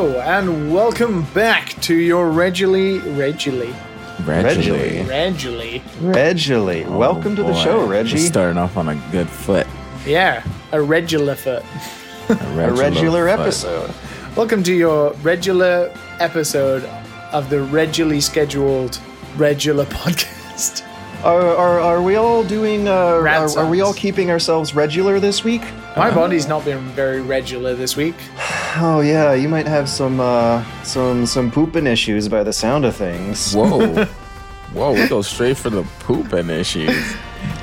Hello and welcome back to your regularly, regularly, Reggie. regularly, Reggie. Welcome to the Boy, show, Reggie. Just starting off on a good foot. yeah, a regular foot. A a regular foot. episode. Welcome to your regular episode of the regularly scheduled regular podcast. Are, are, are we all doing, uh, are, are we all keeping ourselves regular this week? My body's not been very regular this week. Oh yeah, you might have some, uh, some, some pooping issues by the sound of things. Whoa. Whoa, we go straight for the pooping issues.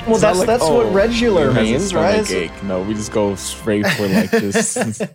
Well, It's that's, like, that's oh, what regular he has a means, right? ache. No, we just go straight for like this.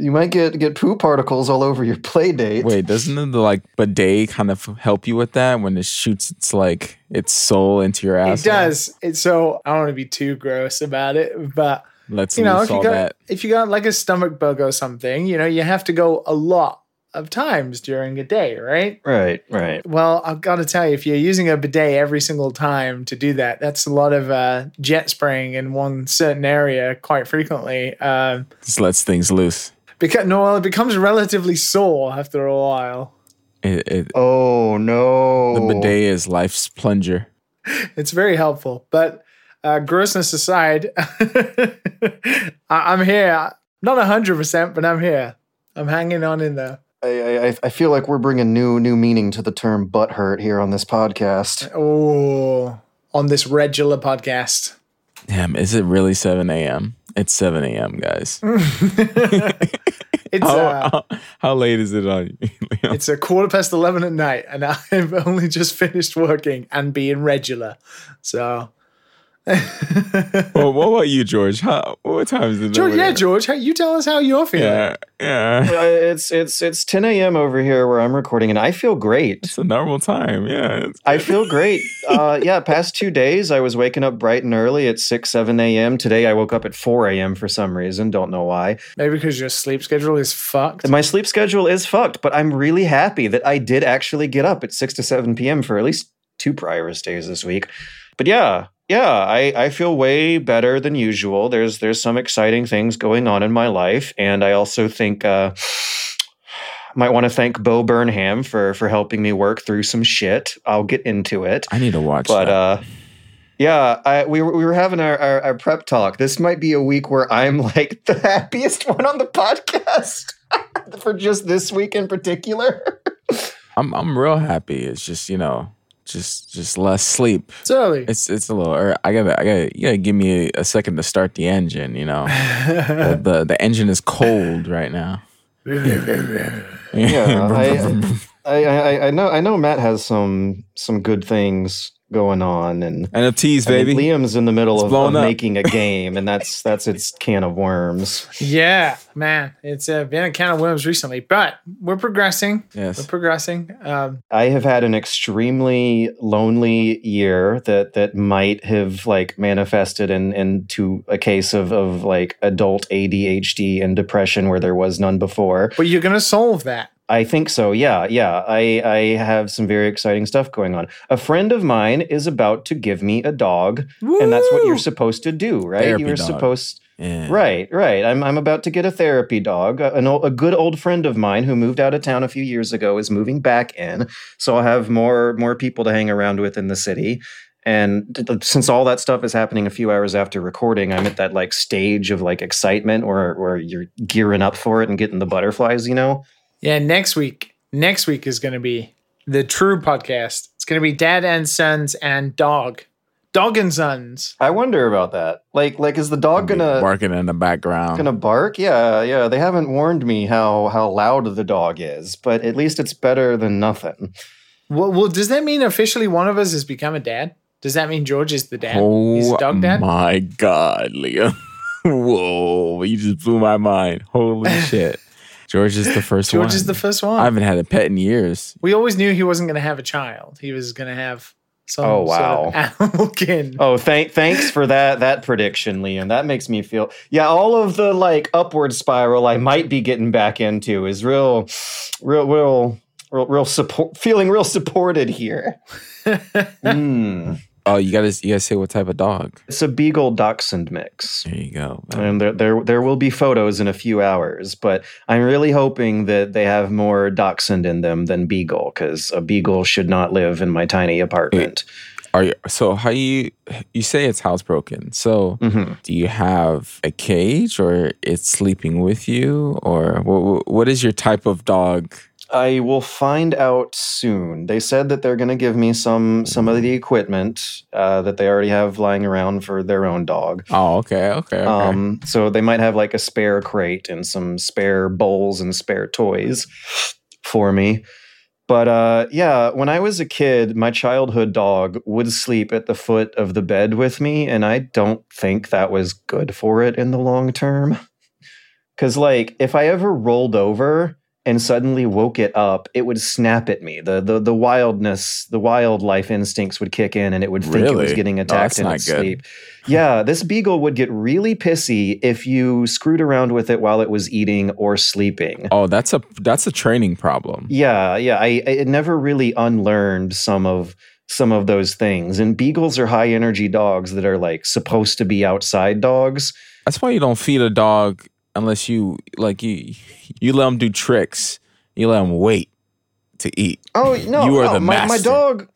You might get, get poo particles all over your play date. Wait, doesn't the like bidet kind of help you with that when it shoots its like its soul into your ass? It does. It's so I don't want to be too gross about it, but Let's you know, if you got that. if you got like a stomach bug or something, you know, you have to go a lot of times during a day, right? Right, right. Well, I've got to tell you, if you're using a bidet every single time to do that, that's a lot of uh, jet spraying in one certain area quite frequently. Um, Just lets things loose. because no, well, it becomes relatively sore after a while. It, it, Oh no. the bidet is life's plunger. It's very helpful. But uh, grossness aside, I- I'm here. Not hundred percent, but I'm here. I'm hanging on in there. I, I, I feel like we're bringing new new meaning to the term butt hurt here on this podcast. Oh, on this regular podcast. Damn, is it really 7 a.m.? It's 7 a.m., guys. It's How, uh, how, how late is it on you? It's a quarter past eleven at night, and I've only just finished working and being regular. So, well, what about you, George? How, what time is it? George, yeah. George, how, you tell us how you're feeling. Yeah, yeah. Uh, it's it's it's 10 a.m. over here where I'm recording, and I feel great. It's a normal time. Yeah. I feel great. Uh, yeah, past two days I was waking up bright and early at 6, 7 a.m. Today I woke up at 4 a.m. for some reason. Don't know why. Maybe because your sleep schedule is fucked. My sleep schedule is fucked, but I'm really happy that I did actually get up at 6 to 7 p.m. for at least two prior days this week. But yeah, yeah, I, I feel way better than usual. There's there's some exciting things going on in my life, and I also think uh, might want to thank Bo Burnham for for helping me work through some shit. I'll get into it. I need to watch But that. uh yeah, I, we were we were having our, our, our prep talk. This might be a week where I'm like the happiest one on the podcast for just this week in particular. I'm I'm real happy. It's just you know, just just less sleep. It's early. It's it's a little. Or I gotta I gotta you gotta give me a, a second to start the engine. You know, the, the the engine is cold right now. Yeah, I, I, I, I know I know Matt has some some good things going on, and NFTs, I mean, baby. Liam's in the middle It's of, of making a game, and that's that's its can of worms. yeah, man, it's uh, been a can of worms recently, but we're progressing. Yes, We're progressing. Um, I have had an extremely lonely year that that might have like manifested in, into a case of of like adult ADHD and depression where there was none before. but you're gonna solve that. I think so. Yeah, yeah. I I have some very exciting stuff going on. A friend of mine is about to give me a dog, and that's what you're supposed to do, right? Therapy you're dog. supposed Yeah. Right, right. I'm I'm about to get a therapy dog. A- An old, a good old friend of mine who moved out of town a few years ago is moving back in, so I'll have more more people to hang around with in the city. And t- t- since all that stuff is happening a few hours after recording, I'm at that like stage of like excitement where where you're gearing up for it and getting the butterflies, you know. Yeah, next week. Next week is gonna be the true podcast. It's gonna be Dad and Sons and Dog. Dog and Sons. I wonder about that. Like like is the dog Be gonna barking in the background? gonna bark? Yeah, yeah. They haven't warned me how how loud the dog is, but at least it's better than nothing. Well, well, does that mean officially one of us has become a dad? Does that mean George is the dad? Oh, He's Oh a dog oh dad? my god, Leah! Whoa, you just blew my mind. Holy shit! George is the first one. George is the first one. I haven't had a pet in years. we always knew he wasn't going to have a child. He was going to have some Oh, sort of animal kin. Oh, thank thanks for that that prediction, Liam. That makes me feel yeah. All of the like upward spiral I might be getting back into is real, real, real, real, real support. Feeling real supported here. Mm. Oh, you gotta you gotta say what type of dog. It's a Beagle Dachshund mix. There you go. And there, there, there will be photos in a few hours, but I'm really hoping that they have more Dachshund in them than Beagle, because a Beagle should not live in my tiny apartment. Are you so how you you say it's housebroken? So hmm do you have a cage or it's sleeping with you or what, what is your type of dog? I will find out soon. They said that they're going to give me some some of the equipment uh, that they already have lying around for their own dog. Oh, okay, okay, okay. Um, so they might have like a spare crate and some spare bowls and spare toys for me. But uh, yeah, when I was a kid, my childhood dog would sleep at the foot of the bed with me, and I don't think that was good for it in the long term. Because, like, if I ever rolled over and suddenly woke it up, it would snap at me. The the the wildness, the wildlife instincts would kick in, and it would think it was Really? getting No, attacked that's in its good. sleep. Yeah, this beagle would get really pissy if you screwed around with it while it was eating or sleeping. oh, that's a that's a training problem. Yeah, yeah. I, I never really unlearned some of some of those things. And beagles are high energy dogs that are like supposed to be outside dogs. That's why you don't feed a dog unless you like you you let them do tricks. You let them wait to eat. Oh no, You are no, the my, my dog.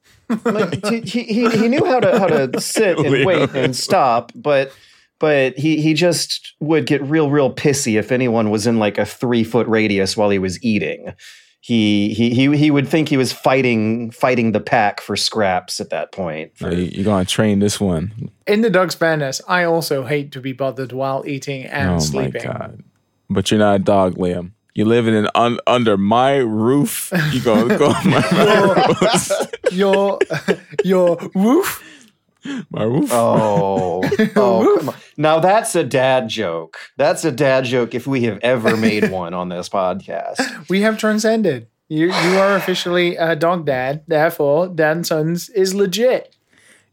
my- he, he he knew how to how to sit and wait and stop, but but he he just would get real real pissy if anyone was in like a three foot radius while he was eating. He he he he would think he was fighting fighting the pack for scraps at that point. So you- you're gonna train this one. In the dog's fairness, I also hate to be bothered while eating and oh sleeping. my god! But you're not a dog, Liam. You're living in un, under my roof. You gonna go on my, my roof? Your your woof. My roof. Oh, oh come on. Now that's a dad joke. That's a dad joke if we have ever made one on this podcast. We have transcended. You you are officially a dog dad. Therefore, Dad and Sons is legit.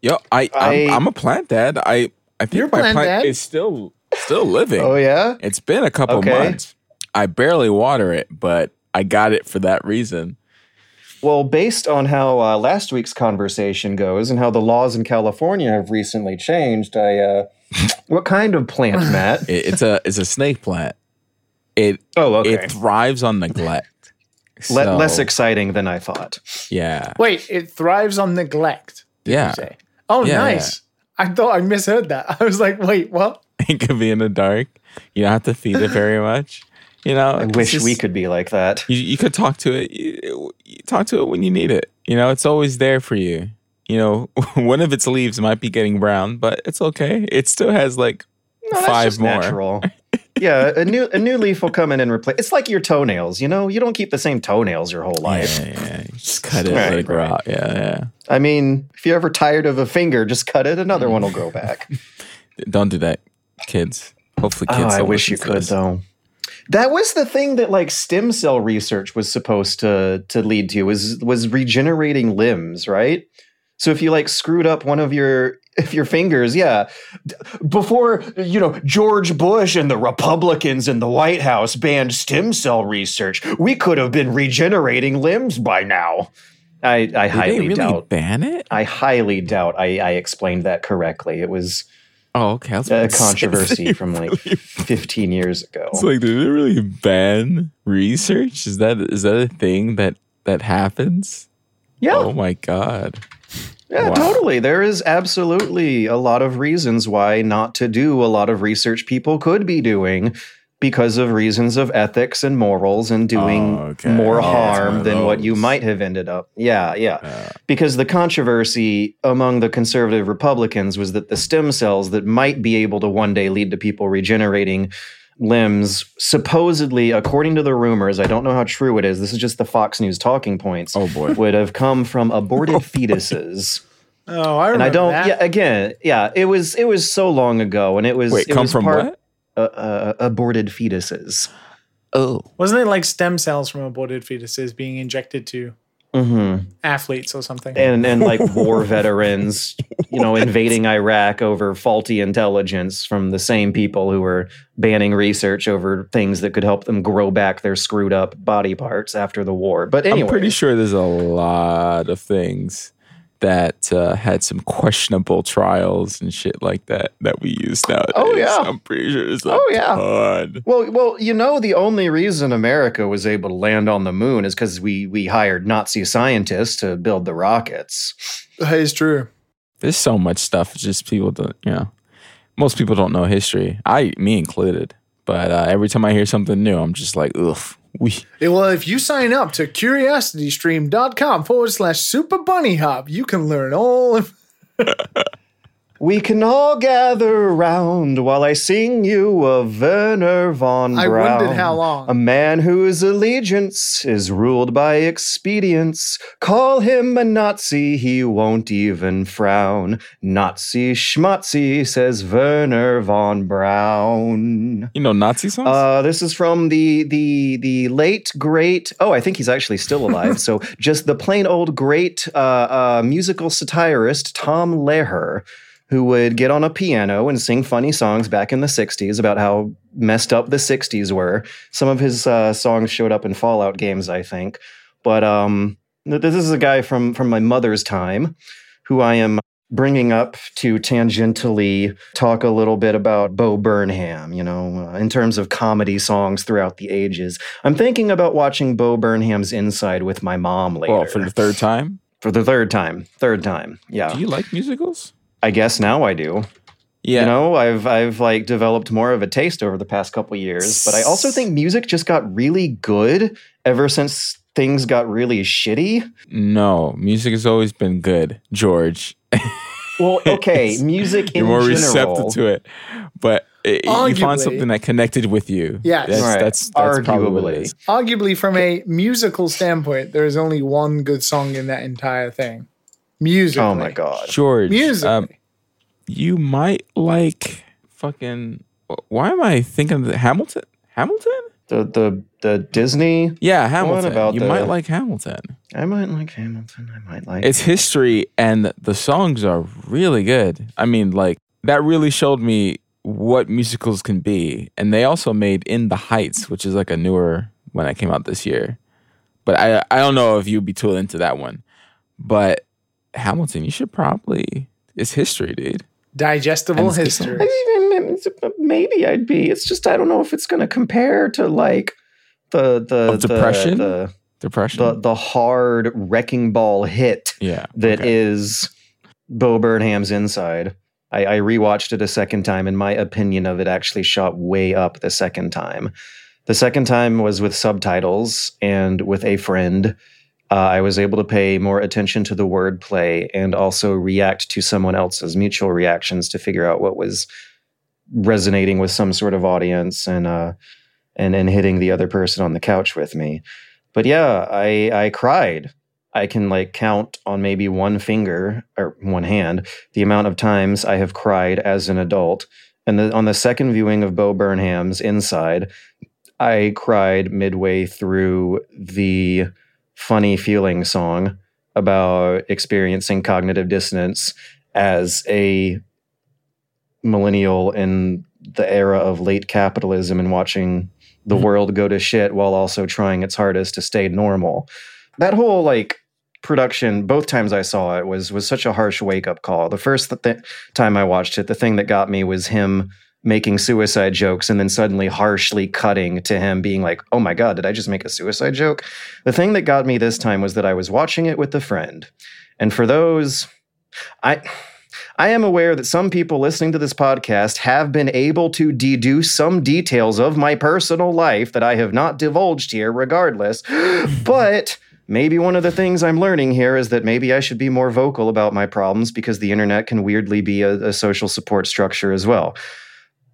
Yo, I, I- I'm, I'm a plant dad. I I think You're my plant plant is still still living. Oh yeah. It's been a couple Okay. months. I barely water it, but I got it for that reason. Well, based on how uh, last week's conversation goes and how the laws in California have recently changed, I uh, what kind of plant, Matt? It, it's a it's a snake plant. It Oh, okay. it thrives on neglect. Le- less exciting than I thought. yeah. Wait, it thrives on neglect. Did Yeah. You say? Oh, Yeah, nice. I thought I misheard that. I was like, wait, what? It could be in the dark. You don't have to feed it very much. You know, I it's wish we could be like that. You, you could talk to it. You, you talk to it when you need it. You know, it's always there for you. You know, one of its leaves might be getting brown, but it's okay. It still has like No, five more. natural. yeah, a new a new leaf will come in and replace. It's like your toenails. You know, you don't keep the same toenails your whole life. Yeah, yeah. Just cut it, Right, let it grow right. out. Yeah, yeah. I mean, if you're ever tired of a finger, just cut it. Another one will grow back. Don't do that, kids. Hopefully, oh, kids. oh, I wish you could this. though. That was the thing that like stem cell research was supposed to to lead to was was regenerating limbs, right? So if you like screwed up one of your if your fingers, yeah, before you know George Bush and the Republicans in the White House banned stem cell research, we could have been regenerating limbs by now. I I highly really doubt. ban it? I highly doubt I, I explained that correctly. It was Oh, okay. Was a controversy from like really- 15 years ago. It's like, did they really ban research? Is that is that a thing that that happens? yeah, Oh my god. yeah, wow. totally. There is absolutely a lot of reasons why not to do a lot of research people could be doing because of reasons of ethics and morals and doing Oh, okay. more Oh, harm than what you might have ended up. Yeah, yeah. Uh, because the controversy among the conservative Republicans was that the stem cells that might be able to one day lead to people regenerating limbs, supposedly, according to the rumors, I don't know how true it is. This is just the Fox News talking points. oh boy. Would have come from aborted fetuses, Oh, I remember and I don't. that. Yeah, again, yeah, it was it was so long ago, and it was Wait, it come was from part, what? Uh, uh, aborted fetuses. Oh. Wasn't it like stem cells from aborted fetuses being injected to hmm athletes or something? and and like war veterans, you know, invading Iraq over faulty intelligence from the same people who were banning research over things that could help them grow back their screwed up body parts after the war. But anyway, I'm pretty sure there's a lot of things that uh, had some questionable trials and shit like that that we use nowadays. Oh, yeah. I'm pretty sure there's a Oh, yeah. ton. Well, well, you know, the only reason America was able to land on the moon is because we we hired Nazi scientists to build the rockets. That is true. There's so much stuff. It's just people don't, you know, most people don't know history. I, me included. But uh, every time I hear something new, I'm just like, ugh. We Well, if you sign up to curiositystream.com forward slash super bunny hop, you can learn all of We can all gather around while I sing you a Werner von I Braun. wondered how long. A man whose allegiance is ruled by expedience. Call him a Nazi, he won't even frown. Nazi schmatzi, says Werner von Braun. you know Nazi songs? Uh, this is from the the the late great. Oh, I think he's actually still alive. so just the plain old great uh, uh, musical satirist Tom Lehrer, who would get on a piano and sing funny songs back in the '60s about how messed up the '60s were. Some of his uh, songs showed up in Fallout games, I think. But um, this is a guy from from my mother's time, who I am bringing up to tangentially talk a little bit about Bo Burnham, you know, uh, in terms of comedy songs throughout the ages. I'm thinking about watching Bo Burnham's Inside with my mom later. well, for the third time. For the third time. Third time. Yeah. Do you like musicals? I guess now I do. Yeah. You know, I've I've like developed more of a taste over the past couple years, but I also think music just got really good ever since things got really shitty. no, music has always been good, George. Well, okay, music in You're more general. receptive to it, but it, you Arguably. found something that connected with you. Yes. that's Right. that's, that's probably what it Arguably. Arguably, from a musical standpoint, there is only one good song in that entire thing. Musically. Oh my god. George, Music. um, you might like fucking. Why am I thinking of the Hamilton? Hamilton? The the the Disney. Yeah, Hamilton. about you the- might like Hamilton. I might like Hamilton. I might like. It's history, and the songs are really good. I mean, like that really showed me what musicals can be. And they also made In the Heights, which is like a newer one that came out this year. But I I don't know if you'd be too into that one. But Hamilton, you should probably. It's history, dude. Digestible And it's history. Maybe I'd be. It's just I don't know if it's going to compare to like the the Of the- depression? the Depression. the, the hard wrecking ball hit yeah. that is okay. Bo Burnham's Inside. I, I rewatched it a second time, and my opinion of it actually shot way up the second time. The second time was with subtitles and with a friend. Uh, I was able to pay more attention to the wordplay and also react to someone else's mutual reactions to figure out what was resonating with some sort of audience and uh, and and hitting the other person on the couch with me. But yeah, I I cried. I can like count on maybe one finger or one hand the amount of times I have cried as an adult. And the, on the second viewing of Bo Burnham's Inside, I cried midway through the funny feeling song about experiencing cognitive dissonance as a millennial in the era of late capitalism and watching the Mhm. world go to shit while also trying its hardest to stay normal. That whole like production both times I saw it was was such a harsh wake up call. The first th- time I watched it, the thing that got me was him making suicide jokes and then suddenly harshly cutting to him being like, "Oh my god, did I just make a suicide joke?" The thing that got me this time was that I was watching it with a friend. And for those I I am aware that some people listening to this podcast have been able to deduce some details of my personal life that I have not divulged here, regardless. but maybe one of the things I'm learning here is that maybe I should be more vocal about my problems because the internet can weirdly be a, a social support structure as well.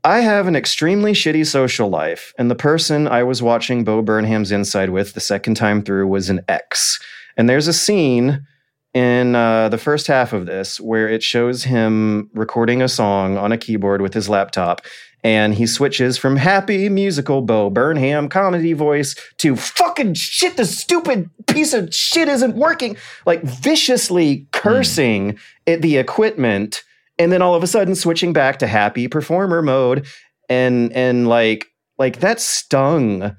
I have an extremely shitty social life, and the person I was watching Bo Burnham's Inside with the second time through was an ex. And there's a scene in uh, the first half of this where it shows him recording a song on a keyboard with his laptop and he switches from happy musical Bo Burnham comedy voice to fucking shit the stupid piece of shit isn't working like viciously cursing at the equipment and then all of a sudden switching back to happy performer mode and and like like that stung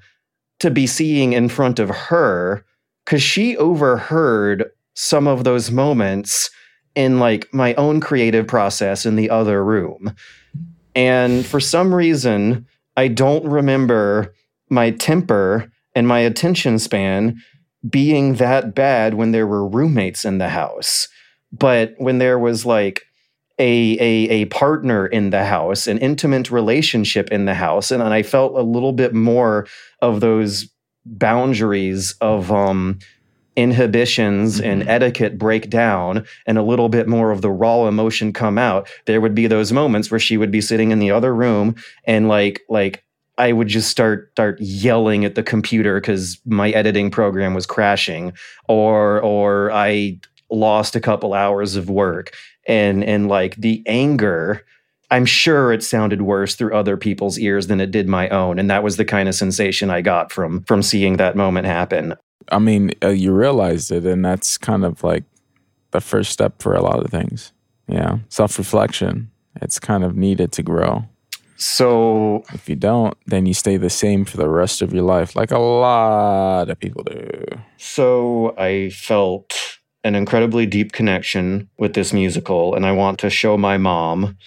to be seeing in front of her cuz she overheard some of those moments in like my own creative process in the other room. And for some reason, I don't remember my temper and my attention span being that bad when there were roommates in the house. But when there was like a, a, a partner in the house, an intimate relationship in the house, and, and I felt a little bit more of those boundaries of um, inhibitions and Mhm. etiquette break down and a little bit more of the raw emotion come out there would be those moments where she would be sitting in the other room and like like i would just start start yelling at the computer cuz my editing program was crashing or or i lost a couple hours of work and and like the anger I'm sure it sounded worse through other people's ears than it did my own, and that was the kind of sensation I got from from seeing that moment happen. I mean, uh, you realized it, and that's kind of like the first step for a lot of things. Yeah, self reflection. It's kind of needed to grow. So If you don't, then you stay the same for the rest of your life, like a lot of people do. So I felt an incredibly deep connection with this musical, and I want to show my mom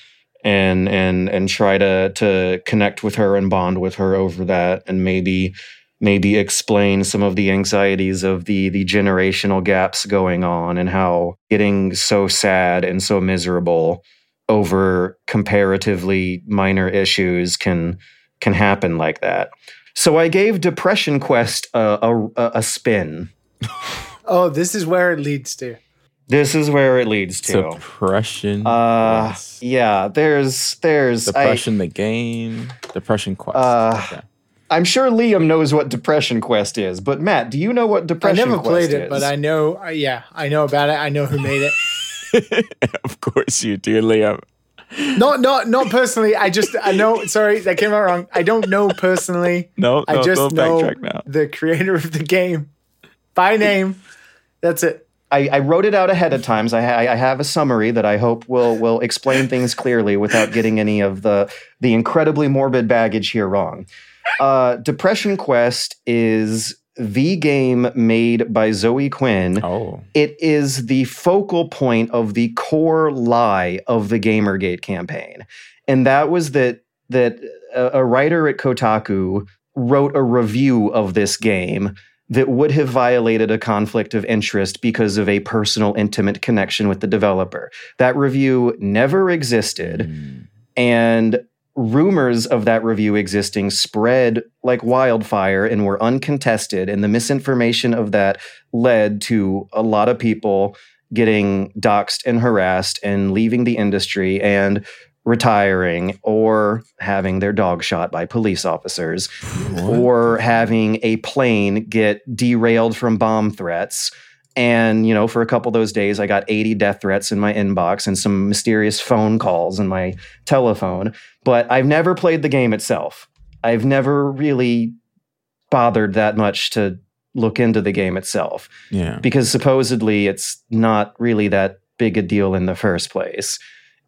and and and try to to connect with her and bond with her over that, and maybe maybe explain some of the anxieties of the the generational gaps going on and how getting so sad and so miserable over comparatively minor issues can can happen like that. So I gave Depression Quest a, a, a spin. Oh, this is where it leads to. This is where it leads to. Depression. Uh, Quest. yeah. There's, there's. I, Depression the game. Depression quest. Uh, Okay. I'm sure Liam knows what Depression Quest is, but Matt, do you know what Depression Quest is? I Depression never Quest played is? it, but I know. uh, Yeah, I know about it. I know who made it. of course you do, Liam. not, not, not personally. I just, I know. Sorry, that came out wrong. I don't know personally. No, I just don't know now. the creator of the game by name. That's it. I, I wrote it out ahead of times. I, ha- I have a summary that I hope will will explain things clearly without getting any of the the incredibly morbid baggage here wrong. Uh, Depression Quest is the game made by Zoe Quinn. Oh, It is the focal point of the core lie of the Gamergate campaign, and that was that that a, a writer at Kotaku wrote a review of this game that would have violated a conflict of interest because of a personal, intimate connection with the developer. That review never existed, Hmm. and rumors of that review existing spread like wildfire and were uncontested. And the misinformation of that led to a lot of people getting doxxed and harassed and leaving the industry and retiring or having their dog shot by police officers or having a plane get derailed from bomb threats. And, you know, for a couple of those days, I got 80 death threats in my inbox and some mysterious phone calls in my telephone. But I've never played the game itself. I've never really bothered that much to look into the game itself yeah. because supposedly it's not really that big a deal in the first place.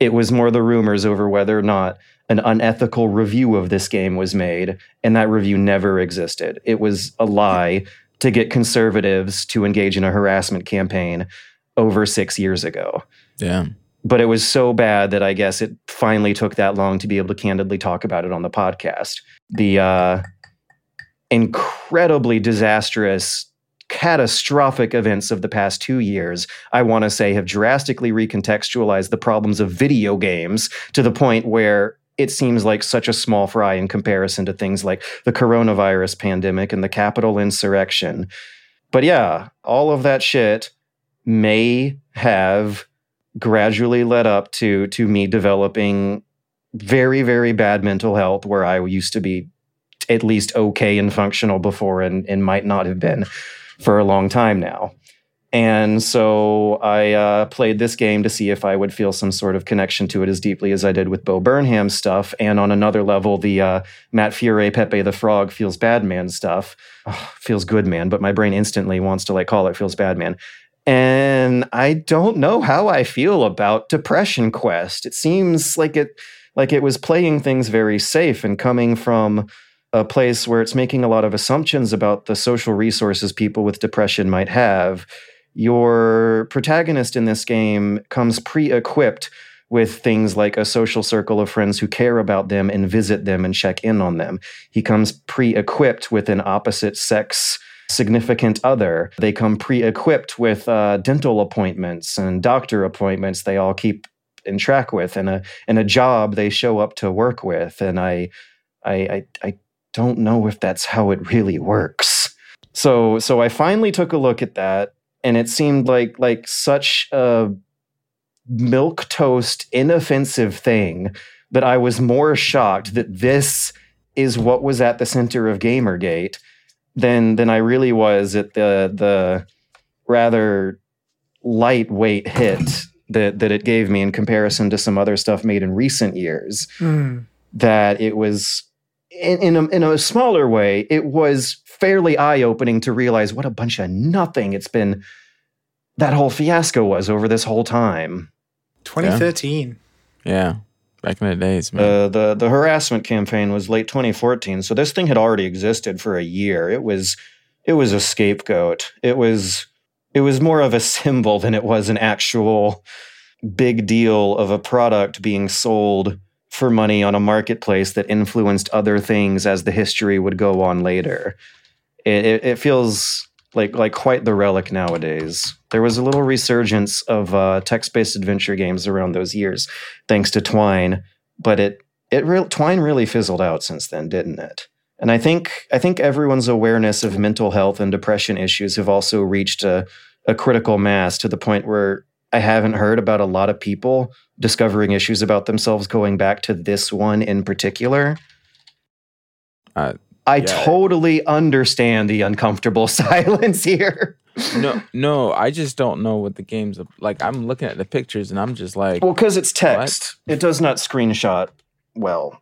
It was more the rumors over whether or not an unethical review of this game was made, and that review never existed. It was a lie to get conservatives to engage in a harassment campaign over six years ago. Yeah. But it was so bad that I guess it finally took that long to be able to candidly talk about it on the podcast. The uh, incredibly disastrous, catastrophic events of the past two years, I want to say, have drastically recontextualized the problems of video games to the point where it seems like such a small fry in comparison to things like the coronavirus pandemic and the Capitol insurrection. But yeah, all of that shit may have gradually led up to to me developing very very bad mental health where I used to be at least okay and functional before and, and might not have been for a long time now. And so I uh, played this game to see if I would feel some sort of connection to it as deeply as I did with Bo Burnham stuff. And on another level, the uh, Matt Furie, Pepe the Frog feels bad man stuff. Ugh, feels good man, but my brain instantly wants to like call it feels bad man. And I don't know how I feel about Depression Quest. It seems like it like it was playing things very safe and coming from a place where it's making a lot of assumptions about the social resources people with depression might have your protagonist in this game comes pre-equipped with things like a social circle of friends who care about them and visit them and check in on them. He comes pre equipped with an opposite sex significant other. They come pre equipped with uh, dental appointments and doctor appointments they all keep in track with and a, and a job they show up to work with. And I, I, I, I don't know if that's how it really works. So, so I finally took a look at that and it seemed like like such a milk toast inoffensive thing that I was more shocked that this is what was at the center of Gamergate than than I really was at the the rather lightweight hit that that it gave me in comparison to some other stuff made in recent years. Mm. That it was in, in a, in a smaller way, it was fairly eye opening to realize what a bunch of nothing it's been. That whole fiasco was over this whole time. 2013. Yeah. Back in the days, man. Uh, the the harassment campaign was late 2014, so this thing had already existed for a year. It was it was a scapegoat. It was it was more of a symbol than it was an actual big deal of a product being sold for money on a marketplace that influenced other things as the history would go on later. It, it, it feels like like quite the relic nowadays. There was a little resurgence of uh, text-based adventure games around those years, thanks to Twine, but it it re- Twine really fizzled out since then, didn't it? And I think I think everyone's awareness of mental health and depression issues have also reached a, a critical mass to the point where I haven't heard about a lot of people discovering issues about themselves going back to this one in particular. Uh, I Yeah. totally understand the uncomfortable silence here. no, no, I just don't know what the game's like. I'm looking at the pictures and I'm just like, Well, because it's text, it does not screenshot well.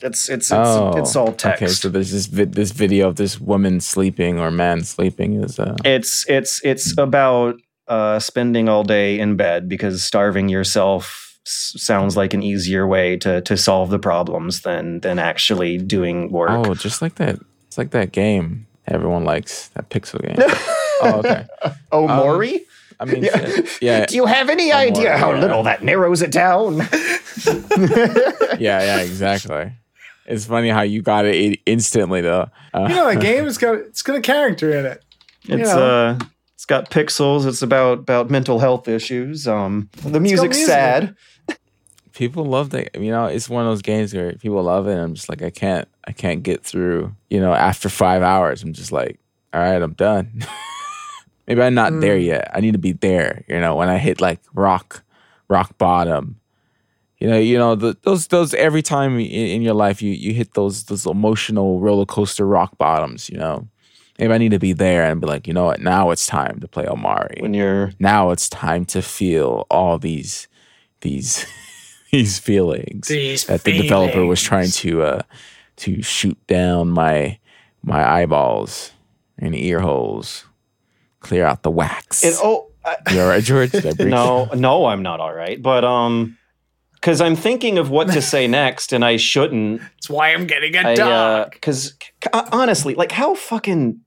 It's it's it's, oh, it's all text. Okay, so there's this vi- this video of this woman sleeping or man sleeping is uh it's it's it's about uh, spending all day in bed because starving yourself s- sounds like an easier way to to solve the problems than than actually doing work. oh, just like that. It's like that game everyone likes that pixel game. oh, okay. oh, Um, I mean, Yeah. yeah, Do you have any Oh, idea how yeah. little that narrows it down? yeah, yeah, exactly. It's funny how you got it instantly though. Uh, You know, the game has got it's got a character in it. It's know. uh it's got pixels. It's about about mental health issues. Um, the music's music. sad. people love that. You know, it's one of those games where people love it. And I'm just like, I can't, I can't get through. You know, after five hours, I'm just like, all right, I'm done. Maybe I'm not there Mm. yet. I need to be there. You know, when I hit like rock, rock bottom. You know, you know the, those those every time in, in your life you you hit those those emotional roller coaster rock bottoms. You know, maybe I need to be there and be like, you know what? Now it's time to play Omori When you're now it's time to feel all these these these feelings These that the developer was trying to uh to shoot down my my eyeballs and ear holes clear out the wax it, oh I, you all right george Did I break no no I'm not all right. But um, because I'm thinking of what to say next, and I shouldn't. That's why I'm getting a I dog. because honestly, like how fucking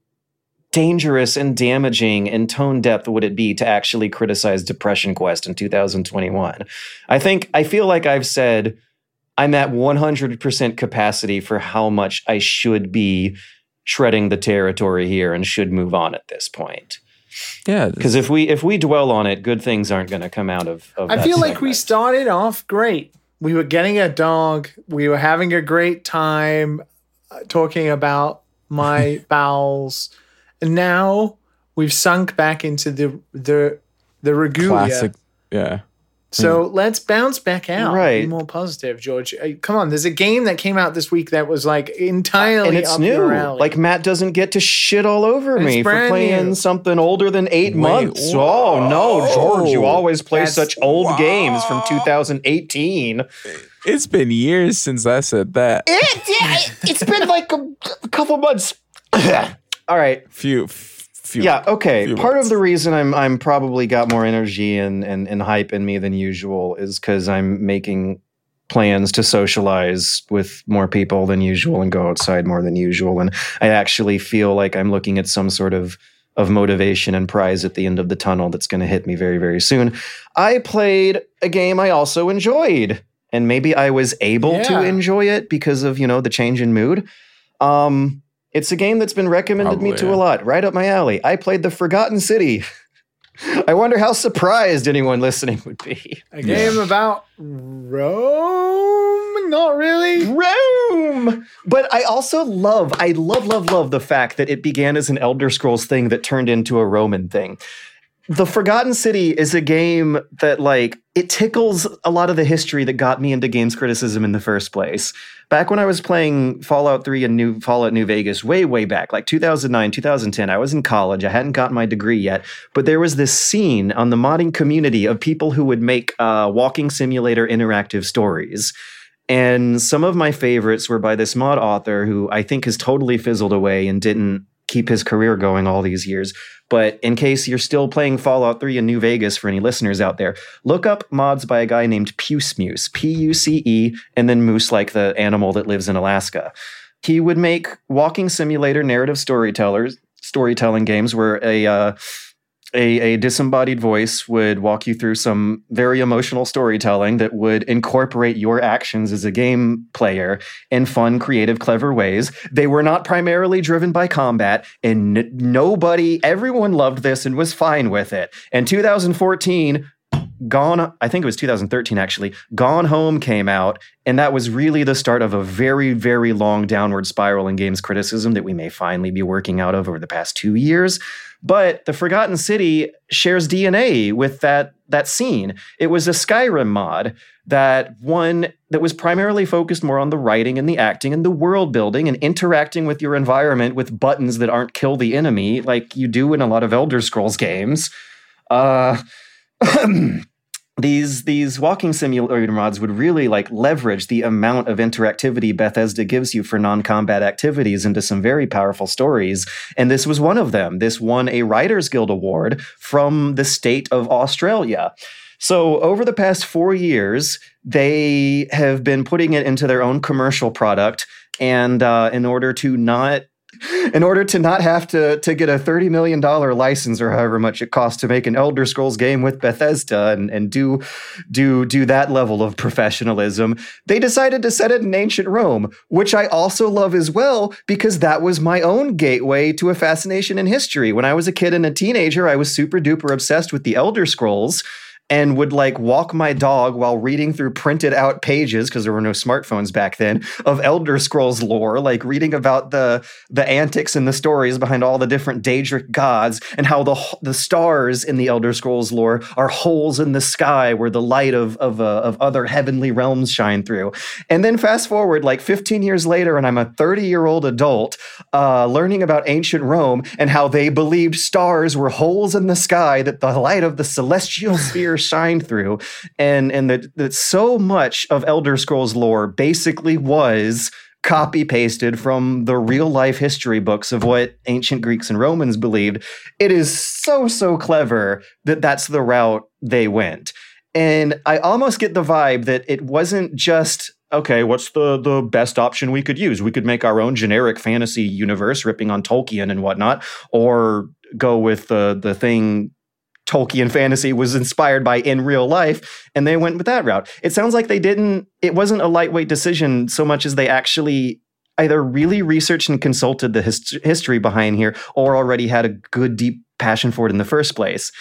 dangerous and damaging and tone depth would it be to actually criticize Depression Quest in 2021? I think I feel like I've said I'm at 100% capacity for how much I should be treading the territory here and should move on at this point. yeah Because if we if we dwell on it, good things aren't going to come out of. of I that feel like we started off great. We were getting a dog. We were having a great time uh, talking about my bowels, and now we've sunk back into the the the regalia. classic yeah So let's bounce back out. Right. Be more positive, George. Uh, Come on, there's a game that came out this week that was like entirely and it's up new. your alley. Like Matt doesn't get to shit all over it's me for playing new. something older than eight Wait, months. whoa. Oh no, George! You always play That's- such old wow. games from 2018. it's been years since i said that It, yeah, it's been like a, a couple months. all right. few few Yeah. Okay. few Part of the reason I'm I'm probably got more energy and and, and hype in me than usual is because I'm making plans to socialize with more people than usual and go outside more than usual and I actually feel like I'm looking at some sort of of motivation and prize at the end of the tunnel that's going to hit me very, very soon. I played a game I also enjoyed, and maybe I was able Yeah. to enjoy it because of you know the change in mood. Um, it's a game that's been recommended me to yeah. a lot, right up my alley. I played The Forgotten City. I wonder how surprised anyone listening would be. A game about Rome? Not really. Rome. But I also love, I love, love, love the fact that it began as an Elder Scrolls thing that turned into a Roman thing. The Forgotten City is a game that, like, it tickles a lot of the history that got me into games criticism in the first place. Back when I was playing Fallout 3 and New Fallout New Vegas, way, way back, like 2009, 2010, I was in college. I hadn't gotten my degree yet, but there was this scene on the modding community of people who would make uh, walking simulator interactive stories. And some of my favorites were by this mod author who I think has totally fizzled away and didn't keep his career going all these years. But in case you're still playing Fallout 3 in New Vegas for any listeners out there, look up mods by a guy named Puce Moose, P U C E, and then moose like the animal that lives in Alaska. He would make walking simulator narrative storytellers storytelling games where a uh, a, a disembodied voice would walk you through some very emotional storytelling that would incorporate your actions as a game player in fun, creative, clever ways. They were not primarily driven by combat, and n- nobody, everyone loved this and was fine with it. And 2014, Gone, I think it was 2013 actually, Gone Home came out, and that was really the start of a very, very long downward spiral in games criticism that we may finally be working out of over the past two years. But the Forgotten City shares DNA with that that scene. It was a Skyrim mod that one that was primarily focused more on the writing and the acting and the world building and interacting with your environment with buttons that aren't kill the enemy like you do in a lot of Elder Scrolls games. Uh, these these walking simulator mods would really like leverage the amount of interactivity Bethesda gives you for non-combat activities into some very powerful stories. And this was one of them. This won a writers guild award from the state of Australia. So over the past 4 years they have been putting it into their own commercial product. And uh, in order to not in order to not have to to get a $30 million license or however much it costs to make an Elder Scrolls game with Bethesda and, and do do do that level of professionalism, they decided to set it in ancient Rome, which I also love as well because that was my own gateway to a fascination in history. When I was a kid and a teenager, I was super duper obsessed with the Elder Scrolls and would like walk my dog while reading through printed out pages because there were no smartphones back then of Elder Scrolls lore, like reading about the the antics and the stories behind all the different Daedric gods and how the the stars in the Elder Scrolls lore are holes in the sky where the light of of, uh, of other heavenly realms shine through. And then fast forward like 15 years later, and I'm a 30 year old adult uh, learning about ancient Rome and how they believed stars were holes in the sky that the light of the celestial shined through, and and that that so much of Elder Scrolls lore basically was copy pasted from the real life history books of what ancient Greeks and Romans believed. It is so so clever that that's the route they went. And I almost get the vibe that it wasn't just okay, what's the the best option we could use? We could make our own generic fantasy universe, ripping on Tolkien and whatnot, or go with the the thing Tolkien fantasy was inspired by in real life, and they went with that route. It sounds like they didn't. It wasn't a lightweight decision so much as they actually either really researched and consulted the hist- history behind here, or already had a good deep passion for it in the first place.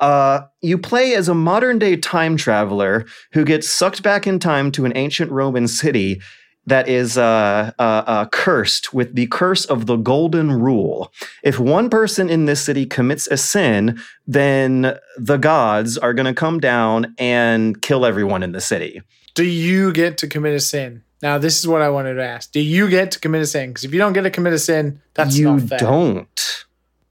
Uh, you play as a modern day time traveler who gets sucked back in time to an ancient Roman city that is uh, uh, uh, cursed with the curse of the golden rule. If one person in this city commits a sin, then the gods are going to come down and kill everyone in the city. Do you get to commit a sin? Now, this is what I wanted to ask. Do you get to commit a sin? Because if you don't get to commit a sin, that's you not fair. don't.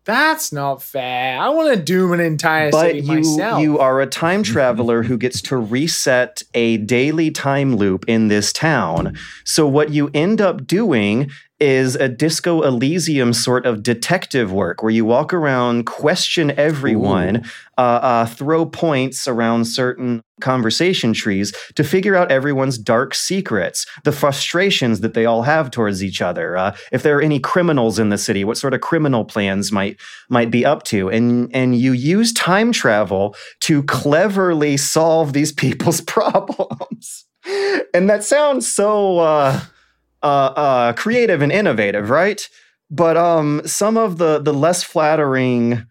That's not fair. I want to doom an entire But city you myself. you are a time traveler who gets to reset a daily time loop in this town. So what you end up doing is a Disco Elysium sort of detective work where you walk around, question everyone, uh, uh, throw points around certain conversation trees to figure out everyone's dark secrets, the frustrations that they all have towards each other. Uh, if there are any criminals in the city, what sort of criminal plans might might be up to, and and you use time travel to cleverly solve these people's problems. and that sounds so. Uh, uh, creative and innovative, right? But um, some of the the less flattering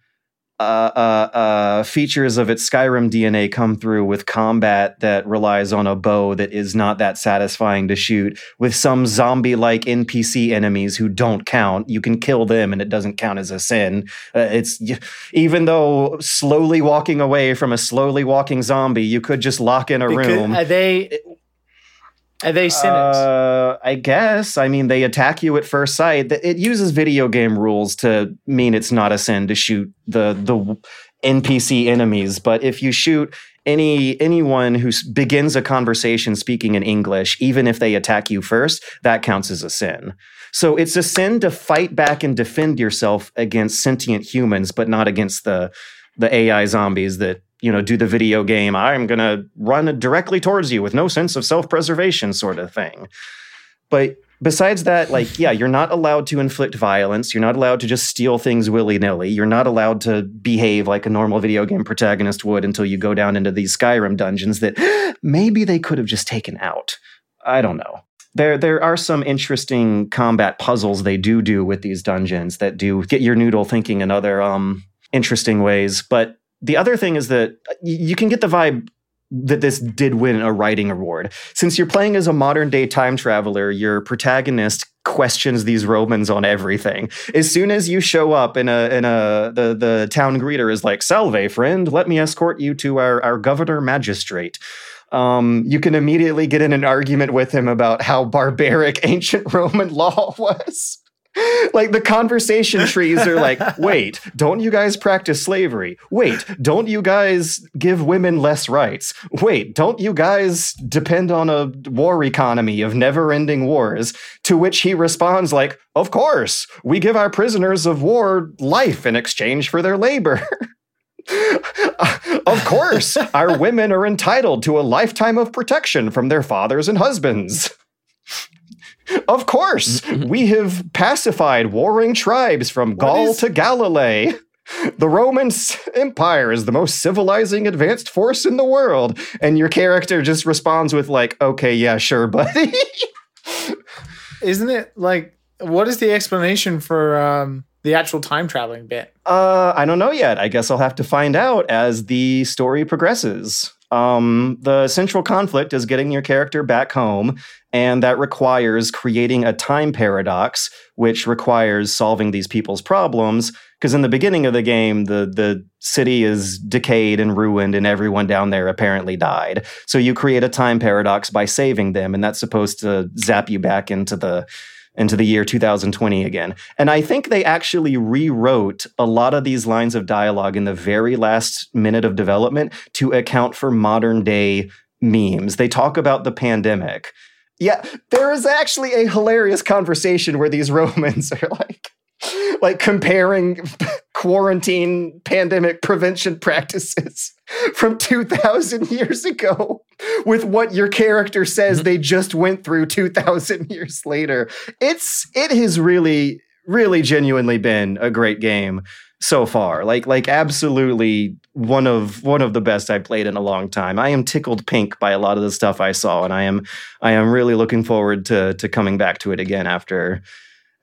uh, uh, uh, features of its Skyrim DNA come through with combat that relies on a bow that is not that satisfying to shoot, with some zombie like NPC enemies who don't count. You can kill them and it doesn't count as a sin. Uh, it's even though slowly walking away from a slowly walking zombie, you could just lock in a Because- room. Are they? Are they sinners? Uh, I guess. I mean, they attack you at first sight. It uses video game rules to mean it's not a sin to shoot the the NPC enemies. But if you shoot any anyone who begins a conversation speaking in English, even if they attack you first, that counts as a sin. So it's a sin to fight back and defend yourself against sentient humans, but not against the the AI zombies that you know do the video game. I'm gonna run directly towards you with no sense of self preservation, sort of thing. But besides that, like, yeah, you're not allowed to inflict violence. You're not allowed to just steal things willy nilly. You're not allowed to behave like a normal video game protagonist would until you go down into these Skyrim dungeons that maybe they could have just taken out. I don't know. There, there are some interesting combat puzzles they do do with these dungeons that do get your noodle thinking in other um, interesting ways. But the other thing is that you can get the vibe that this did win a writing award. Since you're playing as a modern day time traveler, your protagonist questions these Romans on everything. As soon as you show up in a in a the the town greeter is like, "Salve, friend, let me escort you to our our governor magistrate." Um, you can immediately get in an argument with him about how barbaric ancient Roman law was. like the conversation trees are like, wait, don't you guys practice slavery? Wait, don't you guys give women less rights? Wait, don't you guys depend on a war economy of never ending wars? To which he responds, like, of course, we give our prisoners of war life in exchange for their labor. of course, our women are entitled to a lifetime of protection from their fathers and husbands. Of course, we have pacified warring tribes from Gaul is- to Galilee. The Roman Empire is the most civilizing, advanced force in the world. And your character just responds with, like, okay, yeah, sure, buddy. Isn't it like? What is the explanation for um, the actual time traveling bit? Uh, I don't know yet. I guess I'll have to find out as the story progresses. Um, the central conflict is getting your character back home, and that requires creating a time paradox, which requires solving these people's problems. Because in the beginning of the game, the the city is decayed and ruined, and everyone down there apparently died. So you create a time paradox by saving them, and that's supposed to zap you back into the into the year 2020 again. And I think they actually rewrote a lot of these lines of dialogue in the very last minute of development to account for modern day memes. They talk about the pandemic. Yeah, there is actually a hilarious conversation where these Romans are like like comparing quarantine pandemic prevention practices from 2000 years ago with what your character says mm-hmm. they just went through 2000 years later. It's it has really really genuinely been a great game so far. Like like absolutely one of one of the best i've played in a long time. I am tickled pink by a lot of the stuff i saw and i am i am really looking forward to to coming back to it again after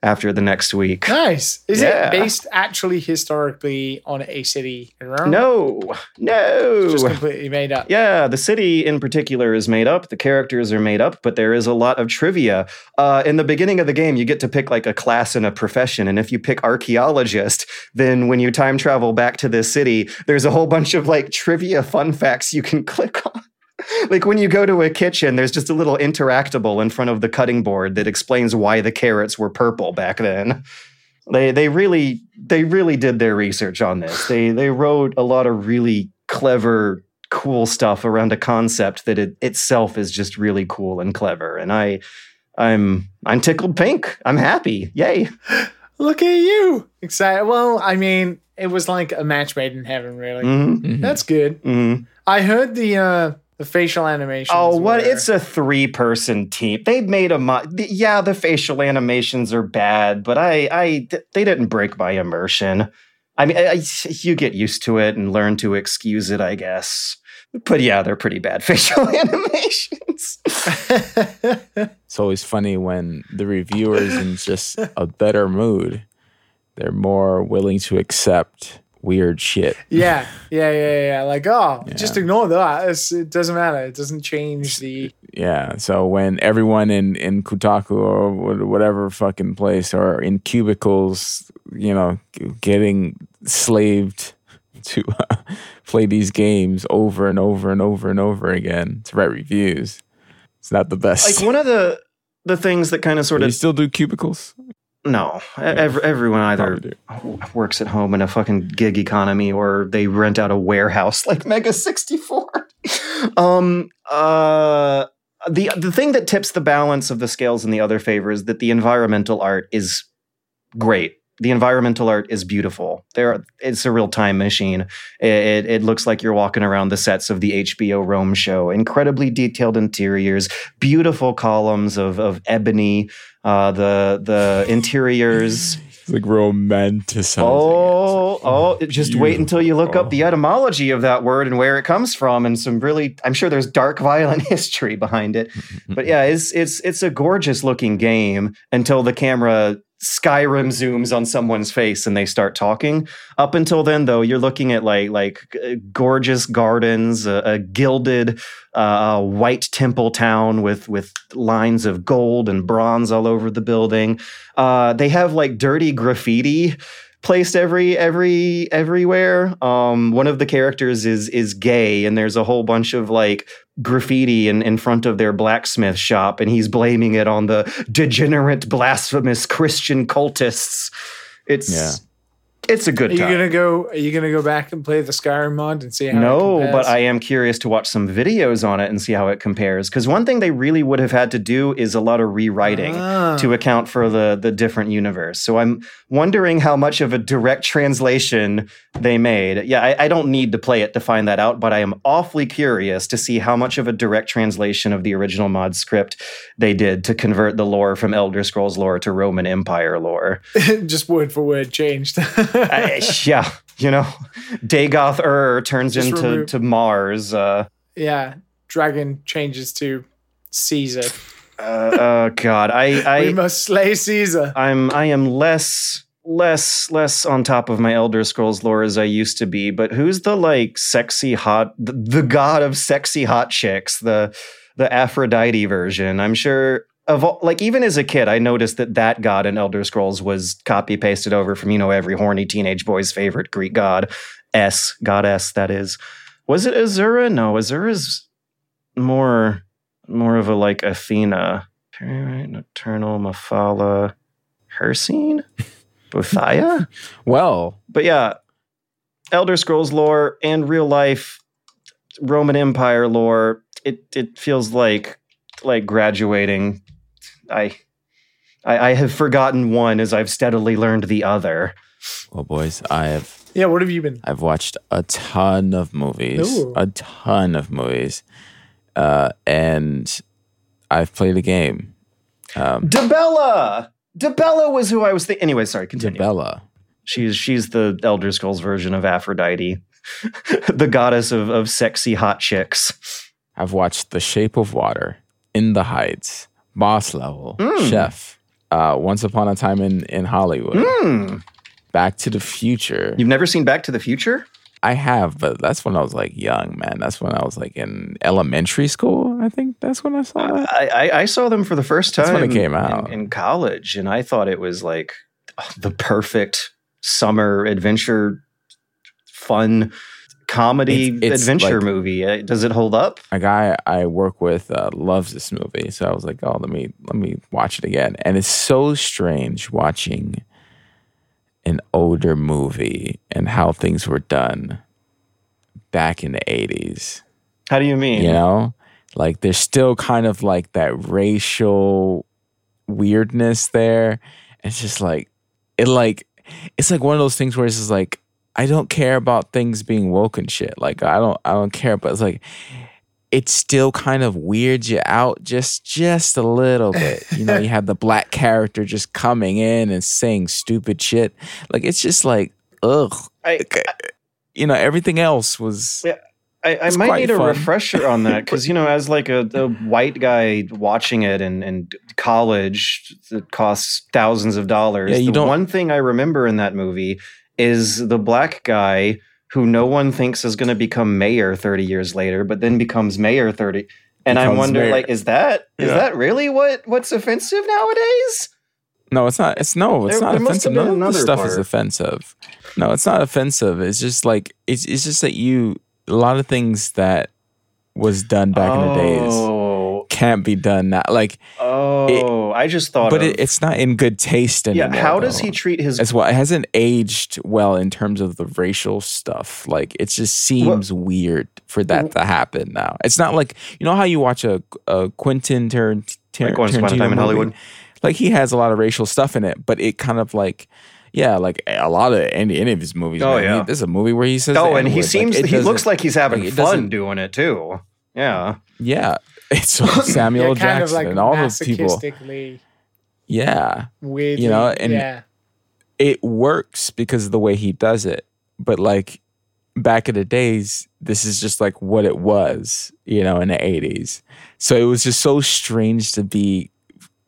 after the next week Nice. Is Yeah. it based actually historically on a city in Rome? no no It's just completely made up. Yeah, the city in particular is made up. The characters are made up, but there is a lot of trivia. Uh, in the beginning of the game, you get to pick like a class and a profession. And if you pick archaeologist, then when you time travel back to this city, there's a whole bunch of like trivia fun facts you can click on. Like when you go to a kitchen, there's just a little interactable in front of the cutting board that explains why the carrots were purple back then. They they really they really did their research on this. They they wrote a lot of really clever cool stuff around a concept that it itself is just really cool and clever and I I'm I'm tickled pink. I'm happy. Yay. Look at you. Excited. Well, I mean, it was like a match made in heaven, really. hmm Mhm. That's good. hmm I heard the uh the facial animations. Oh, what? were- It's a three person team. They made a mo- yeah. The facial animations are bad, but I I they didn't break my immersion. I mean, I, I- you get used to it and learn to excuse it, I guess. But yeah, they're pretty bad facial animations. It's always funny when the reviewers in just a better mood, they're more willing to accept weird shit. yeah, yeah, yeah, yeah. Like, oh, Yeah. just ignore that. It's, it doesn't matter. It doesn't change the. Yeah. So when everyone in in Kotaku or whatever fucking place are in cubicles, you know, getting slaved to uh, play these games over and over and over and over again to write reviews, it's not the best. like one of the the things that kind of sort of. you still do cubicles? No, ev- everyone either works at home in a fucking gig economy or they rent out a warehouse like Mega 64. um uh the the thing that tips the balance of the scales in the other favor is that the environmental art is great. The environmental art is beautiful. There, it's a real time machine. It, it, looks like you're walking around the sets of the HBO Rome show. Incredibly detailed interiors, beautiful columns of of ebony. Uh, the the interiors. Like romanticizing. Oh, it. oh! it- Just wait until you look up the etymology of that word and where it comes from, and some really. I'm sure there's dark, violent history behind it. But yeah, it's it's it's a gorgeous looking game until the camera Skyrim zooms on someone's face and they start talking. Up until then, though, you're looking at like like uh, gorgeous gardens, a, a gilded uh, white temple town with with lines of gold and bronze all over the building. Uh, they have like dirty graffiti placed every every everywhere. Um, one of the characters is is gay, and there's a whole bunch of like graffiti in, in front of their blacksmith shop, and he's blaming it on the degenerate, blasphemous Christian cultists. It's Yeah. It's a good Are you time. gonna go? Are you gonna go back and play the Skyrim mod and see how? it No, but? I am curious to watch some videos on it and see how it compares. Because one thing they really would have had to do is a lot of rewriting Ah. to account for the the different universe. So I'm wondering how much of a direct translation they made. Yeah, I, I don't need to play it to find that out, but I am awfully curious to see how much of a direct translation of the original mod script they did to convert the lore from Elder Scrolls lore to Roman Empire lore. just word for word changed. I- yeah, you know, Dagoth Ur turns Just into remove- to Mars. Uh, yeah, dragon changes to Caesar. uh, oh God, I we must slay Caesar. I'm I am less less less on top of my Elder Scrolls lore as I used to be. But who's the like sexy hot the, the god of sexy hot chicks the the Aphrodite version? I'm sure. Of all, like even as a kid, I noticed that that god in Elder Scrolls was copy pasted over from you know every horny teenage boy's favorite Greek god, S goddess that is. Was it Azura? No, Azura's more more of a like Athena. Nocturnal, Mephala, Hircine, Boethiah. Well, But yeah, Elder Scrolls lore and real life Roman Empire lore. It it feels like like graduating. I I, I have forgotten one as I've steadily learned the other. well, boys, I have Yeah, what have you been? I've watched a ton of movies, Ooh. a ton of movies, uh, and I've played a game. Um, Dibella. Dibella was who I was thinking. Anyway, sorry. Continue. Dibella. She's she's the Elder Scrolls version of Aphrodite, the goddess of of sexy hot chicks. I've watched The Shape of Water, In the Heights, Boss Level, Mm. Chef, uh, Once Upon a Time in in Hollywood, Hmm. Back to the Future. You've never seen Back to the Future? I have, but that's when I was like young, man. That's when I was like in elementary school. I think that's when I saw that. I, I, I saw them for the first time That's when it came in- out. in, college, and I thought it was like oh, the perfect summer adventure, fun comedy It's- it's adventure like- movie. Uh, Does it hold up? a guy I work with uh, loves this movie, so I was like, "Oh, let me let me watch it again." And it's so strange watching an older movie and how things were done back in the '80s. How do you mean? You know, like there's still kind of like that racial weirdness there. It's just like it like it's like one of those things where it's just like I don't care about things being woke and shit. Like I don't I don't care, but it's like it still kind of weirds you out just just a little bit. You know, you have the black character just coming in and saying stupid shit. Like it's just like ugh. I, you know, everything else was Yeah, I, I It's might need a refresher on that because you know, as like a, a white guy watching it in, in college that costs thousands of dollars. Yeah, you the don't- one thing I remember in that movie is the black guy who no one thinks is going to become mayor 30 years later, but then becomes mayor 30. And I wonder, mayor. like, is that is Yeah. that really what what's offensive nowadays? No, it's not. It's no. It's There- not there offensive. None of another stuff is offensive. No, it's not offensive. It's just like it's. It's just that you a lot of things that was done back in the days Oh, can't be done now. Like, oh, I just thought. but of, it, it's not in good taste yeah. How does though. he treat his? As well, it hasn't aged well in terms of the racial stuff. Like, it just seems weird for that to happen now. It's not like you know how you watch a, a Quentin Tarant- Tar- Like Tarantino Time in? Hollywood? Like he has a lot of racial stuff in it, but it kind of like, yeah, like a lot of any, any of his movies. Oh, man, yeah. he- there's a movie where he says, Oh, and he seems Like, he looks like he's having like, fun doing it too. Yeah. yeah. It's Samuel yeah, Jackson like and all those people. Yeah, weirdly, You know, and- yeah. it works because of the way he does it. But like back in the days, this is just like what it was, you know, in the 80s. So it was just so strange to be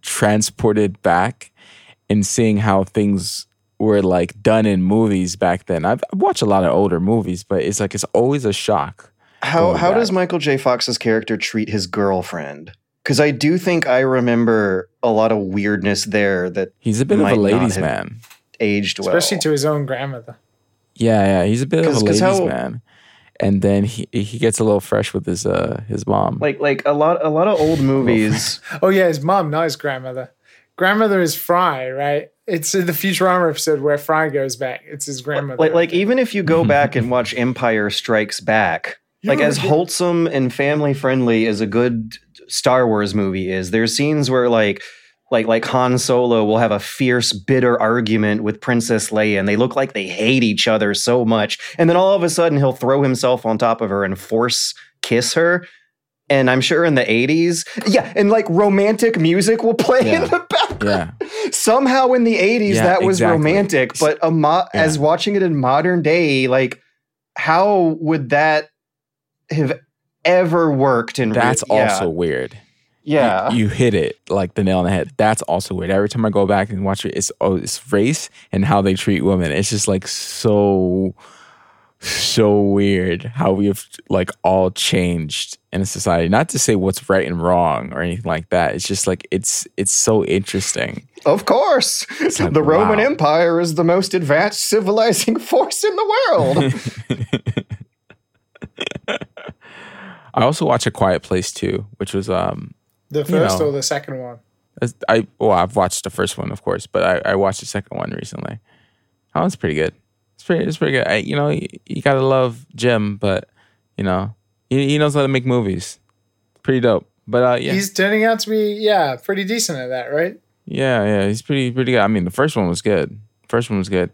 transported back and seeing how things were like done in movies back then. I've, I've watched a lot of older movies, but it's like it's always a shock. How Going how back. does Michael J. Fox's character treat his girlfriend? Because I do think I remember a lot of weirdness there that He's a bit of a ladies' man. aged well. especially to his own grandmother. Yeah, yeah, he's a bit of a 'Cause- 'cause ladies' how- man. And then he he gets a little fresh with his uh his mom. like like a lot a lot of old movies. Oh yeah, his mom, not his grandmother. Grandmother is Fry, right? It's in the Futurama episode where Fry goes back. It's his grandmother. like like even if you go back and watch Empire Strikes Back, like You're as a wholesome and family friendly as a good Star Wars movie is, there's scenes where like like like Han Solo will have a fierce, bitter argument with Princess Leia, and they look like they hate each other so much. And then all of a sudden, he'll throw himself on top of her and force kiss her. And I'm sure in the 80s, yeah, and like romantic music will play Yeah. in the background. yeah. Somehow in the 80s, Yeah, that was exactly. romantic, but a mo- Yeah. as watching it in modern day, like, how would that have ever worked in That's yeah. also weird. yeah. you, you hit it like the nail on the head. That's also weird. Every time I go back and watch it, it's oh, it's race and how they treat women. It's just like so, so weird how we have like all changed in a society. Not to say what's right and wrong or anything like that. It's just like it's it's so interesting. Of course. like, the Roman wow. Empire is the most advanced civilizing force in the world. I also watch A Quiet Place too, which was um the first know. or the second one. I well, I've watched the first one, of course, but I, I watched the second one recently. That one's pretty good. It's pretty. It's pretty good. I, you know, you, you gotta love Jim, but you know, he, he knows how to make movies. Pretty dope. But uh, yeah, He's turning out to be, yeah, pretty decent at that, right? yeah, yeah, he's pretty pretty good. I mean, the first one was good. First one was good.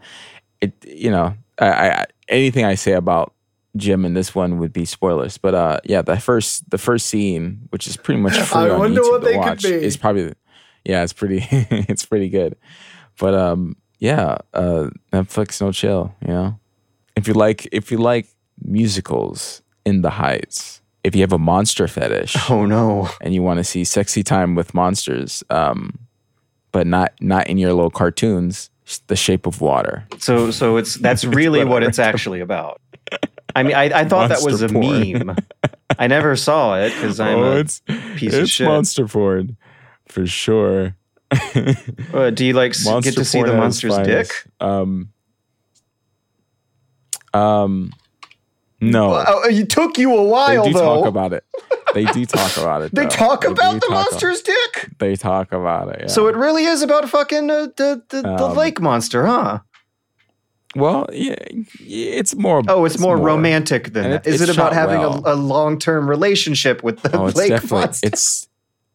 It, you know, I, I anything I say about Jim in this one would be spoilers. But uh, yeah, the first the first scene, which is pretty much free I on wonder YouTube what to they could watch, be. is probably yeah, it's pretty it's pretty good. But um, yeah, uh, Netflix no chill. You know, if you like if you like musicals in the Heights, if you have a monster fetish oh no. and you want to see sexy time with monsters, um, but not not in your little cartoons. The Shape of Water. So so it's that's really what it's actually about. I mean, I, I thought that was a porn. meme. I never saw it because I'm oh, a it's piece of shit. monster porn for sure. Uh, do you like monster get to see the monster's dick? Um, um, no. Oh, it took you a while. they do though. talk about it. They do talk about it. they though. talk They about the talk monster's dick. They talk about it. Yeah. So it really is about fucking uh, the the, the Um, lake monster, huh? Well, yeah, it's more. Oh, it's, more, romantic than that. it- Is it about having well. a, a long term relationship with the Oh, it's lake monster? it's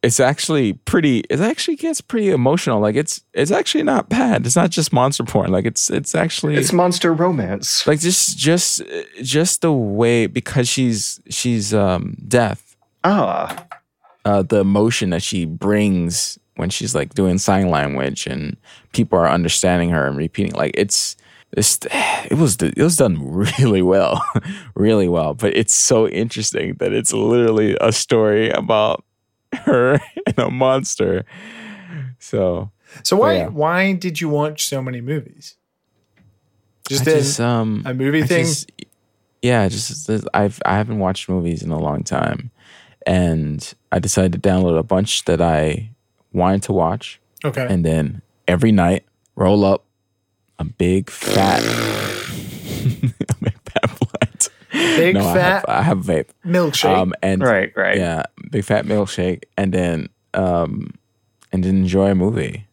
it's actually pretty it actually gets pretty emotional like it's it's actually not bad it's not just monster porn like it's it's actually It's monster romance. like just just just the way because she's she's um deaf Ah, uh the emotion that she brings when she's like doing sign language and people are understanding her and repeating like it's it's it was it was done really well really well but it's so interesting that it's literally a story about her and a monster so So why yeah. why did you watch so many movies? Just, just um a movie I thing. just- yeah, just I've I haven't watched movies in a long time, and I decided to download a bunch that I wanted to watch, okay. and then every night roll up a big fat, a big fat. Big no, fat I have, I have vape. milkshake. Um, and right, right. yeah, big fat milkshake, and then um, and then enjoy a movie,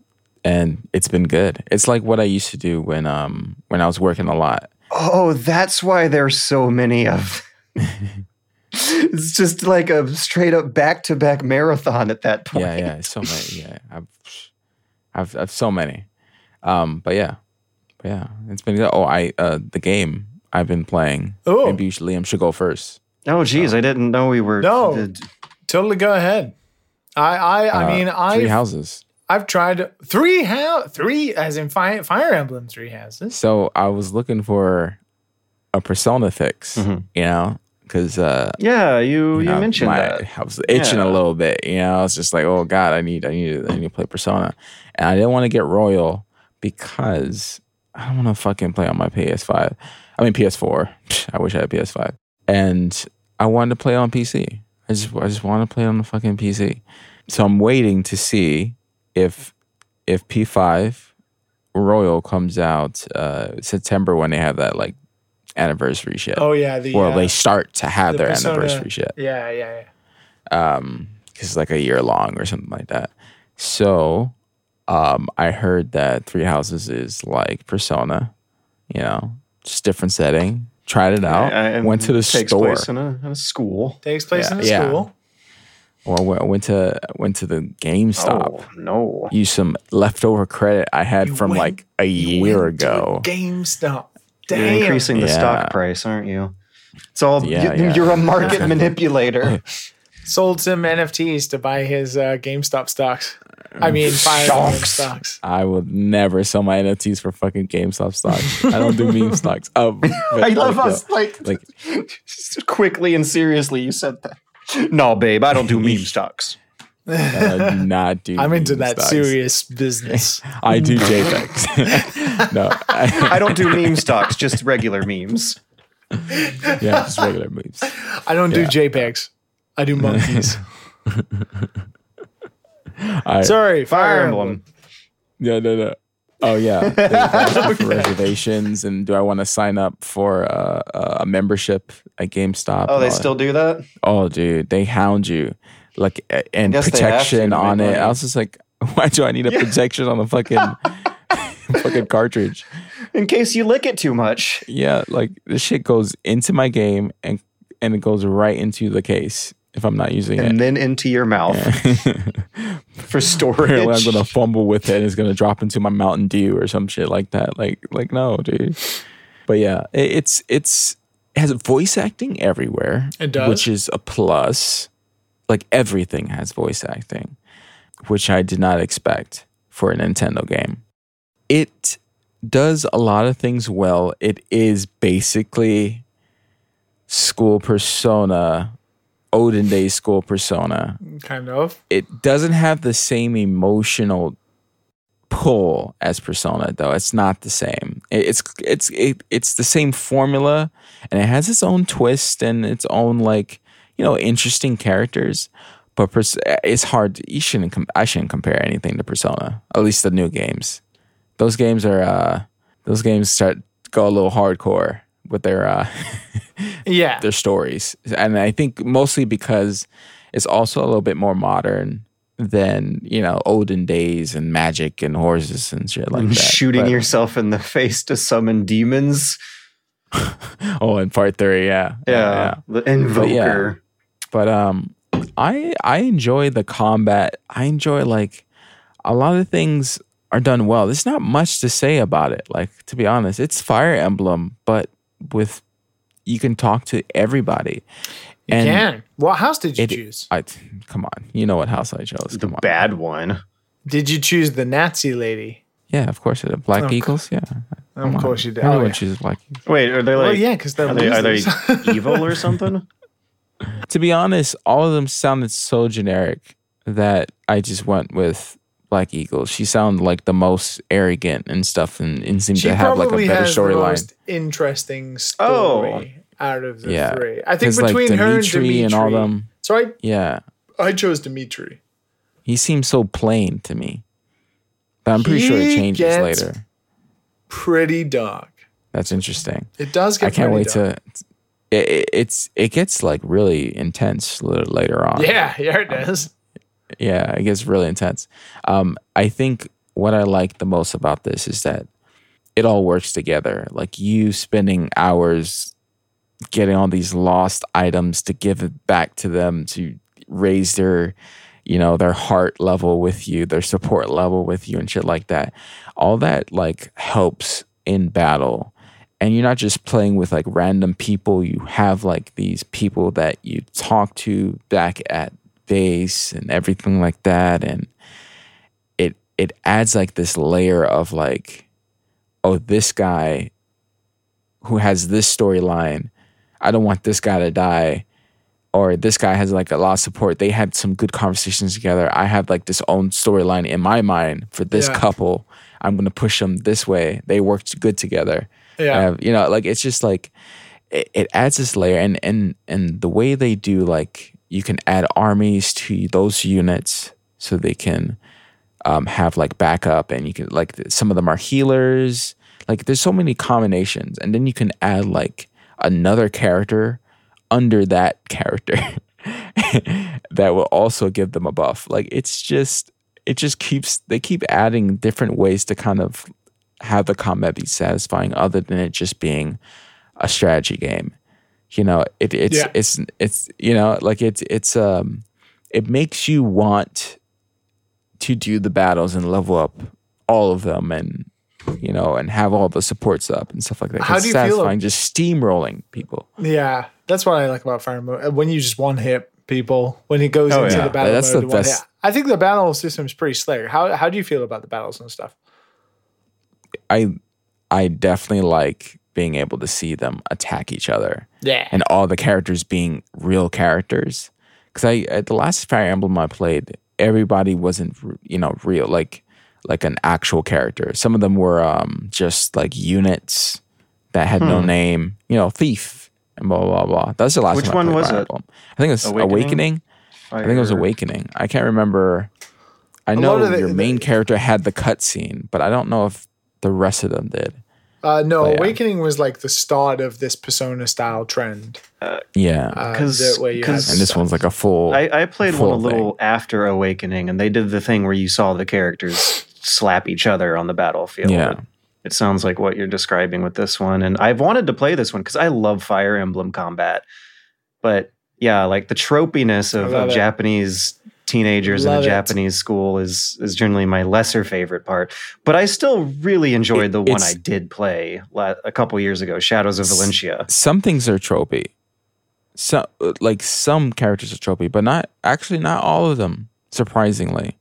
and it's been good. It's like what I used to do when um when I was working a lot. Oh, that's why there's so many of. it's just like a straight up back to back marathon at that point. Yeah, yeah, so many. Yeah, I've, I've, I've so many. Um, but yeah, but yeah, it's been good. Oh, I, uh, the game I've been playing. Oh. maybe you should, Liam should go first. Oh, geez, I didn't know we were. No. the- totally go ahead. I I I Uh, mean three I houses. I've tried three how three as in fire Fire Emblem three houses. So I was looking for a Persona fix. Mhm. You know, because uh, yeah, you you know, mentioned my- that. I was itching Yeah. a little bit. You know, I was just like, oh god, I need, I need, I need to play Persona, and I didn't want to get Royal because I don't want to fucking play on my PS5. I mean PS4. I wish I had PS5, and I wanted to play on PC. I just, I just want to play on the fucking PC. So I'm waiting to see if if P5 Royal comes out uh September when they have that like anniversary shit. Oh yeah, the or uh, they start to have the their Persona- anniversary shit yeah yeah yeah. um because it's like a year long or something like that so um i heard that three houses is like persona you know just different setting tried it out I- I- went to the takes store place in a, in a school. Takes place Yeah, in a yeah. school. or went, went to went to the GameStop. Oh no! Used some leftover credit I had You from went- like a year went to a ago. GameStop. You're Damn. increasing the Yeah. stock price, aren't you? It's all Yeah, you, yeah. you're a market manipulator. Sold some NFTs to buy his uh, GameStop stocks. I mean, Fire stocks. I would never sell my NFTs for fucking GameStop stocks. I don't do meme stocks. Oh, but I love like, us like, like- just quickly and seriously. You said that. No, babe, I don't do meme stocks. I do not do. I'm into that stocks. serious business. I do JPEGs. no, I, I don't do meme stocks, just regular memes. yeah, just regular memes. I don't do JPEGs. I do monkeys. I, Sorry, Fire Fire Emblem. Emblem. No, no, no. Oh yeah, They asked me for reservations, and do I want to sign up for uh, a membership at GameStop? Oh, they still that. do that? Oh, dude, they hound you, like, and guess they have to protection to on it. money. I was just like, why do I need a Yeah. protection on the fucking fucking cartridge? In case you lick it too much. Yeah, like this shit goes into my game and and it goes right into the case if I'm not using And it. And then into your mouth for Apparently I'm gonna fumble with it and it's gonna drop into my Mountain Dew or some shit like that. Like like no, dude. But yeah, it, it's it's it has voice acting everywhere. It does? Which is a plus. Like everything has voice acting, which I did not expect for a Nintendo game. It does a lot of things well. It is basically school persona, Odin Day school persona. Kind of. it doesn't have the same emotional pull as persona though. It's not the same. It's it's it, it's the same formula and it has its own twist and its own like you know interesting characters but pers- it's hard to- you shouldn't com- i shouldn't compare anything to persona at least the new games. Those games are uh those games start go a little hardcore with their uh Yeah. their stories. And I think mostly because it's also a little bit more modern than, you know, olden days and magic and horses and shit like that. Shooting But- yourself in the face to summon demons. Oh, in part three, yeah. Yeah. The Evoker. But um I I enjoy the combat. I enjoy like a lot of things are done well. There's not much to say about it. Like to be honest, it's Fire Emblem, but with you can talk to everybody. You And can. What house did you it- choose? I come on, you know what house I chose. The on. bad one. Did you choose the Nazi lady? Yeah, of course it. is. Black Of Eagles. Yeah, Of course you did. Everyone Oh, yeah. chooses Black Eagles. Wait, are they like? Well, yeah, because they're Are they, are they evil or something? To be honest, all of them sounded so generic that I just went with Black Eagles. She sounded like the most arrogant and stuff, and, and seemed she to have like a probably better has the storyline. most interesting Oh. story out of the Yeah. three. I think 'Cause, like between her and Dimitri Dimitri. and all them, So I, yeah, I chose Dimitri. he seems so plain to me. But I'm pretty sure it He changes gets- later. Pretty dark. That's interesting. It does get I can't pretty wait dark. to. It, it- it's it gets like really intense later on. Yeah, yeah, it does. Yeah, it gets really intense. Um, I think what I like the most about this is that it all works together. Like you spending hours getting all these lost items to give it back to them to raise their, you know, their heart level with you, their support level with you, and shit like that. All that like helps in battle. And you're not just playing with like random people. You have like these people that you talk to back at base and everything like that. And it it adds like this layer of like oh this guy who has this storyline i don't want this guy to die. Or this guy has like a lot of support. They had some good conversations together. I have like this own storyline in my mind for this Yeah. couple. I'm going to push them this way. They worked good together. Yeah. uh, you know, like it's just like it, it adds this layer, and and and the way they do, like you can add armies to those units so they can um, have like backup, and you can like some of them are healers. Like there's so many combinations, and then you can add like another character under that character that will also give them a buff. Like it's just it just keeps they keep adding different ways to kind of have the combat be satisfying other than it just being a strategy game. You know, it, it's Yeah. it's it's you know like it's it's um it makes you want to do the battles and level up all of them and you know and have all the supports up and stuff like that. How do you feel satisfying just steamrolling people. Yeah, that's what I like about Fire Emblem. Uh, When you just one hit people, when it goes Oh, into yeah. the battle That's mode, the best- hit. I think the battle system is pretty slick. How how do you feel about the battles and stuff? I I definitely like being able to see them attack each other. Yeah, and all the characters being real characters. Because I at the last Fire Emblem I played, everybody wasn't you know real like like an actual character. Some of them were um, just like units that had no name. You know, thief and blah blah blah. That's the last Which time one played was Fire it? Emblem. I think it was Awakening? Awakening. I think it was Awakening. I can't remember. I know the- your main the- character had the cutscene, but I don't know if the rest of them did. Uh, no, yeah. Awakening was like the start of this Persona style trend. Yeah, because the way you had 'cause- and this stuff. one's like a full. I, I played one a full little after Awakening, and they did the thing where you saw the characters slap each other on the battlefield. Yeah. It, it sounds like what you're describing with this one, and I've wanted to play this one because I love Fire Emblem combat. But yeah, like the tropiness of, love of. Japanese teenagers in a it. Japanese school is is generally my lesser favorite part. But I still really enjoyed It- the one I did play la- a couple years ago, Shadows of Valentia. some things are tropey. So like some characters are tropey, but not actually not all of them. Surprisingly,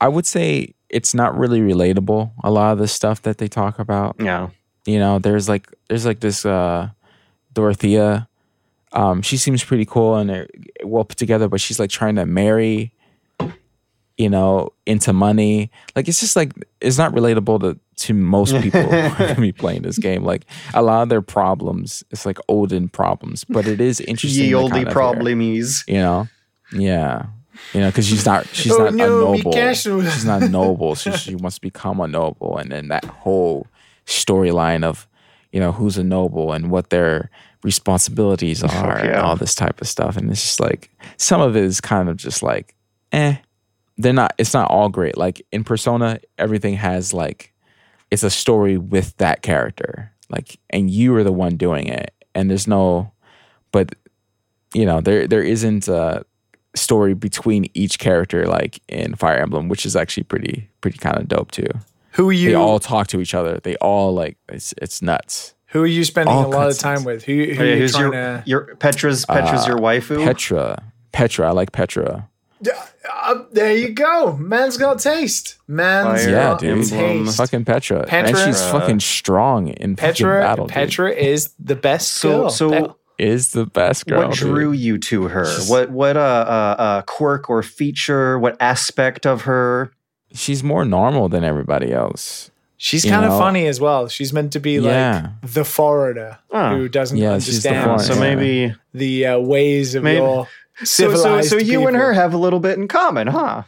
I would say it's not really relatable. A lot of the stuff that they talk about, Yeah, you know, there's like there's like this uh, Dorothea. Um, she seems pretty cool and well put together, but she's like trying to marry, you know, into money. Like it's just like it's not relatable to to most people who are gonna be playing this game. Like a lot of their problems, it's like olden problems, but it is interesting. ye to olde kind of hear, problems. you know, yeah, you know, because she's not she's Oh, not no, a noble. She's not noble. So she wants to become a noble, and then that whole storyline of you know who's a noble and what their responsibilities are and all this type of stuff. And it's just like some of it is kind of just like, eh, they're not. It's not all great. Like in Persona, everything has like it's a story with that character, like, and you are the one doing it, and there's no, but you know there there isn't a story between each character, like in Fire Emblem, which is actually pretty pretty kind of dope too. Who are you? They all talk to each other. They all like it's it's nuts. who are you spending all a lot of time with? Who, who Oh, yeah, are you who's trying your, to? your Petra's Petra's uh, your waifu? Petra, Petra, I like Petra. Uh, there you go. Man's got taste. Man's Fire Yeah, got dude. taste. Fucking Petra, and she's fucking strong in fucking Petra, battle. dude. Petra is the best So girl. so Pe- is the best girl. what drew dude. you to her? What what uh, uh uh quirk or feature? What aspect of her? She's more normal than everybody else. she's you kind of funny as well. She's meant to be Yeah. like the foreigner Oh. who doesn't Yeah, understand. So maybe the uh, ways of Maybe- your so so so you and her have a little bit in common, huh?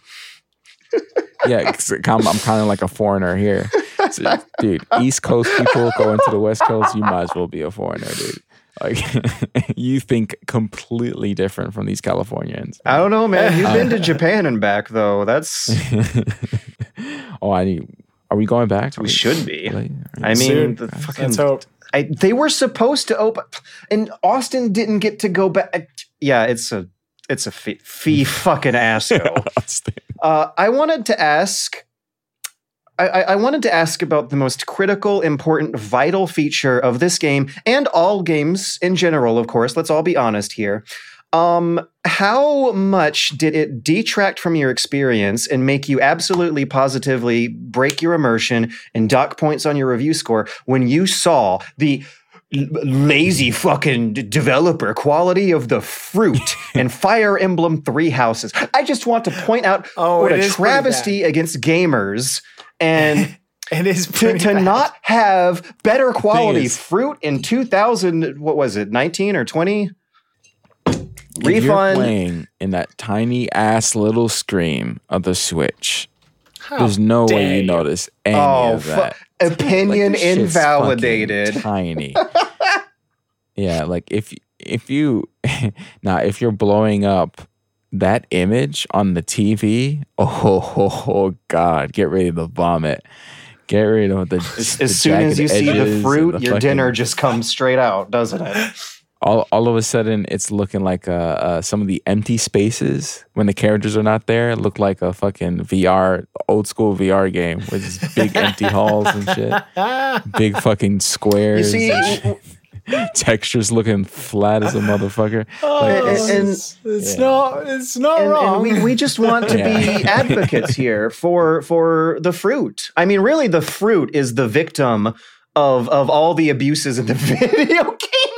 yeah, I'm, I'm kind of like a foreigner here. So, dude, East Coast people going to the West Coast, you might as well be a foreigner, dude. Like, you think completely different from these Californians. I don't know, man. You've been to Japan and back though. That's oh, I need. Are we going back? Are we should be. Really? I mean, Soon. the fucking Let's hope. I, they were supposed to open, and Austin didn't get to go back. Yeah, it's a it's a fee, fee fucking asshole. Uh, I wanted to ask. I, I wanted to ask about the most critical, important, vital feature of this game and all games in general. Of course, let's all be honest here. Um, how much did it detract from your experience and make you absolutely positively break your immersion and dock points on your review score when you saw the lazy fucking developer quality of the fruit and Fire Emblem Three Houses? I just want to point out Oh, what a travesty against gamers and It is to, to bad. not have better quality is- fruit in 2000 what was it 19 or 20 If you're refund playing in that tiny ass little screen of the Switch. How There's no way you notice any oh of that. Like, opinion fucking invalidated Tiny. yeah, like if if you now if you're blowing up that image on the TV, oh, oh, oh god, get ready to vomit. Get ready to the as, the as soon as you see the fruit the your fucking- dinner just comes straight out doesn't it all, all of a sudden it's looking like uh, uh, some of the empty spaces when the characters are not there look like a fucking VR old school VR game with just big empty halls and shit, big fucking you squares, see textures looking flat as a motherfucker. Oh, And- and- it's, it's Yeah. not. It's not and, wrong. and we, we just want to Yeah. be advocates here for for the fruit i mean really the fruit is the victim of of all the abuses in the video game industry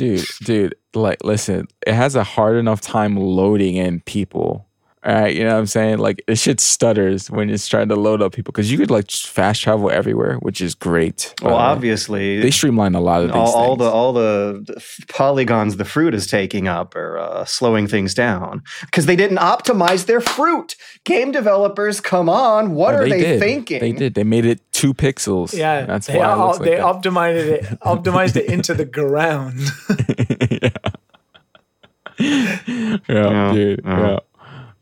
dude, dude, like, listen, it has a hard enough time loading in people. All right, you know what I'm saying? Like, it shit stutters when it's trying to load up people because you could like fast travel everywhere, which is great. well the way. obviously they streamline a lot of these all, all the all the, the polygons the fruit is taking up are uh, slowing things down because they didn't optimize their fruit. Game developers, come on, what Oh, are they, did. thinking? They did. They made it two pixels. yeah, that's they, why it al- looks like they that. optimized it. Optimized it into the ground. yeah, yeah, Yeah, dude. yeah. Yeah.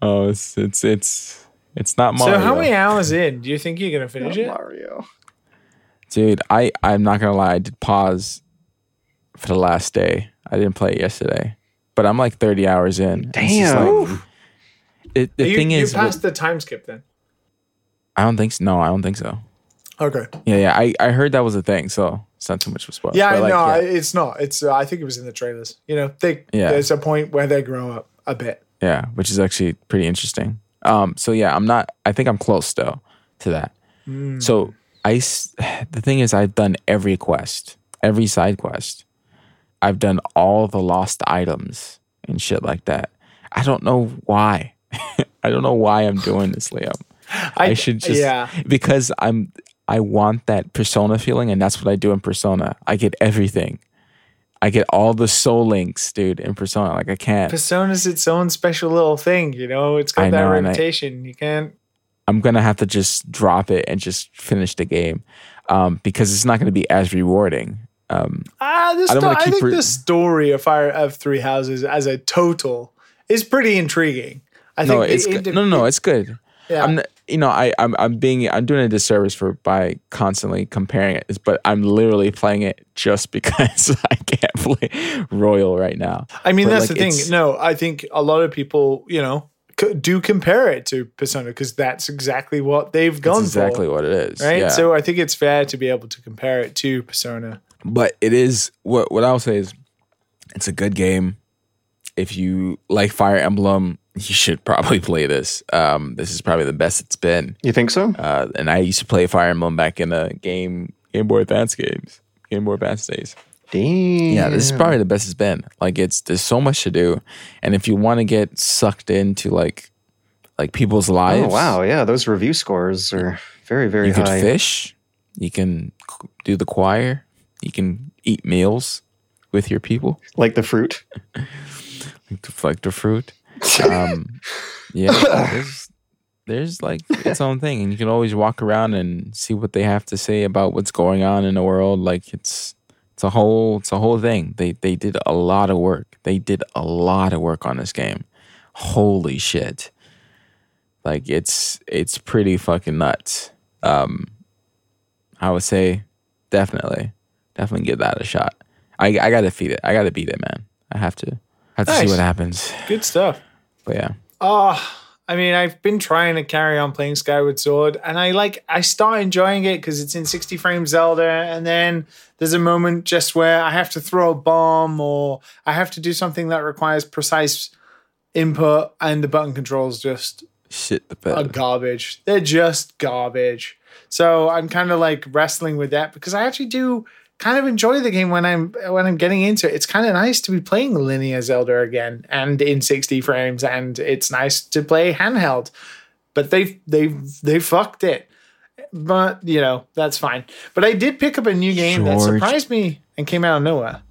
Oh, it's it's it's it's not Mario. so, how many hours in do you think you're gonna finish it? Mario. Dude, I I'm not gonna lie. I did pause for the last day. I didn't play it yesterday, but I'm like 30 hours in. Damn. like- it, the you, thing you is, passed the time skip then. I don't think so. No, I don't think so. Okay. Yeah, yeah. I, I heard that was a thing, so it's not too much of a spoiler. Yeah, But, like, no, yeah. it's not. It's. Uh, I think it was in the trailers. You know, they, Yeah. there's a point where they grow up a bit. Yeah, which is actually pretty interesting. Um, so yeah, I'm not. I think I'm close though to that. Mm. So I, the thing is, I've done every quest, every side quest. I've done all the lost items and shit like that. I don't know why. I don't know why I'm doing this, Liam. I, should just Yeah. because I'm. I want that persona feeling, and that's what I do in persona. I get everything. I get all the soul links, dude, in persona. Like I can't. Persona's its own special little thing. You know, it's got I that know, I- reputation. you can't. I'm gonna have to just drop it and just finish the game um, because it's not gonna be as rewarding. Um, Ah, the I sto- I think re- the story of Fire of Three Houses as a total is pretty intriguing. I no, think it's it- no, no, no, it's good. yeah. I'm you know, I I'm, I'm being I'm doing a disservice for by constantly comparing it, but I'm literally playing it just because I can't play Royal right now. I mean, But, that's like, the thing. No, I think a lot of people, you know, c- do compare it to Persona because that's exactly what they've That's gone exactly for. what it is, Right. Yeah. So I think it's fair to be able to compare it to Persona. but it is what what I'll say is it's a good game. If you like Fire Emblem, you should probably play this. Um, this is probably the best it's been. You think so? Uh, and I used to play Fire Emblem back in the game Game Boy Advance games, Game Boy Advance days. Damn. Yeah, this is probably the best it's been. Like it's there's so much to do, and if you want to get sucked into like like people's lives, Oh wow, yeah, those review scores are very very you high. fish, you can do the choir, you can eat meals with your people, Like the fruit. like the, like the fruit. Um, yeah, there's there's like its own thing, and you can always walk around and see what they have to say about what's going on in the world. Like it's it's a whole it's a whole thing. They they did a lot of work. They did a lot of work on this game. Holy shit! Like it's it's pretty fucking nuts. Um, I would say definitely definitely give that a shot. I I gotta feed it. I gotta beat it, man. I have to have to see what happens. Good stuff. But yeah. Oh, I mean, I've been trying to carry on playing Skyward Sword, and I like I start enjoying it because it's in 60 frames Zelda, and then there's a moment just where I have to throw a bomb or I have to do something that requires precise input, and the button controls just Shit the bed. are garbage. They're just garbage. So I'm kind of like wrestling with that because I actually do kind of enjoy the game when I'm when I'm getting into it. It's kind of nice to be playing linear Zelda again and in 60 frames, and it's nice to play handheld. But they they they fucked it. But you know that's fine. But I did pick up a new game that surprised me and came out of nowhere.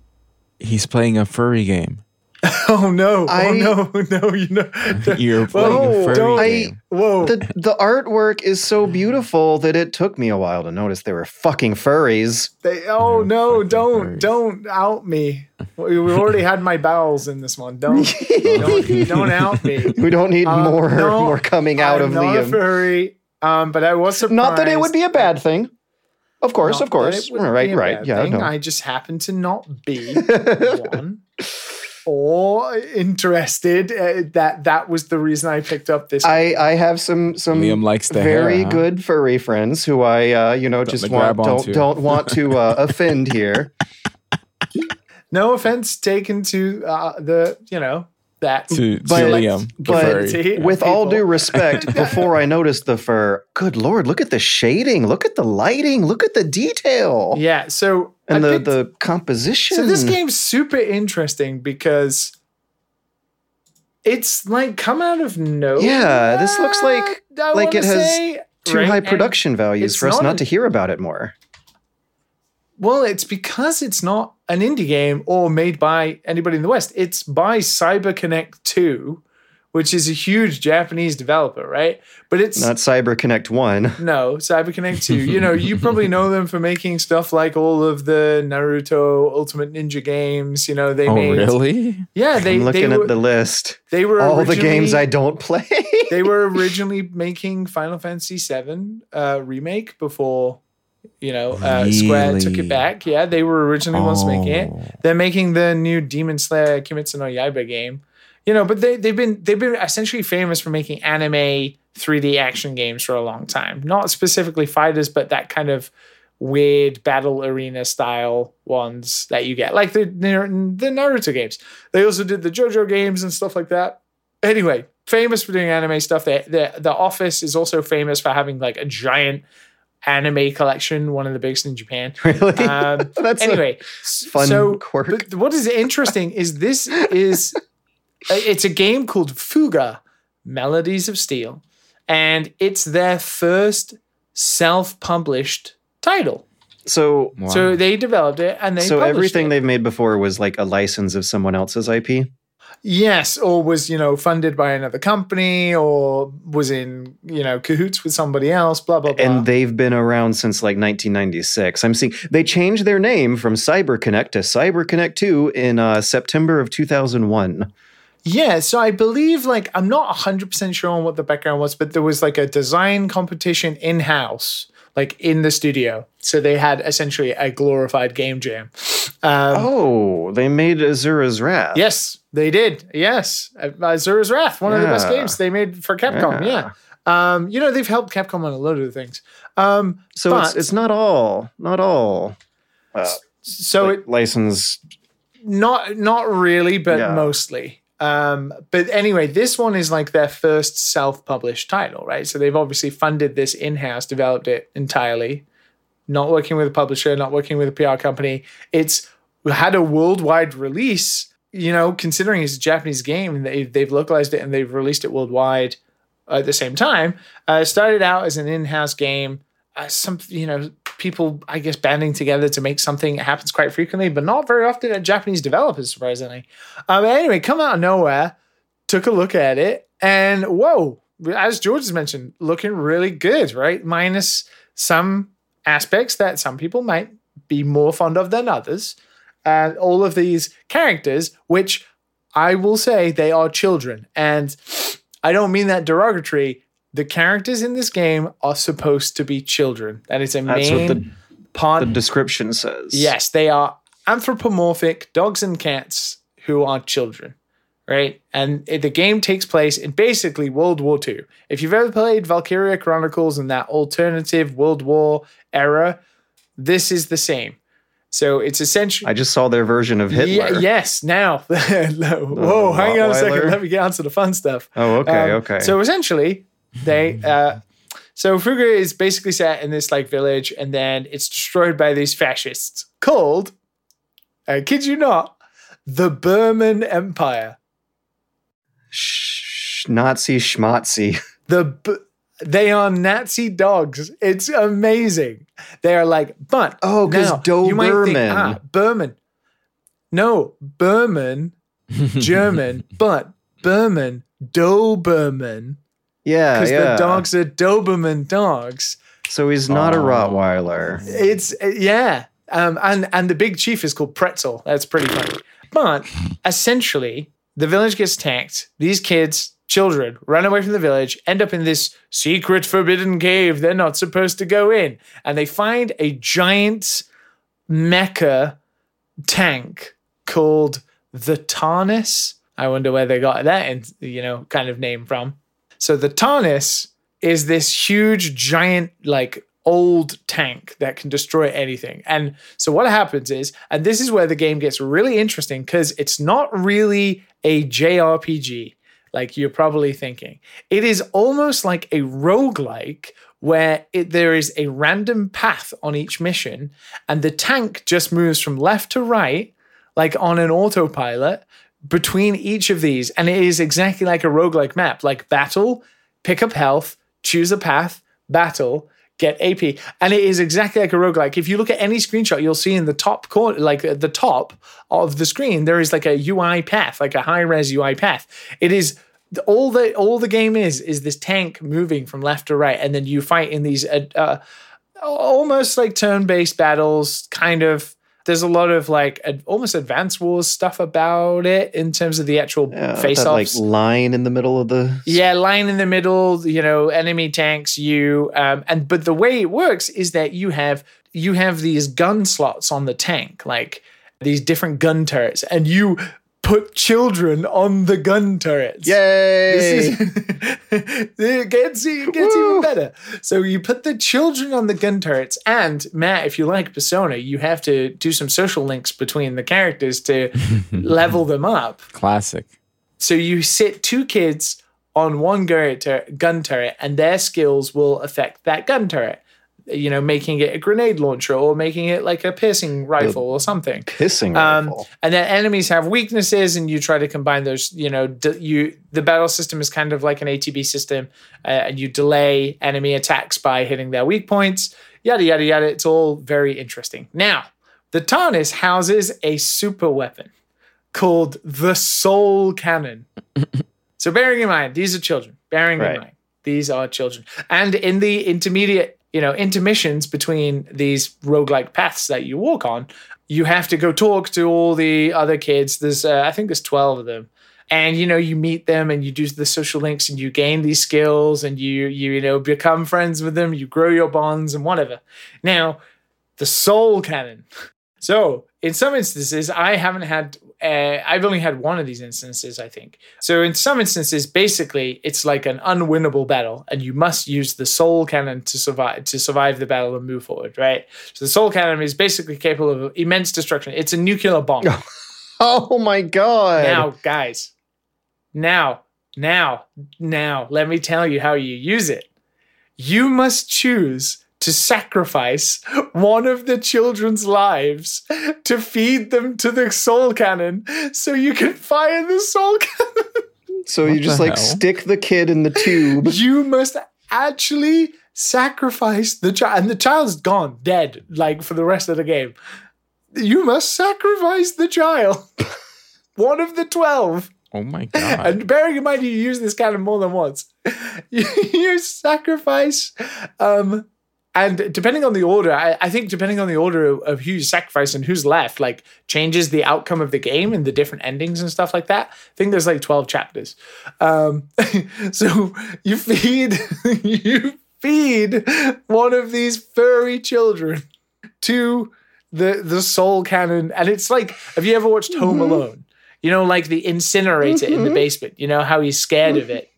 He's playing a furry game. Oh no! I- oh no! No! You know. You're playing Whoa, a furry don't- I- game. Whoa! The the artwork is so beautiful that it took me a while to notice they were fucking furries. They, oh no! Don't furries. don't out me. We we already had my bowels in this one. Don't don't, don't out me. We don't need Um, more no, more coming out I'm of not a Liam. furry. Um, but I was surprised. Not that it would be a bad thing. Of course, Not of course. that it would Right, be a right. bad Yeah, thing. no. I just happen to not be one or interested. Uh, that that was the reason I picked up this. I, I have some some Liam likes the very hair, huh? good furry friends who I uh, you know just want don't onto. don't want to uh, offend here. no offense taken to uh, the you know that To, to But- Liam, but- furry. With all due respect, before I noticed the fur, good lord, look at the shading, look at the lighting, look at the detail, Yeah. So and I the picked- the composition. So this game's super interesting because it's like come out of nowhere. Yeah, this looks like- I like it has say, too right? high And- production values it's for us not not an- to hear about it more. well, it's because it's not an indie game or made by anybody in the West. It's by CyberConnect 2, which is a huge Japanese developer, right? But it's Not CyberConnect One. No, CyberConnect 2. You know, you probably know them for making stuff like all of the Naruto Ultimate Ninja games. You know, they oh, made really? Yeah, they I'm looking they were, at the list. they were All the games I don't play. they were originally making Final Fantasy VII uh, remake before you know uh, Square took it back. Yeah, they were originally ones making it. Oh. They're making the new Demon Slayer Kimetsu no Yaiba game. You know, but they they've been they've been essentially famous for making anime 3D action games for a long time. Not specifically fighters, but that kind of weird battle arena style ones that you get, like the the Naruto games. They also did the JoJo games and stuff like that. Anyway, famous for doing anime stuff. The the the Office is also famous for having like a giant anime collection, one of the biggest in Japan. really? Um, That's anyway, fun so quirk. but what is interesting is this is it's a game called Fuga Melodies of Steel, and it's their first self-published title. so Wow. So they developed it and they so everything it. they've made before was like a license of someone else's IP. Yes, or was you know funded by another company, or was in you know cahoots with somebody else. Blah blah blah. And they've been around since like 1996. I'm seeing they changed their name from CyberConnect to CyberConnect 2 in uh, September of 2001. Yeah, so I believe like I'm not 100% sure on what the background was, but there was like a design competition in-house, like in the studio. So they had essentially a glorified game jam. Um, Oh, they made Asura's Wrath. Yes, they did. Yes, Uh, Asura's Wrath, one of the best games they made for Capcom. Yeah. Yeah. Um, you know they've helped Capcom on a load of things. Um, So it's But- it's not all not all uh, so like, it license. not not really, but Yeah. mostly. Um, but anyway, this one is like their first self-published title, right? So they've obviously funded this in-house, developed it entirely, not working with a publisher, not working with a PR company. It's had a worldwide release. You know, considering it's a Japanese game, they they've localized it and they've released it worldwide at the same time. Uh, started out as an in-house game. Uh, some you know people I guess banding together to make something happens quite frequently, but not very often at Japanese developers, surprisingly. Um, anyway, come out of nowhere, took a look at it, and whoa, as George has mentioned, looking really good, right? Minus some aspects that some people might be more fond of than others. And all of these characters, which I will say they are children. And I don't mean that derogatory. The characters in this game are supposed to be children. That is a That's main what the, part. the description says. Yes, they are anthropomorphic dogs and cats who are children, right? And the game takes place in basically World War II. If you've ever played Valkyria Chronicles and that alternative World War era, this is the same. So it's essentially. I just saw their version of Hitler. Yeah, yes, now. Whoa, hang on a second. Let me get on to the fun stuff. Oh, okay, Um, okay. So essentially, they uh, so Fuga is basically set in this like village, and then it's destroyed by these fascists called, I kid you not, the Berman Empire. Sh- Nazi schmatzi. The B- they are Nazi dogs. It's amazing. They are like, but Oh, 'cause now, you might think, Doberman. ah, Berman. No, Berman, German, but Berman, Doberman. Yeah, because yeah. the dogs are Doberman dogs. So he's not a Oh. Rottweiler. It's yeah, um, and and the big chief is called Pretzel. That's pretty funny. But essentially, the village gets attacked. These kids, children, run away from the village, end up in this secret forbidden cave they're not supposed to go in, and they find a giant mecha tank called the Taranis. I wonder where they got that, and you know, kind of name from. So the Taranis is this huge, giant, like old tank that can destroy anything. And so what happens is, and this is where the game gets really interesting because it's not really a JRPG like you're probably thinking. It is almost like a roguelike where it, there is a random path on each mission and the tank just moves from left to right like on an autopilot between each of these. And it is exactly like a roguelike map, like battle, pick up health, choose a path, battle, get AP. And it is exactly like a roguelike. If you look at any screenshot, you'll see in the top corner, like at the top of the screen, there is like a UI path, like a high res UI path. It is all the all the game is is this tank moving from left to right, and then you fight in these uh, uh, almost like turn-based battles, kind of. There's a lot of like ad- almost advanced wars stuff about it in terms of the actual Yeah, face that like line in the middle of the yeah, line in the middle, you know, enemy tanks you um and but the way it works is that you have you have these gun slots on the tank, like these different gun turrets, and you put children on the gun turrets. Yay! This is it gets, it gets even better. So you put the children on the gun turrets, and Matt, if you like Persona, you have to do some social links between the characters to level them up. Classic. So you sit two kids on one gun turret, gun turret, and their skills will affect that gun turret. You know, making it a grenade launcher or making it like a piercing rifle or something. Pissing Um, rifle. and then enemies have weaknesses, and you try to combine those. You know, d- you the battle system is kind of like an ATB system, uh, and you delay enemy attacks by hitting their weak points. Yada yada yada. It's all very interesting. Now, the Taranis houses a super weapon called the Soul Cannon. so, bearing in mind, these are children. Bearing Right. in mind, these are children, and in the intermediate, you know, intermissions between these roguelike paths that you walk on, you have to go talk to all the other kids. There's, uh, I think, there's twelve of them, and you know you meet them and you do the social links and you gain these skills and you you you know become friends with them. You grow your bonds and whatever. Now the soul cannon so in some instances i haven't had uh, i've only had one of these instances i think so in some instances basically it's like an unwinnable battle and you must use the soul cannon to survive to survive the battle and move forward right so the soul cannon is basically capable of immense destruction it's a nuclear bomb Oh my god. now, guys, now, now, now, let me tell you how you use it. You must choose to sacrifice one of the children's lives to feed them to the soul cannon so you can fire the soul cannon. so What you just like hell? stick the kid in the tube. You must actually sacrifice the child, and the child's gone, dead, like for the rest of the game. You must sacrifice the child. One of the 12. Oh my god. And bearing in mind you use this cannon more than once, you, you sacrifice, um, and depending on the order, I, I think depending on the order of, of who you sacrifice and who's left, like changes the outcome of the game and the different endings and stuff like that. I think there's like twelve chapters. Um, so you feed you feed one of these furry children to the the soul cannon, and it's like, have you ever watched Home Alone? You know, like the incinerator in the Mhm. basement. You know how he's scared of it.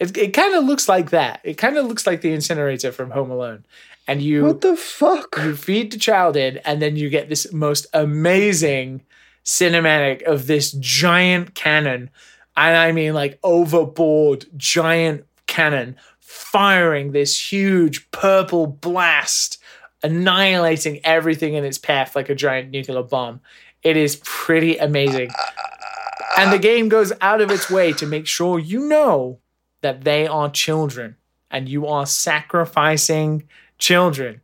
It, it kind of looks like that. It kind of looks like the incinerator from Home Alone. And you What the fuck? you feed the child in, and then you get this most amazing cinematic of this giant cannon. And I mean, like overboard giant cannon firing this huge purple blast, annihilating everything in its path like a giant nuclear bomb. It is pretty amazing. And the game goes out of its way to make sure you know that they are children and you are sacrificing children.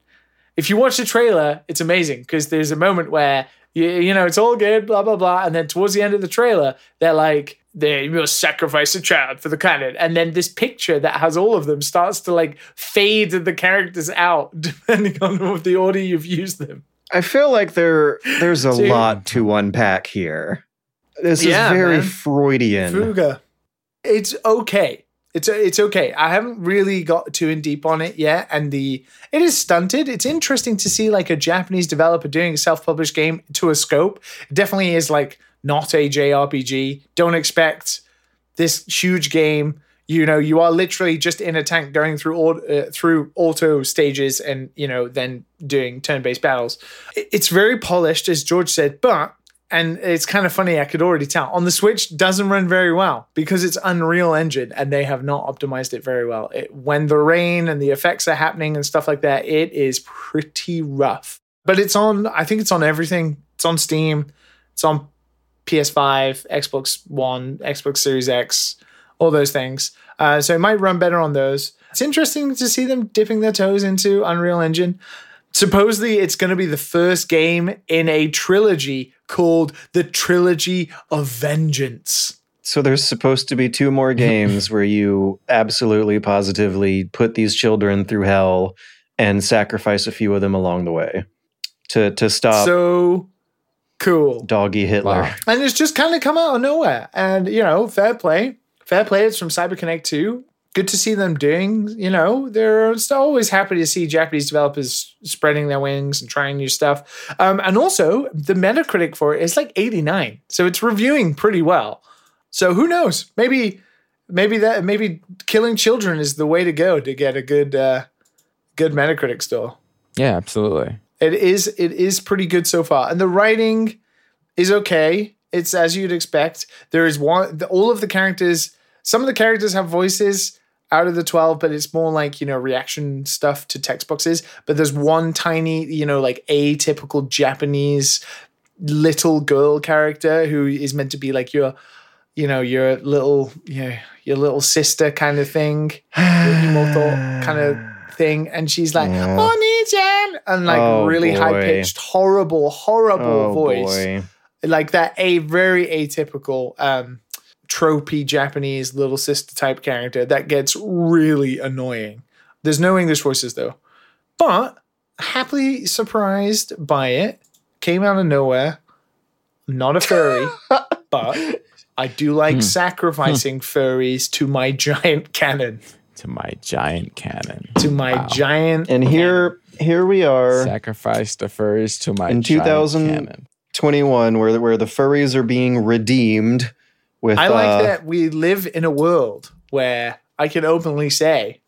If you watch the trailer, it's amazing because there's a moment where you, you know it's all good, blah blah blah, and then towards the end of the trailer, they're like, "They must sacrifice a child for the cannon," and then this picture that has all of them starts to like fade the characters out depending on the order you've used them. I feel like there there's a Dude. lot to unpack here. This Yeah, is very man. Freudian. Fuga. It's okay. It's it's okay. I haven't really got too in deep on it yet, and the it is stunted. It's interesting to see like a Japanese developer doing a self-published game to a scope. It definitely is like not a JRPG. Don't expect this huge game. You know, you are literally just in a tank going through uh, through auto stages, and you know, then doing turn-based battles. It- It's very polished, as George said, but and it's kind of funny. I could already tell on the Switch doesn't run very well because it's Unreal Engine and they have not optimized it very well. It, when the rain and the effects are happening and stuff like that, it is pretty rough. But it's on. I think it's on everything. It's on Steam. It's on PS5, Xbox One, Xbox Series X, all those things. Uh, so it might run better on those. It's interesting to see them dipping their toes into Unreal Engine. Supposedly, it's going to be the first game in a trilogy called the Trilogy of Vengeance. So there's supposed to be two more games where you absolutely positively put these children through hell and sacrifice a few of them along the way to to stop so cool. doggy Hitler. Wow. And it's just kind of come out of nowhere. And, you know, fair play. Fair play. It's from CyberConnect 2. Good to see them doing, you know, they're always happy to see Japanese developers spreading their wings and trying new stuff. Um, and also, the Metacritic for it is like 89. So it's reviewing pretty well. So who knows? Maybe, maybe that, maybe killing children is the way to go to get a good, uh, good Metacritic score Yeah, absolutely. it is it is pretty good so far and the writing is okay it's as you'd expect there is one the, all of the characters some of the characters have voices out of the 12 but it's more like you know reaction stuff to text boxes but there's one tiny you know like atypical japanese little girl character who is meant to be like your you know your little you know, your little sister kind of thing your imouto kind of thing. And she's like Yeah. Oni-chan! And like Oh, really high pitched horrible horrible Oh voice. boy. like that a very atypical um tropey Japanese little sister type character that gets really annoying. There's no English voices though. But happily surprised by it. Came out of nowhere. Not a furry, but I do like Hmm. sacrificing furries to my giant cannon. To my giant cannon. To my Wow. giant And here, here we are, Sacrifice the furries to my In giant 2000 cannon. where where the furries are being redeemed with. I like uh, that we live in a world where I can openly say,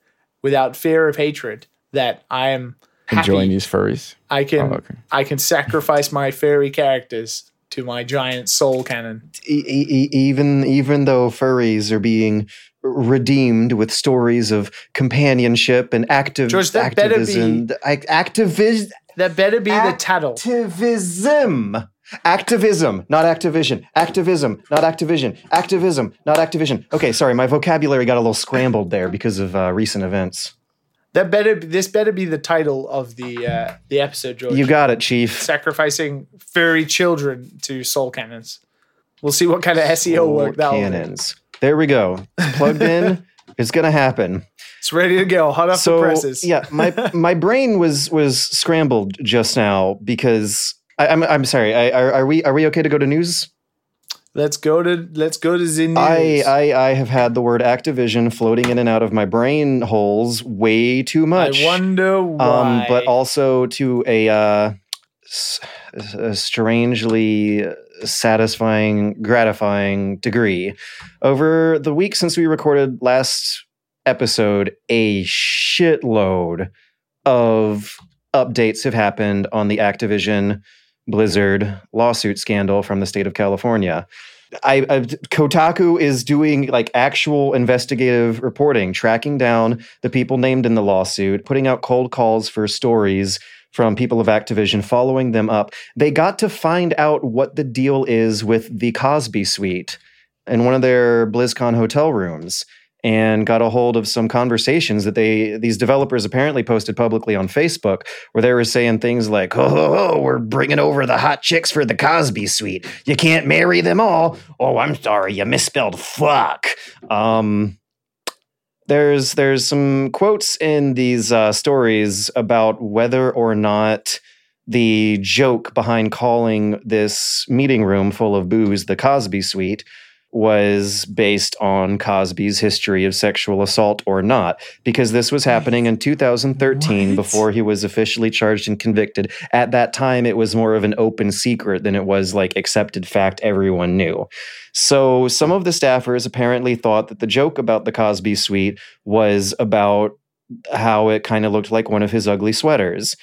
without fear of hatred, that I am happy. Enjoying these furries. I can Oh, okay. I can sacrifice my furry characters to my giant soul cannon. e- e- even even though furries are being redeemed with stories of companionship and active George, that better be- activism, activis- That better be the Act- title. activism, activism, not Activision, activism, not Activision, activism, not Activision. Okay, sorry, my vocabulary got a little scrambled there because of uh, recent events. That better this better be the title of the uh, the episode, George. You got it, Chief. sacrificing furry children to soul cannons. We'll see what kind of SEO work that cannons. There we go. Plugged in. It's gonna happen. It's ready to go. Hot off the presses. yeah, my my brain was was scrambled just now because I, I'm I'm sorry. I, are, are we are we okay to go to news? Let's go to let's go to the news. I, I I have had the word Activision floating in and out of my brain holes way too much. I wonder why. um, but also to a uh, s- a strangely satisfying, gratifying degree. Over the week since we recorded last episode, a shitload of updates have happened on the Activision Blizzard lawsuit scandal from the state of California. I, I Kotaku is doing like actual investigative reporting, tracking down the people named in the lawsuit, putting out cold calls for stories from people of Activision, following them up. They got to find out what the deal is with the Cosby Suite in one of their BlizzCon hotel rooms and got a hold of some conversations that they these developers apparently posted publicly on Facebook where they were saying things like, "Oh, oh, oh, we're bringing over the hot chicks for the Cosby Suite. You can't marry them all. Oh, I'm sorry, you misspelled fuck." Um, there's there's some quotes in these uh, stories about whether or not the joke behind calling this meeting room full of booze the Cosby Suite was based on Cosby's history of sexual assault or not, because this was happening in 2013 What? before he was officially charged and convicted. At that time, it was more of an open secret than it was like accepted fact everyone knew. So some of the staffers apparently thought that the joke about the Cosby suite was about how it kind of looked like one of his ugly sweaters.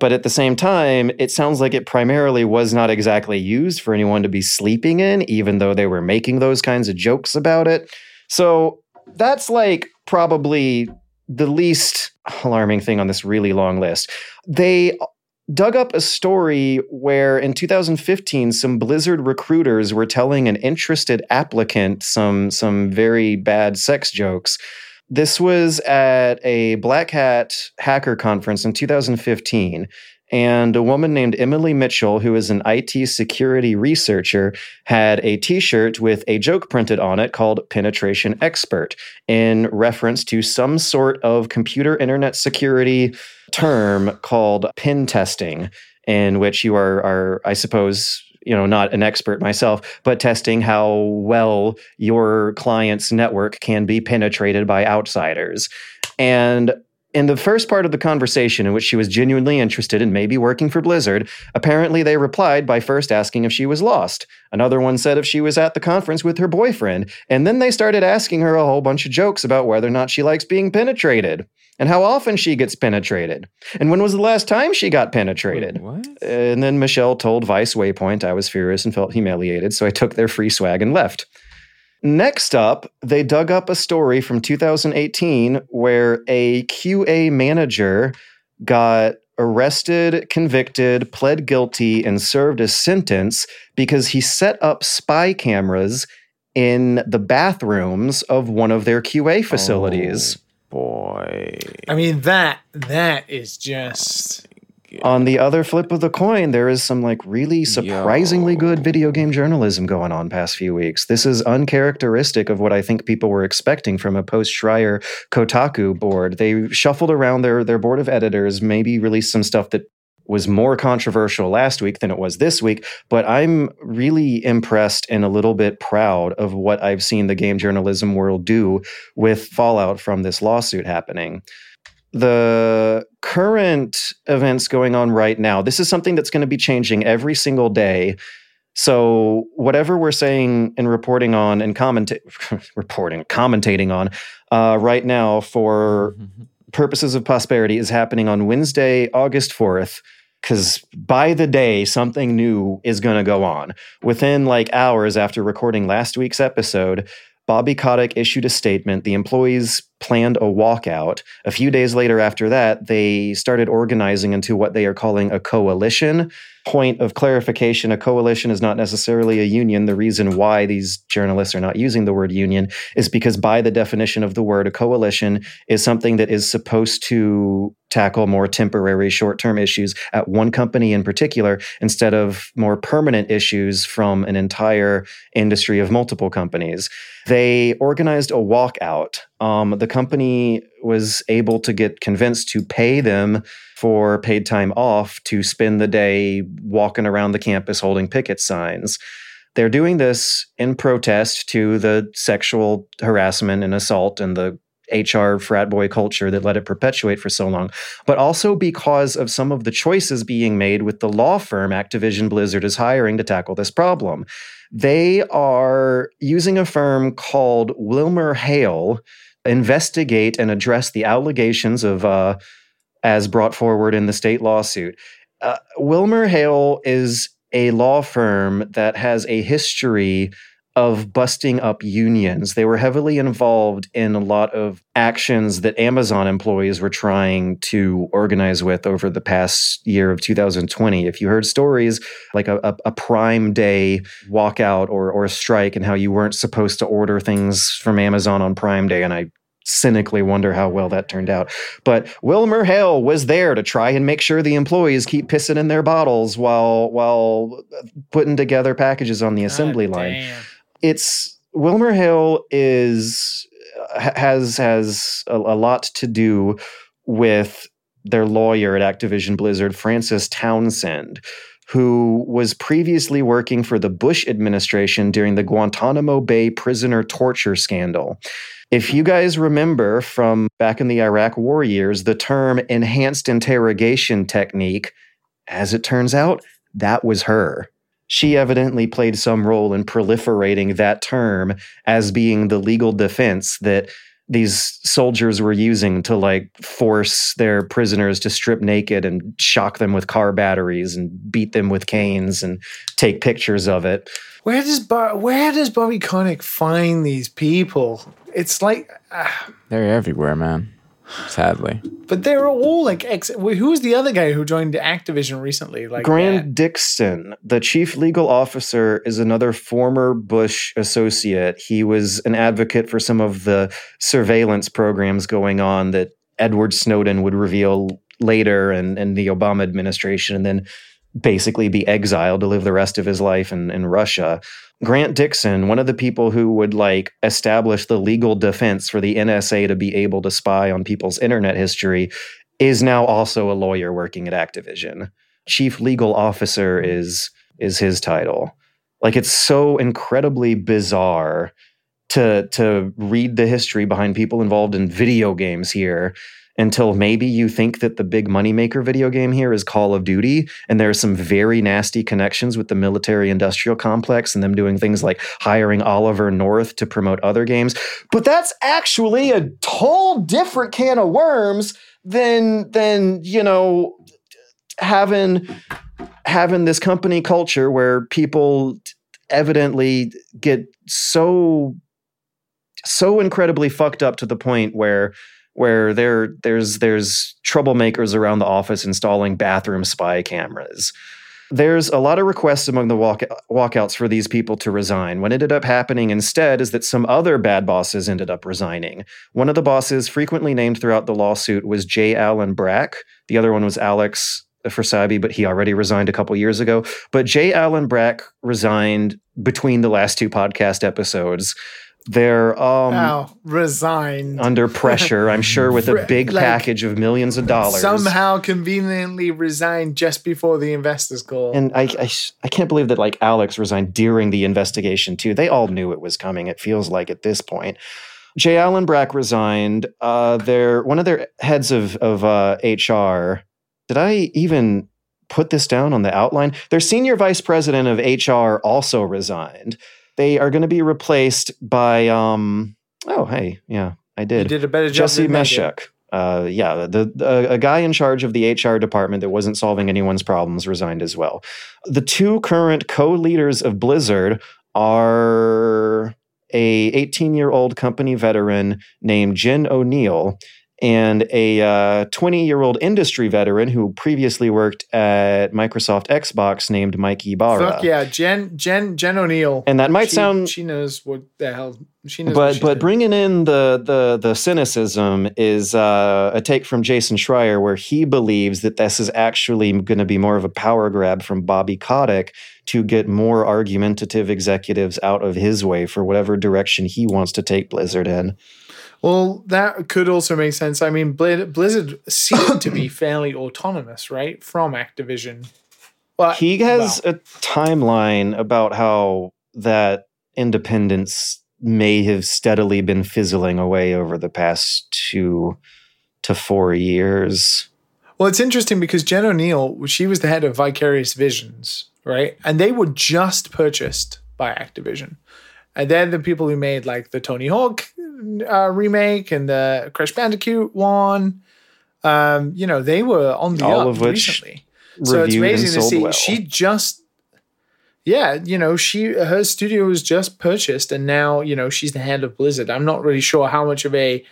But at the same time, it sounds like it primarily was not exactly used for anyone to be sleeping in, even though they were making those kinds of jokes about it. So that's like probably the least alarming thing on this really long list. They dug up a story where in 2015 some blizzard recruiters were telling an interested applicant some some very bad sex jokes this was at a black hat hacker conference in 2015 and a woman named Emily Mitchell, who is an IT security researcher, had a t shirt with a joke printed on it called Penetration Expert in reference to some sort of computer internet security term called pen testing, in which you are, are I suppose, you know, not an expert myself, but testing how well your client's network can be penetrated by outsiders. And in the first part of the conversation, in which she was genuinely interested in maybe working for Blizzard, apparently they replied by first asking if she was lost. Another one said if she was at the conference with her boyfriend. And then they started asking her a whole bunch of jokes about whether or not she likes being penetrated and how often she gets penetrated. And when was the last time she got penetrated? What? And then Mitchell told Vice Waypoint I was furious and felt humiliated, so I took their free swag and left. Next up, they dug up a story from 2018 where a QA manager got arrested, convicted, pled guilty, and served a sentence because he set up spy cameras in the bathrooms of one of their QA facilities. Oh, boy. I mean that that is just On the other flip of the coin, there is some like really surprisingly Yo. good video game journalism going on past few weeks. This is uncharacteristic of what I think people were expecting from a post Schreier Kotaku board. They shuffled around their their board of editors, maybe released some stuff that was more controversial last week than it was this week, but I'm really impressed and a little bit proud of what I've seen the game journalism world do with fallout from this lawsuit happening. The current events going on right now, this is something that's going to be changing every single day. So whatever we're saying and reporting on and commenta- reporting, commentating on uh, right now for purposes of prosperity is happening on Wednesday, August 4th. Because by the day, something new is going to go on. Within like hours after recording last week's episode, Bobby Kotick issued a statement. The employees planned a walkout. A few days later, after that, they started organizing into what they are calling a coalition. Point of clarification a coalition is not necessarily a union. The reason why these journalists are not using the word union is because, by the definition of the word, a coalition is something that is supposed to tackle more temporary, short term issues at one company in particular instead of more permanent issues from an entire industry of multiple companies. They organized a walkout. Um, the company was able to get convinced to pay them for paid time off to spend the day walking around the campus holding picket signs. They're doing this in protest to the sexual harassment and assault and the HR frat boy culture that let it perpetuate for so long, but also because of some of the choices being made with the law firm Activision Blizzard is hiring to tackle this problem. They are using a firm called Wilmer Hale investigate and address the allegations of uh, as brought forward in the state lawsuit. Uh, Wilmer Hale is a law firm that has a history of busting up unions. They were heavily involved in a lot of actions that Amazon employees were trying to organize with over the past year of 2020. If you heard stories like a, a, a Prime Day walkout or, or a strike and how you weren't supposed to order things from Amazon on Prime Day, and I cynically wonder how well that turned out. But Wilmer Hale was there to try and make sure the employees keep pissing in their bottles while while putting together packages on the assembly God line damn. It's Wilmer Hill is uh, has has a, a lot to do with their lawyer at Activision Blizzard, Frances Townsend, who was previously working for the Bush administration during the Guantanamo Bay prisoner torture scandal. If you guys remember from back in the Iraq war years, the term enhanced interrogation technique, as it turns out, that was her she evidently played some role in proliferating that term as being the legal defense that these soldiers were using to like force their prisoners to strip naked and shock them with car batteries and beat them with canes and take pictures of it. Where does Bo- where does Bobby Kotick find these people? It's like, ah, They're everywhere, man. Sadly. but they're all like ex. Who was the other guy who joined Activision recently? Like Grant uh, Dixton, the chief legal officer, is another former Bush associate. He was an advocate for some of the surveillance programs going on that Edward Snowden would reveal later and, and the Obama administration, and then basically be exiled to live the rest of his life in, in Russia. Grant Dixton, one of the people who would like establish the legal defense for the NSA to be able to spy on people's internet history, is now also a lawyer working at Activision. Chief legal officer is is his title. Like it's so incredibly bizarre to to read the history behind people involved in video games here until maybe you think that the big moneymaker video game here is Call of Duty, and there are some very nasty connections with the military industrial complex and them doing things like hiring Oliver North to promote other games. But that's actually a whole different can of worms than than, you know, having having this company culture where people evidently get so so incredibly fucked up to the point where where there there's there's troublemakers around the office installing bathroom spy cameras. There's a lot of requests among the walk, walkouts for these people to resign. What ended up happening instead is that some other bad bosses ended up resigning. One of the bosses, frequently named throughout the lawsuit, was J. Allen Brack. The other one was Alex Afrasiabi, but he already resigned a couple years ago. But J. Allen Brack resigned between the last two podcast episodes They're um, resigned. under pressure, I'm sure, with a big like, package of millions of dollars. Somehow conveniently resigned just before the investors call. And I, I, I can't believe that like Alex resigned during the investigation too. They all knew it was coming. It feels like at this point. J. Allen Brack resigned. Uh, their one of their heads of of uh, HR. Did I even put this down on the outline? Their senior vice president of HR also resigned. They are going to be replaced by. Um, oh, hey, yeah, I you did. did a better job. Jesse. Meschuk. Uh, yeah, the, the a guy in charge of the HR department that wasn't solving anyone's problems resigned as well. The two current co-leaders of Blizzard are a 18 year old company veteran named Jen Oneal and a 20 year old industry veteran who previously worked at Microsoft Xbox named Mike Ibarra. Fuck yeah, Jen Jen Jen Oneal. And that might she, sound She knows what the hell she knows. but but doing. bringing in the the the cynicism is uh, a take from Jason Schreier, where he believes that this is actually going to be more of a power grab from Bobby Kotick to get more argumentative executives out of his way for whatever direction he wants to take Blizzard in. Well, that could also make sense. I mean, Blizzard, seemed to be fairly autonomous, right, from Activision. But He has a timeline about how that independence may have steadily been fizzling away over the past two to four years. Well, it's interesting because Jen Oneal, she was the head of Vicarious Visions, right? And they were just purchased by Activision. And they're the people who made like the Tony Hawk uh, remake and the Crash Bandicoot one. Um, you know, they were on the All up recently. So it's amazing to see. well. She just, yeah, you know, she her studio was just purchased, and now you know she's the head of Blizzard. I'm not really sure how much of a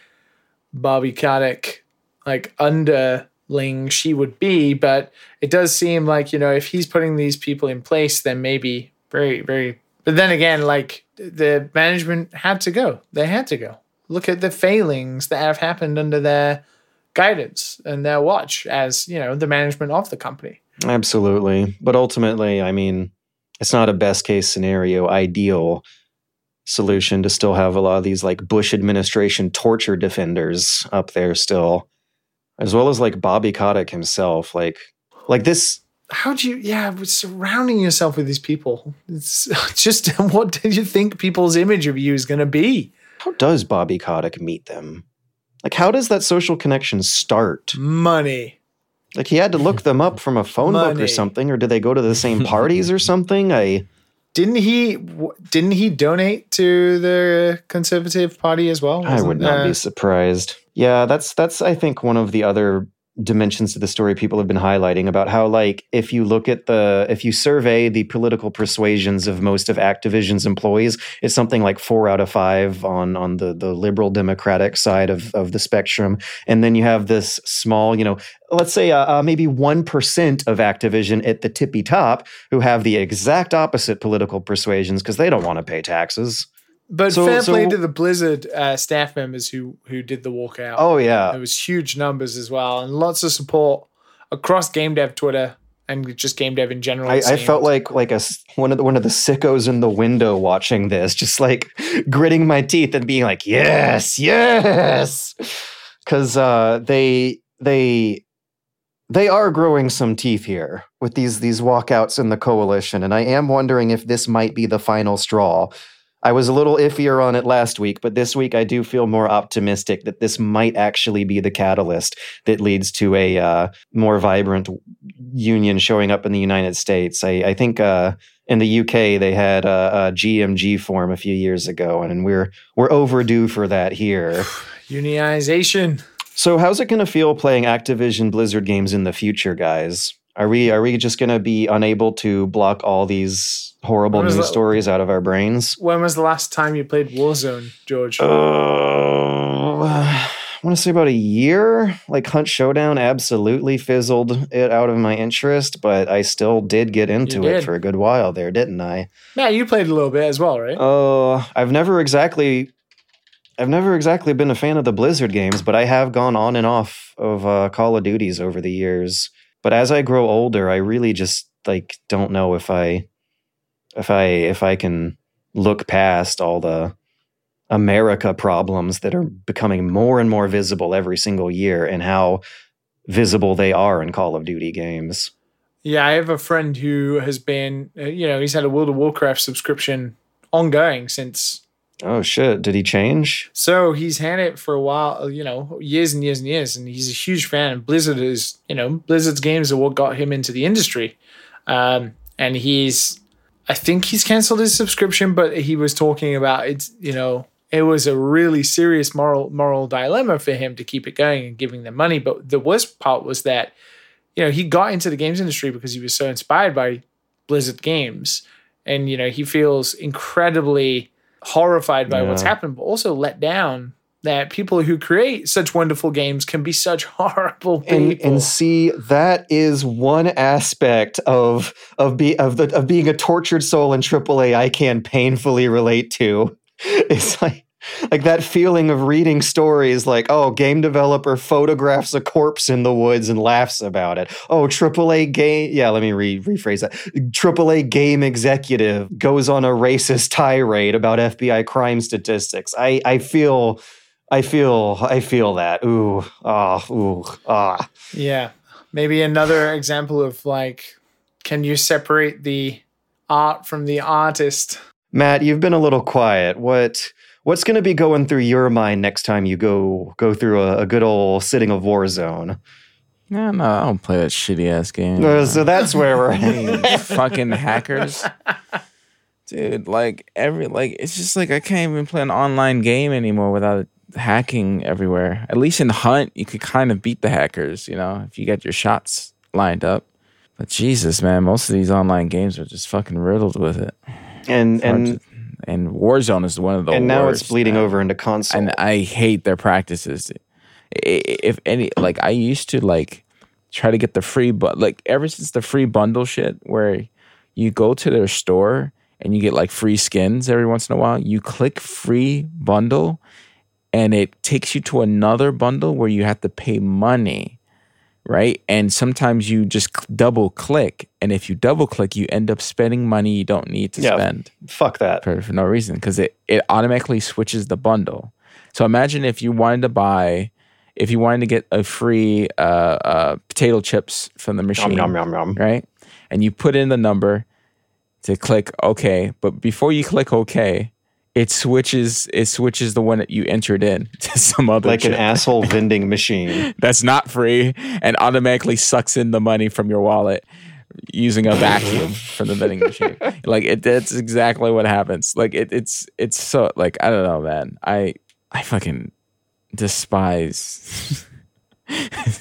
Bobby Kotick like underling she would be, but it does seem like you know if he's putting these people in place, then maybe very very. But then again, like the management had to go. They had to go. Look at the failings that have happened under their guidance and their watch as you know the management of the company. Absolutely. But ultimately, I mean, it's not a best case scenario, ideal solution to still have a lot of these like Bush administration torture defenders up there still, as well as like Bobby Kotick himself. Like, like this. How do you, yeah, with surrounding yourself with these people? It's just what do you think people's image of you is going to be? How does Bobby Kotick meet them? Like, how does that social connection start? Money. Like, he had to look them up from a phone book or something, or did they go to the same parties or something? I. Didn't he? Didn't he donate to the Conservative Party as well? I Wasn't, would not be surprised. Yeah, that's that's I think one of the other dimensions to the story people have been highlighting about how like if you look at the if you survey the political persuasions of most of Activision's employees, it's something like 4 out of 5 on on the the liberal democratic side of of the spectrum. And then you have this small, you know, let's say uh, uh, maybe 1% of Activision at the tippy top who have the exact opposite political persuasions because they don't want to pay taxes. But So- fair play to the Blizzard uh, staff members who who did the walkout. Oh yeah. It was huge numbers as well, and lots of support across game dev Twitter and just game dev in general. I, I felt like like a one of the, one of the sickos in the window watching this, just like gritting my teeth and being like, "Yes, yes," because uh, they they they are growing some teeth here with these these walkouts in the coalition, and I am wondering if this might be the final straw. I was a little iffier on it last week, but this week I do feel more optimistic that this might actually be the catalyst that leads to a uh, more vibrant union showing up in the United States. I, I think uh, in the UK they had a, a GMG form a few years ago, and we're we're overdue for that here. unionization. So, how's it going to feel playing Activision Blizzard games in the future, guys? Are we are we just going to be unable to block all these horrible news that- stories out of our brains? When was the last time you played Warzone, George? Uh, I want to say about a year. Like Hunt Showdown absolutely fizzled it out of my interest, but I still did get into it for a good while there, didn't I? Matt, you played a little bit as well, right? Uh, I've never exactly I've never exactly been a fan of the Blizzard games, but I have gone on and off of uh, Call of Duties over the years. But as I grow older, I really just like don't know if I if I if I can look past all the America problems that are becoming more and more visible every single year and how visible they are in Call of Duty games. Yeah, I have a friend who has been, uh, you know, he's had a World of Warcraft subscription ongoing since. Oh shit! Did he change? So he's had it for a while, uh, you know, years and years and years, and he's a huge fan. Blizzard is, you know, Blizzard's games are what got him into the industry. Um, and he's, I think he's canceled his subscription, but he was talking about it's, you know, it was a really serious moral moral dilemma for him to keep it going and giving them money. But the worst part was that, you know, he got into the games industry because he was so inspired by Blizzard games, and you know he feels incredibly horrified by what's happened, but also let down that people who create such wonderful games can be such horrible people. and and see that is one aspect of of be of the of being a tortured soul in AAA I can painfully relate to. It's like like that feeling of reading stories like oh game developer photographs a corpse in the woods and laughs about it oh AAA game yeah let me re- rephrase that AAA game executive goes on a racist tirade about FBI crime statistics I I feel I feel I feel that ooh ah ooh ah Yeah. Maybe another example of like, can you separate the art from the artist? Matt, you've been a little quiet. What what's going to be going through your mind next time you go go through a, a good old sitting of Warzone? No, no, I don't play that shitty ass game. Uh, so that's where we're at. fucking hackers. Dude, like every like it's just like I can't even play an online game anymore without hacking everywhere. At least in Hunt, you could kind of beat the hackers, you know, if you get your shots lined up. But Jesus, man, most of these online games are just fucking riddled with it. and and to- and Warzone is one of the and now worst, it's bleeding man. over into console. and I hate their practices. If any, like I used to like try to get the free, but like ever since the free bundle shit, where you go to their store and you get like free skins every once in a while, you click free bundle, and it takes you to another bundle where you have to pay money, right? And sometimes you just double click, and if you double click, you end up spending money you don't need to Yeah. spend Fuck that. for, for no reason because it, it automatically switches the bundle. So imagine if you wanted to buy, if you wanted to get a free uh, uh, potato chips from the machine, Yum, yum, yum, yum. right? And you put in the number to click OK, but before you click OK, it switches it switches the one that you entered in to some other Like an asshole vending machine. that's not free and automatically sucks in the money from your wallet using a vacuum from the vending machine. Like it that's exactly what happens. Like it, it's it's so like I don't know, man. I I fucking despise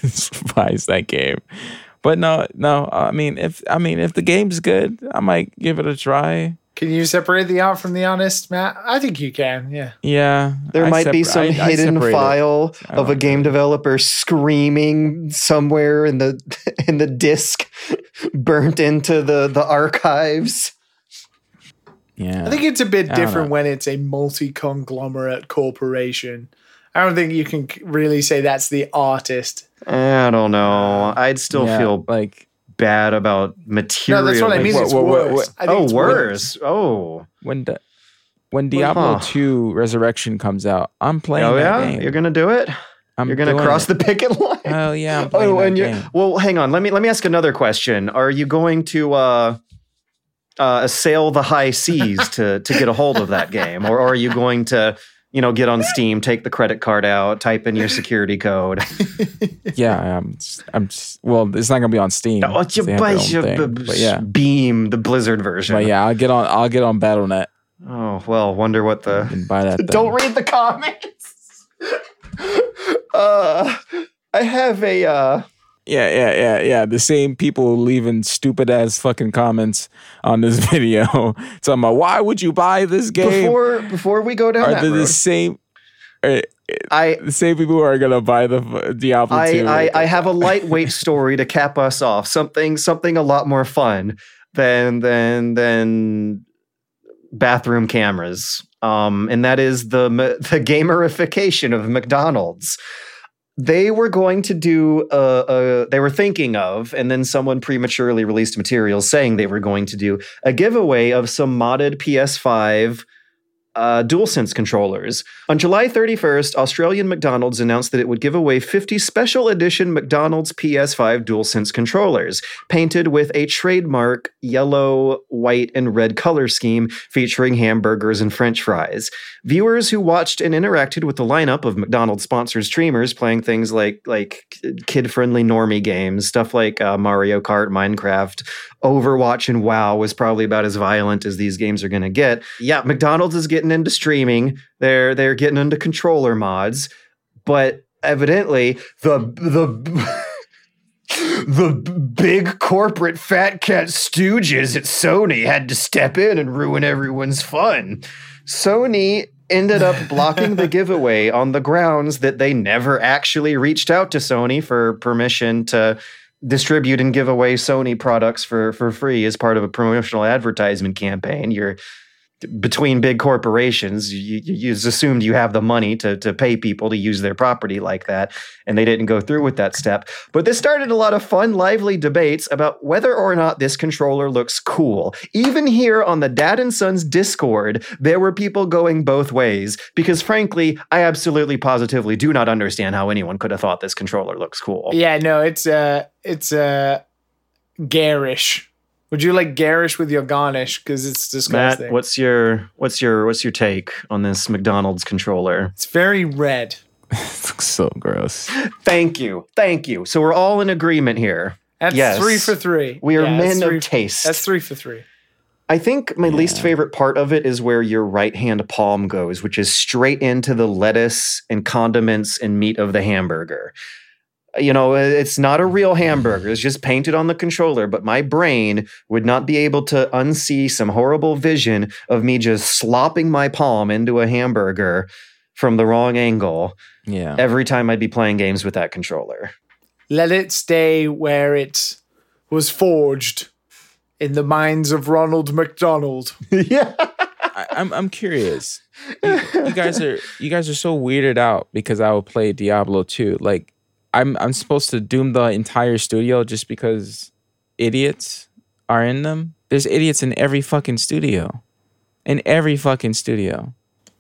despise that game. But no, no. I mean, if I mean if the game's good, I might give it a try. Can you separate the art from the artist, Matt? I think you can. Yeah. Yeah, There I might be some I- I hidden separate it. file I of a game do it. developer screaming somewhere in the in the disc burnt into the the archives. Yeah, I think it's a bit different know. when it's a multi conglomerate corporation. I don't think you can really say that's the artist. I don't know. I'd still Yeah, feel like bad about material. No, material. that's what I mean. it's what- what- worse. what- Oh, it's worse. Oh, when the when Diablo huh. 2 Resurrection comes out, I'm playing oh that yeah. game. You're gonna do it. I'm You're gonna cross it. the picket line. Oh yeah, I'm playing Oh, that and you well, hang on. Let me let me ask another question. Are you going to uh, uh, assail the high seas to to get a hold of that game, or, or are you going to you know get on Steam, take the credit card out, type in your security code? Yeah, I'm. I'm. Well, it's not gonna be on Steam. Oh, it's your, They have their own your thing, b- but yeah, Beam, the Blizzard version. but yeah, I'll get on. I'll get on BattleNet Oh well, wonder what the. buy that. Don't read the comments. uh, I have a. Uh, Yeah, yeah, yeah, yeah. The same people leaving stupid ass fucking comments on this video talking about why would you buy this game? before before we go down are that road, the same? Are I the same people who are gonna buy the Diablo I, 2? I, I uh, have a lightweight story to cap us off. Something something a lot more fun than than than bathroom cameras. Um, and that is the the gamerification of McDonald's. They were going to do a, a they were thinking of, and then someone prematurely released materials saying they were going to do a giveaway of some modded PS5 uh, DualSense controllers. On July 31st, Australian McDonald's announced that it would give away 50 special edition McDonald's PS5 DualSense controllers, painted with a trademark yellow, white, and red color scheme featuring hamburgers and french fries. Viewers who watched and interacted with the lineup of McDonald's sponsored streamers playing things like like kid-friendly normie games, stuff like uh, Mario Kart, Minecraft, Overwatch, and WoW was probably about as violent as these games are going to get. Yeah, McDonald's is getting into streaming. They're they're getting into controller mods, but evidently the the the big corporate fat cat stooges at Sony had to step in and ruin everyone's fun. Sony ended up blocking the giveaway on the grounds that they never actually reached out to Sony for permission to distribute and give away Sony products for for free as part of a promotional advertisement campaign. You're between big corporations, you, you assumed you have the money to, to pay people to use their property like that, and they didn't go through with that step. But this started a lot of fun, lively debates about whether or not this controller looks cool. Even here on the Dad and Sons Discord, there were people going both ways because, frankly, I absolutely positively do not understand how anyone could have thought this controller looks cool. Yeah, no, it's uh it's uh garish. Would you like garish with your garnish? Because it's disgusting. Matt, what's your what's your what's your take on this McDonald's controller? it's very red. it looks so gross. Thank you, thank you. So we're all in agreement here. That's Yes. three for three. We are Yeah, that's men three- of taste. That's three for three. I think my least favorite part of it is where your right hand palm goes, which is straight into the lettuce and condiments and meat of the hamburger. You know, it's not a real hamburger. It's just painted on the controller, but my brain would not be able to unsee some horrible vision of me just slopping my palm into a hamburger from the wrong angle Yeah. every time I'd be playing games with that controller. Let it stay where it was forged in the minds of Ronald McDonald. yeah. I, I'm I'm curious. You, you guys are you guys are so weirded out because I will play Diablo 2. Like I'm I'm supposed to doom the entire studio just because idiots are in them. There's idiots in every fucking studio. In every fucking studio.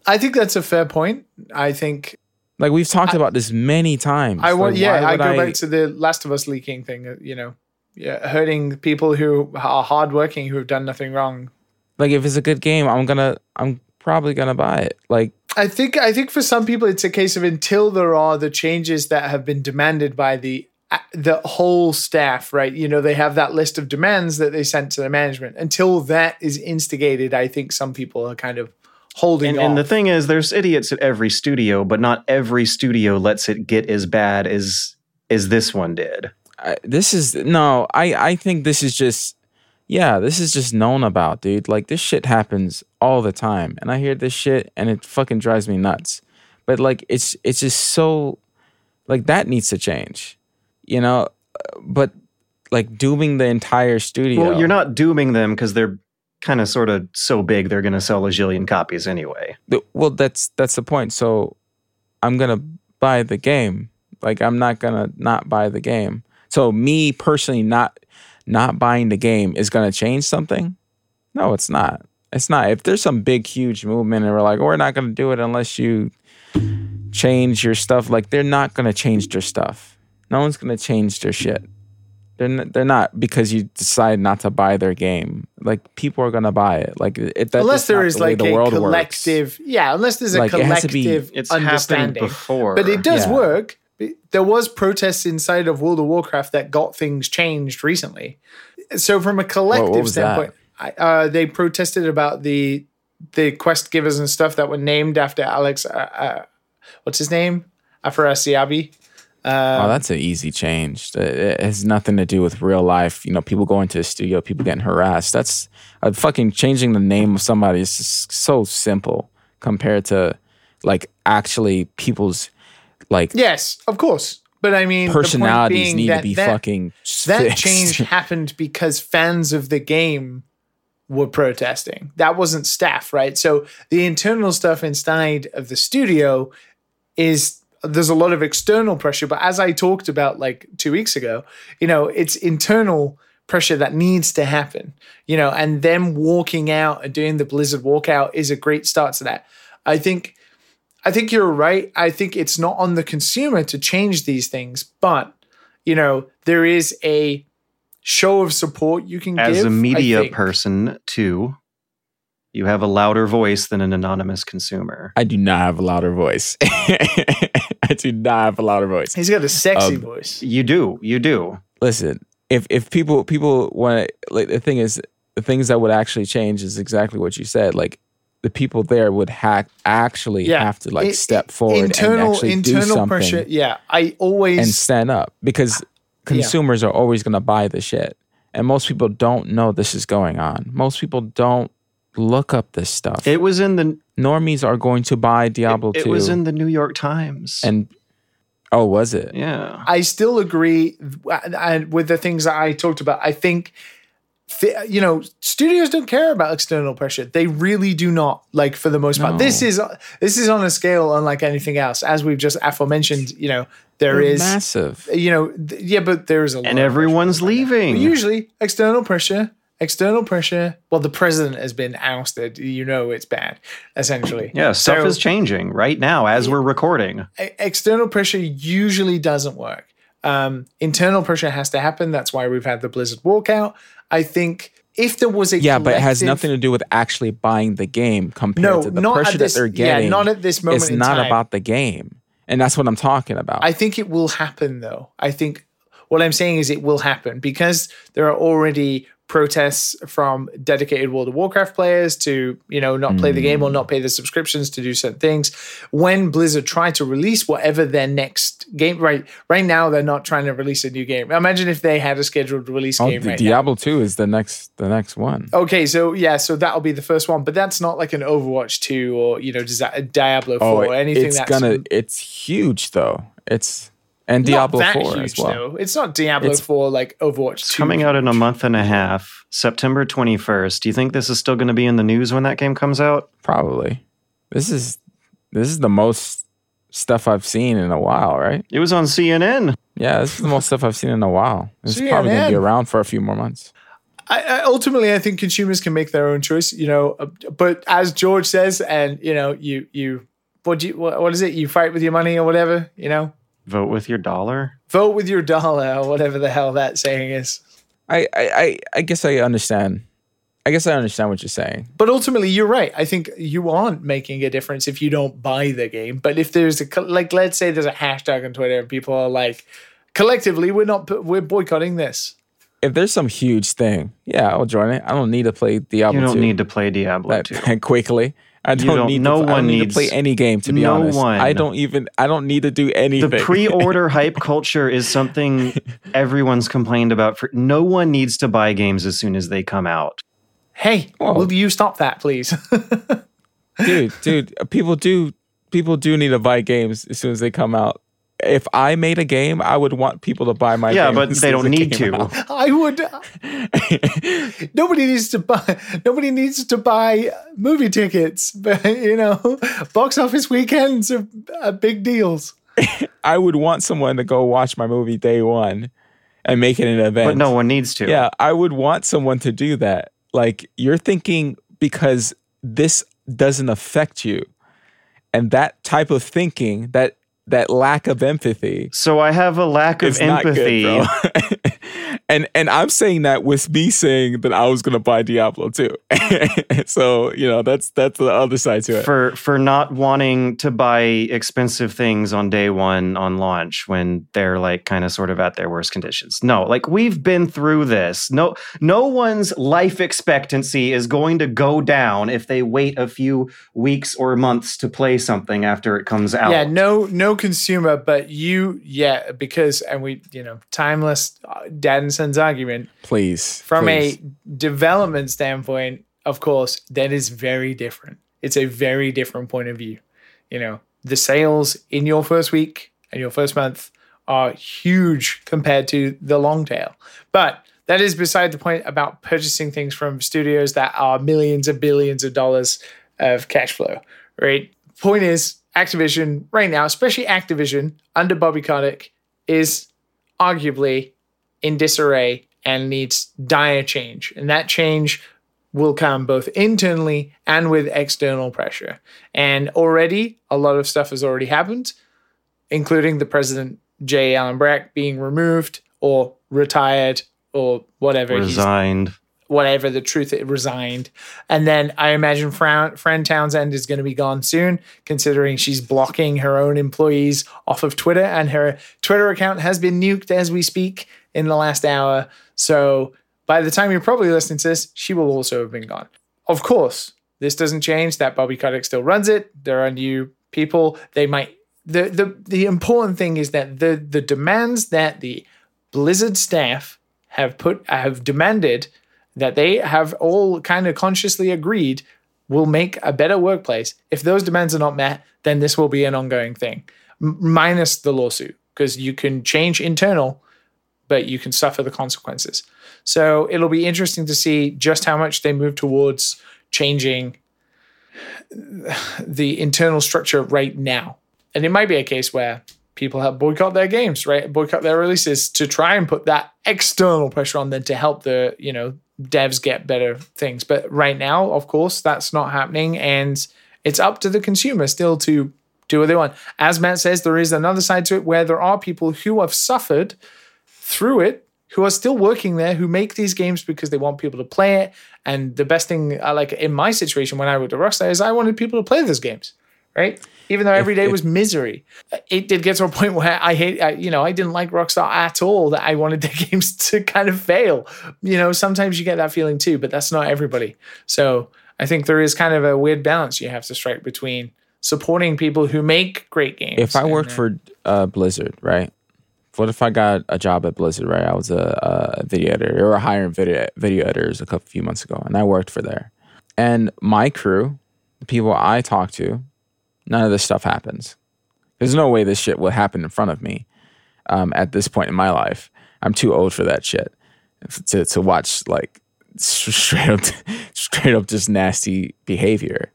I think that's a fair point. I think Like we've talked about this many times. I want. Like, yeah, I go back to the Last of Us leaking thing. uh, You know, yeah, hurting people who are hardworking who have done nothing wrong. like if it's a good game, I'm gonna I'm probably gonna buy it. Like I think. I think for some people, it's a case of until there are the changes that have been demanded by the uh, the whole staff, right? You know, they have that list of demands that they sent to the management. Until that is instigated, I think some people are kind of holding And, off. and the thing is, there's idiots at every studio, but not every studio lets it get as bad as as this one did. I, this is no i i think this is just yeah this is just known about dude. Like this shit happens all the time and i hear this shit and it fucking drives me nuts. But like it's it's just so like that needs to change you know? But like dooming the entire studio Well, you're not dooming them because they're kind of sort of so big they're going to sell a zillion copies anyway. Well that's that's the point. So i'm gonna buy the game. Like i'm not gonna not buy the game. So me personally not not buying the game is gonna change something no it's not it's not if there's some big huge movement and we're like we're not gonna do it unless you change your stuff like they're not gonna change their stuff no one's gonna change their shit they're n- they're not because you decide not to buy their game. Like people are gonna buy it. Like it, that's unless just there not is the like the a world works. collective, yeah. Unless there's a Like, it has to be- collective It's understanding. before. But it does Yeah. work. There was protests inside of World of Warcraft that got things changed recently. So from a collective that? standpoint, I, uh, they protested about the the quest givers and stuff that were named after Alex. Uh, uh, what's his name? Afrasiabi. oh, that's an easy change. It- has nothing to do with real life. You know, people going to the studio, people getting harassed. That's uh, fucking changing the name of somebody is so simple compared to like actually people's like Yes, of course. But I mean, personalities need to be that, fucking that fixed. change happened because fans of the game were protesting. That wasn't staff, right? So the internal stuff inside of the studio is there's a lot of external pressure, but as I talked about like 2 weeks ago, you know, it's internal pressure that needs to happen, you know, and them walking out and doing the Blizzard walkout is a great start to that. I think I think you're right. I think it's not on the consumer to change these things, but you know, there is a show of support you can give. As give. a I media person, too, you have a louder voice than an anonymous consumer. I do not have a louder voice. I do not have a louder voice. He's got a sexy Um, voice. You do. You do. listen if if people people want like the thing is the things that would actually change is exactly what you said like the people there would hack actually Yeah. have to like I- step forward internal and actually do internal something pressure. Yeah, I always and stand up because consumers are always going to buy the shit and most people don't know this is going on most people don't look up this stuff It was in the normies are going to buy diablo it, 2 it was in the New York Times. and oh was it yeah. I still agree with the things that I talked about. I think th- you know studios don't care about external pressure. They really do not. Like for the most part, No. this is this is on a scale unlike anything else. As we've just aforementioned, you know there They're is massive you know th- yeah, but there is a lot And everyone's leaving. Usually external pressure. External pressure. Well, the president has been ousted. You know it's bad, essentially. Yeah, stuff So- is changing right now as we're recording. external pressure usually doesn't work. Um, internal pressure has to happen. That's why we've had the Blizzard walkout. I think if there was a yeah, but it has nothing to do with actually buying the game compared No, to the not pressure this. that they're yeah, getting. not at this moment. it's not time. about the game, and that's what I'm talking about. I think it will happen though. I think what I'm saying is it will happen because there are already protests from dedicated World of Warcraft players to, you know, not play the game or hmm. not pay the subscriptions to do certain things. When Blizzard tried to release whatever their next game right right now they're not trying to release a new game. Imagine if they had a scheduled release oh, game the right now. Diablo Two is the next the next one. Okay, so yeah, so that'll be the first one, but that's not like an Overwatch 2 or, you know, Diablo 4 Oh, or anything it's that's gonna it's huge though. It's and not Diablo that Four huge, as well. though. It's not Diablo It's- 4 like Overwatch 2. Coming out in a month and a half, September 21st. Do you think this is still going to be in the news when that game comes out? Probably. This is this is the most stuff I've seen in a while, right? It was on CNN. Yeah, this is the most stuff I've seen in a while. It's probably gonna be around for a few more months. I, I, ultimately, I think consumers can make their own choice, you know. uh, But as George says, and you know, you you what do you what, what is it? You fight with your money or whatever, you know. Vote with your dollar. Vote with your dollar whatever the hell that saying is. I, I, I, I guess I understand. I guess I understand what you're saying. But ultimately, you're right. I think you aren't making a difference if you don't buy the game. But if there's a like, let's say there's a hashtag on Twitter and people are like, collectively, we're not we're boycotting this. If there's some huge thing, yeah, I'll join it. I don't need to play Diablo You don't 2 need to play Diablo that 2. quickly. I don't, don't- need no to, I one don't need needs- to play any game to be no honest. one. I don't even I don't need to do anything. The pre-order hype culture is something everyone's complained about. For no one needs to buy games as soon as they come out. Hey, Whoa. will you stop that, please? dude, dude, people do people do need to buy games as soon as they come out. If I made a game, I would want people to buy my Yeah, game. but they don't need to. out. I would. Uh, nobody needs to buy. Nobody needs to buy movie tickets. But you know, box office weekends are, are big deals. I would want someone to go watch my movie day one and make it an event. But no one needs to. Yeah, I would want someone to do that. Like you're thinking because this doesn't affect you. And that type of thinking, that that lack of empathy So I have a lack of empathy. good. and and I'm saying that with me saying that I was gonna buy Diablo too. so, you know, that's that's the other side to it. for for not wanting to buy expensive things on day one on launch when they're like kind of sort of at their worst conditions. No, like we've been through this. No no one's life expectancy is going to go down if they wait a few weeks or months to play something after it comes out. Yeah, no, no consumer, but you, yeah, because and we, you know, timeless uh, son's argument please. from please. a development standpoint. Of course, that is very different. It's a very different point of view. You know, the sales in your first week and your first month are huge compared to the long tail. But that is beside the point about purchasing things from studios that are millions and billions of dollars of cash flow, right? Point is, Activision right now, especially Activision under Bobby Kotick, is arguably in disarray and needs dire change. And that change will come both internally and with external pressure. And already, a lot of stuff has already happened, including the president, J. Allen Brack, being removed or retired or whatever. He's- Resigned. Whatever the truth it resigned. And then i imagine fran, fran townsend is going to be gone soon considering she's blocking her own employees off of twitter and her twitter account has been nuked as we speak in the last hour. So by the time you're probably listening to this she will also have been gone. Of course this doesn't change that bobby kotick still runs it. There are new people. They might the the, the important thing is that the the demands that the blizzard staff have put have demanded that they have all kind of consciously agreed will make a better workplace. If those demands are not met, then this will be an ongoing thing, M- minus the lawsuit, because you can change internal, but you can suffer the consequences. So it'll be interesting to see just how much they move towards changing the internal structure right now. And it might be a case where people have boycott their games, right? Boycott their releases to try and put that external pressure on them to help the, you know, devs get better things. But right now, of course, that's not happening. And it's up to the consumer still to do what they want. As Matt says, there is another side to it where there are people who have suffered through it, who are still working there, who make these games because they want people to play it. And the best thing, like in my situation when I worked at Rockstar, is I wanted people to play those games, right? Even though every day was misery, it did get to a point where I hate, I, you know, I didn't like Rockstar at all. That I wanted their games to kind of fail. You know, sometimes you get that feeling too, but that's not everybody. So I think there is kind of a weird balance you have to strike between supporting people who make great games. if I worked for uh, Blizzard, right? What if I got a job at Blizzard, right? I was a, a video editor. Were hiring video video editors a couple few months ago, and I worked for there. And my crew, the people I talked to, none of this stuff happens. There's no way this shit will happen in front of me um, at this point in my life. I'm too old for that shit to to watch like straight up straight up just nasty behavior.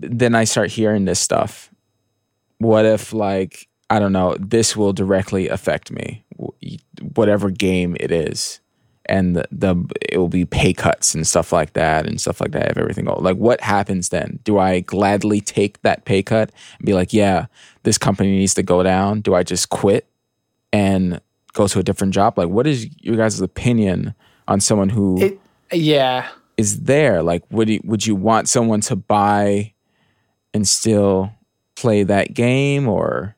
Then I start hearing this stuff what if like i don't know this will directly affect me whatever game it is and the, the it will be pay cuts and stuff like that and stuff like that if everything goes like what happens then? Do i gladly take that pay cut and be like yeah this company needs to go down. Do i just quit and go to a different job? Like what is your guys' opinion on someone who it, yeah, there? Like would you, would you want someone to buy and still play that game? Or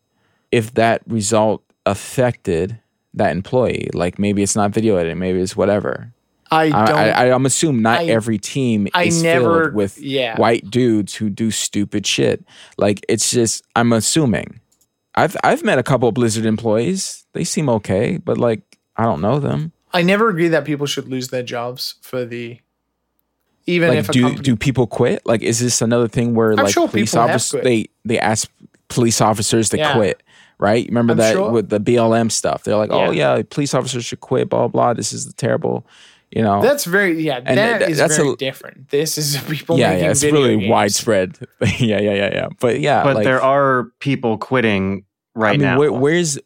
if that result affected that employee like maybe it's not video editing maybe it's whatever I don't. I, I'm assuming not I- every team I is never- filled with yeah. white dudes who do stupid shit. Like it's just I'm assuming. I've I've met a couple of Blizzard employees. They seem okay, but like I don't know them. I never agree that people should lose their jobs for the. Even Like if a do company, do people quit? Like is this another thing where I'm like sure police officers they they ask police officers to Yeah. quit? Right? Remember I'm that sure. with the BLM stuff. They're like, "Oh Yeah. yeah, police officers should quit, blah blah. This is the terrible." You know. that's very yeah. And that th- is that's very a- different. This is people yeah, making yeah, it's video really games. widespread. yeah, yeah, yeah, yeah. But yeah, But like, there are people quitting right I mean, now. where, where's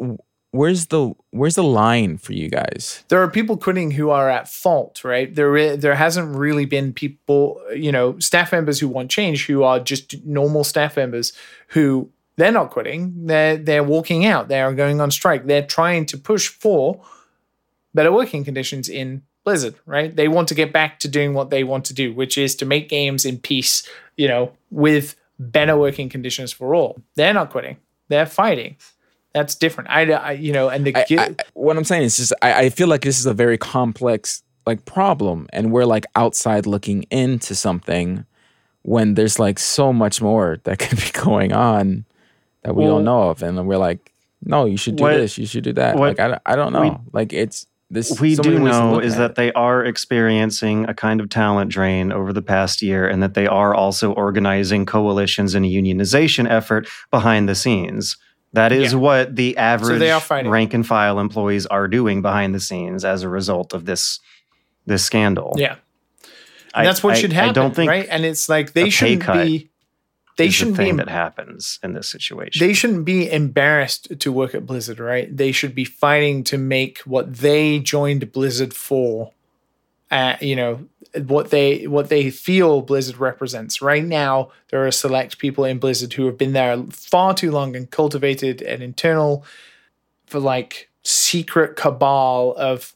where's the where's the line for you guys? there are people quitting who are at fault, right? There, there hasn't really been people, you know, staff members who want change, who are just normal staff members who they're not quitting. They're they're walking out. They are going on strike. They're trying to push for better working conditions in Blizzard, right? They want to get back to doing what they want to do, which is to make games in peace, you know, with better working conditions for all. They're not quitting. They're fighting. That's different. I, I you know, and the I, I, what I'm saying is just I, I feel like this is a very complex like problem, and we're like outside looking into something when there's like so much more that could be going on that we Well- don't know of, and we're like, no, you should do What- this, you should do that. what like I, don't- I don't know. we- like it's this. we so do many ways to know is that it. they are experiencing a kind of talent drain over the past year and that they are also organizing coalitions and a unionization effort behind the scenes. That is Yeah. what the average fighting. rank and file employees are doing behind the scenes as a result of this this scandal. yeah. I- that's what I- should happen, I don't think right? And it's like they shouldn't be. They shouldn't be thing em- that happens in this situation. they shouldn't be embarrassed to work at Blizzard, right? They should be fighting to make what they joined Blizzard for, uh, you know, what they what they feel Blizzard represents. Right now, there are select people in Blizzard who have been there far too long and cultivated an internal, for like secret cabal of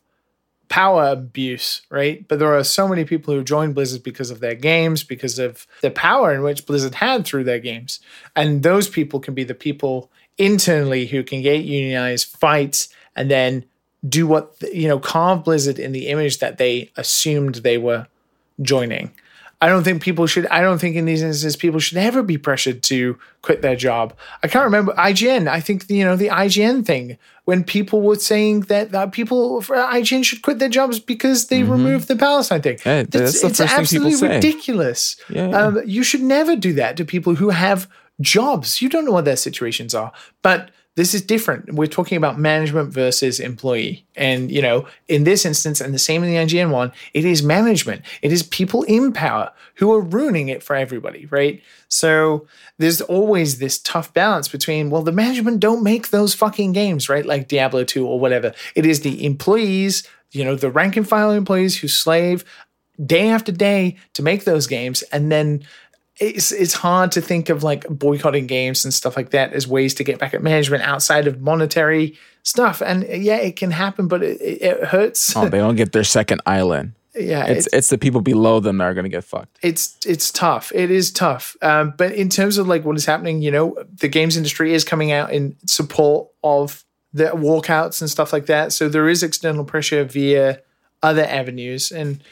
power abuse, right? But there are so many people who joined Blizzard because of their games, because of the power in which Blizzard had through their games. And those people can be the people internally who can get unionized, fight, and then do what, you know, carve Blizzard in the image that they assumed they were joining. I don't think people should. I don't think in these instances people should ever be pressured to quit their job. I can't remember IGN. I think you know the IGN thing when people were saying that, that people for IGN should quit their jobs because they removed the Palestine thing. Hey, that's the it's first thing people absolutely ridiculous. Yeah, yeah. Um, you should never do that to people who have jobs. You don't know what their situations are, but this is different. We're talking about management versus employee. And, you know, in this instance, and the same in the IGN one, it is management. It is people in power who are ruining it for everybody, right? So there's always this tough balance between, well, the management don't make those fucking games, right? Like Diablo 2 or whatever. It is the employees, you know, the rank and file employees who slave day after day to make those games. And then it's it's hard to think of like boycotting games and stuff like that as ways to get back at management outside of monetary stuff. And yeah, it can happen, but it, it hurts. Oh, they don't get their second island. yeah, It's it's the people below them that are gonna get fucked. it's it's tough. It is tough. Um, but in terms of like what is happening, you know, the games industry is coming out in support of the walkouts and stuff like that. So there is external pressure via other avenues. And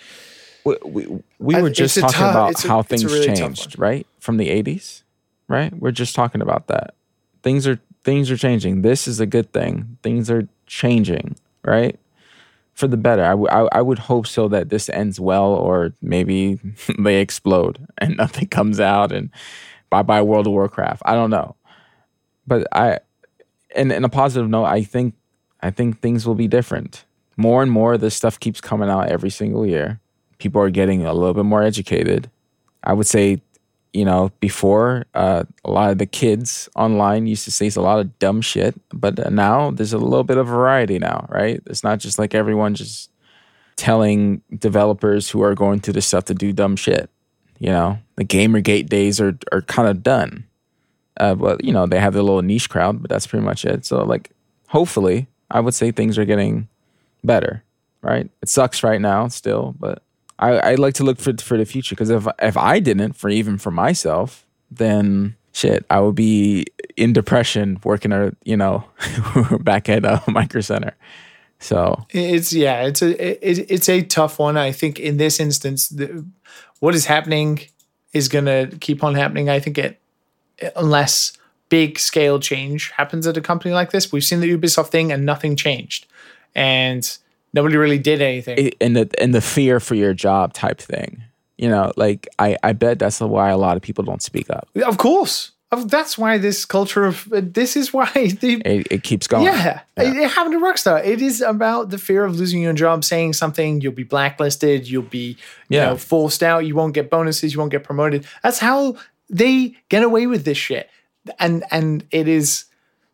We we, we were just talking tough- about a- how things really changed, right? From the '80s, right? We're just talking about that. Things are things are changing. This is a good thing. Things are changing, right? For the better. I, w- I, I would hope so that this ends well, or maybe they explode and nothing comes out, and bye bye World of Warcraft. I don't know, but I, and in a positive note, I think I think things will be different. More and more, this stuff keeps coming out every single year. People are getting a little bit more educated. I would say, you know, before uh, a lot of the kids online used to say it's a lot of dumb shit, but now there's a little bit of variety now, right? It's not just like everyone just telling developers who are going through this stuff to do dumb shit. You know, the Gamergate days are are kind of done. Uh, but you know, they have their little niche crowd, but that's pretty much it. So like, hopefully, I would say things are getting better. Right? It sucks right now still, but I I like to look for for the future because if if I didn't, for even for myself, then shit, I would be in depression working at you know back at uh, Micro Center. So It's yeah, it's a it, it's a tough one. I think in this instance, the, what is happening is going to keep on happening. I think it unless big scale change happens at a company like this. We've seen the Ubisoft thing and nothing changed, and nobody really did anything. it- and the and the fear for your job type thing. You know, like I I bet that's why a lot of people don't speak up. of course, that's why this culture of this is why the It, it keeps going. Yeah, It, it happened to Rockstar. It is about the fear of losing your job, saying something, you'll be blacklisted, you'll be you Yeah. know, forced out, you won't get bonuses, you won't get promoted. That's how they get away with this shit. And and it is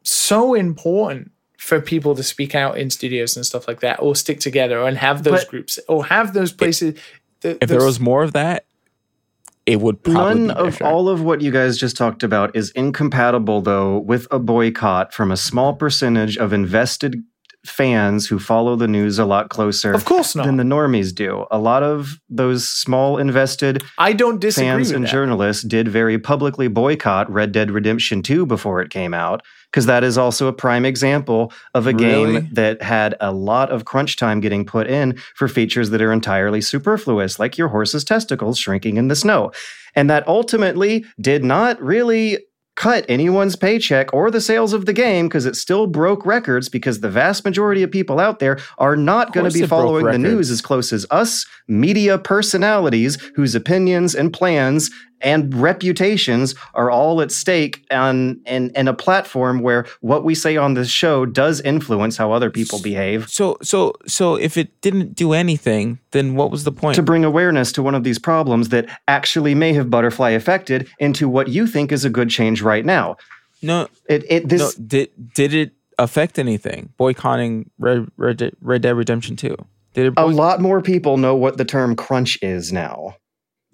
so important for people to speak out in studios and stuff like that, or stick together and have those But- groups, or have those places. th- If there was more of that, it would probably None be of all of what you guys just talked about is incompatible, though, with a boycott from a small percentage of invested fans who follow the news a lot closer of course not. than the normies do. A lot of those small invested I don't disagree fans and that. journalists did very publicly boycott Red Dead Redemption 2 before it came out, because that is also a prime example of a Really? game that had a lot of crunch time getting put in for features that are entirely superfluous, like your horse's testicles shrinking in the snow. And that ultimately did not really cut anyone's paycheck or the sales of the game because it still broke records because the vast majority of people out there are not going to be following the news as close as us media personalities whose opinions and plans and reputations are all at stake on and and a platform where what we say on this show does influence how other people behave So so so if it didn't do anything, then what was the point? to bring awareness to one of these problems that actually may have butterfly affected into what you think is a good change right now. no, It it this no. Did did it affect anything? Boycotting Red Red, Dead- Red Dead Redemption Two. Did it a lot more people know what the term crunch is now.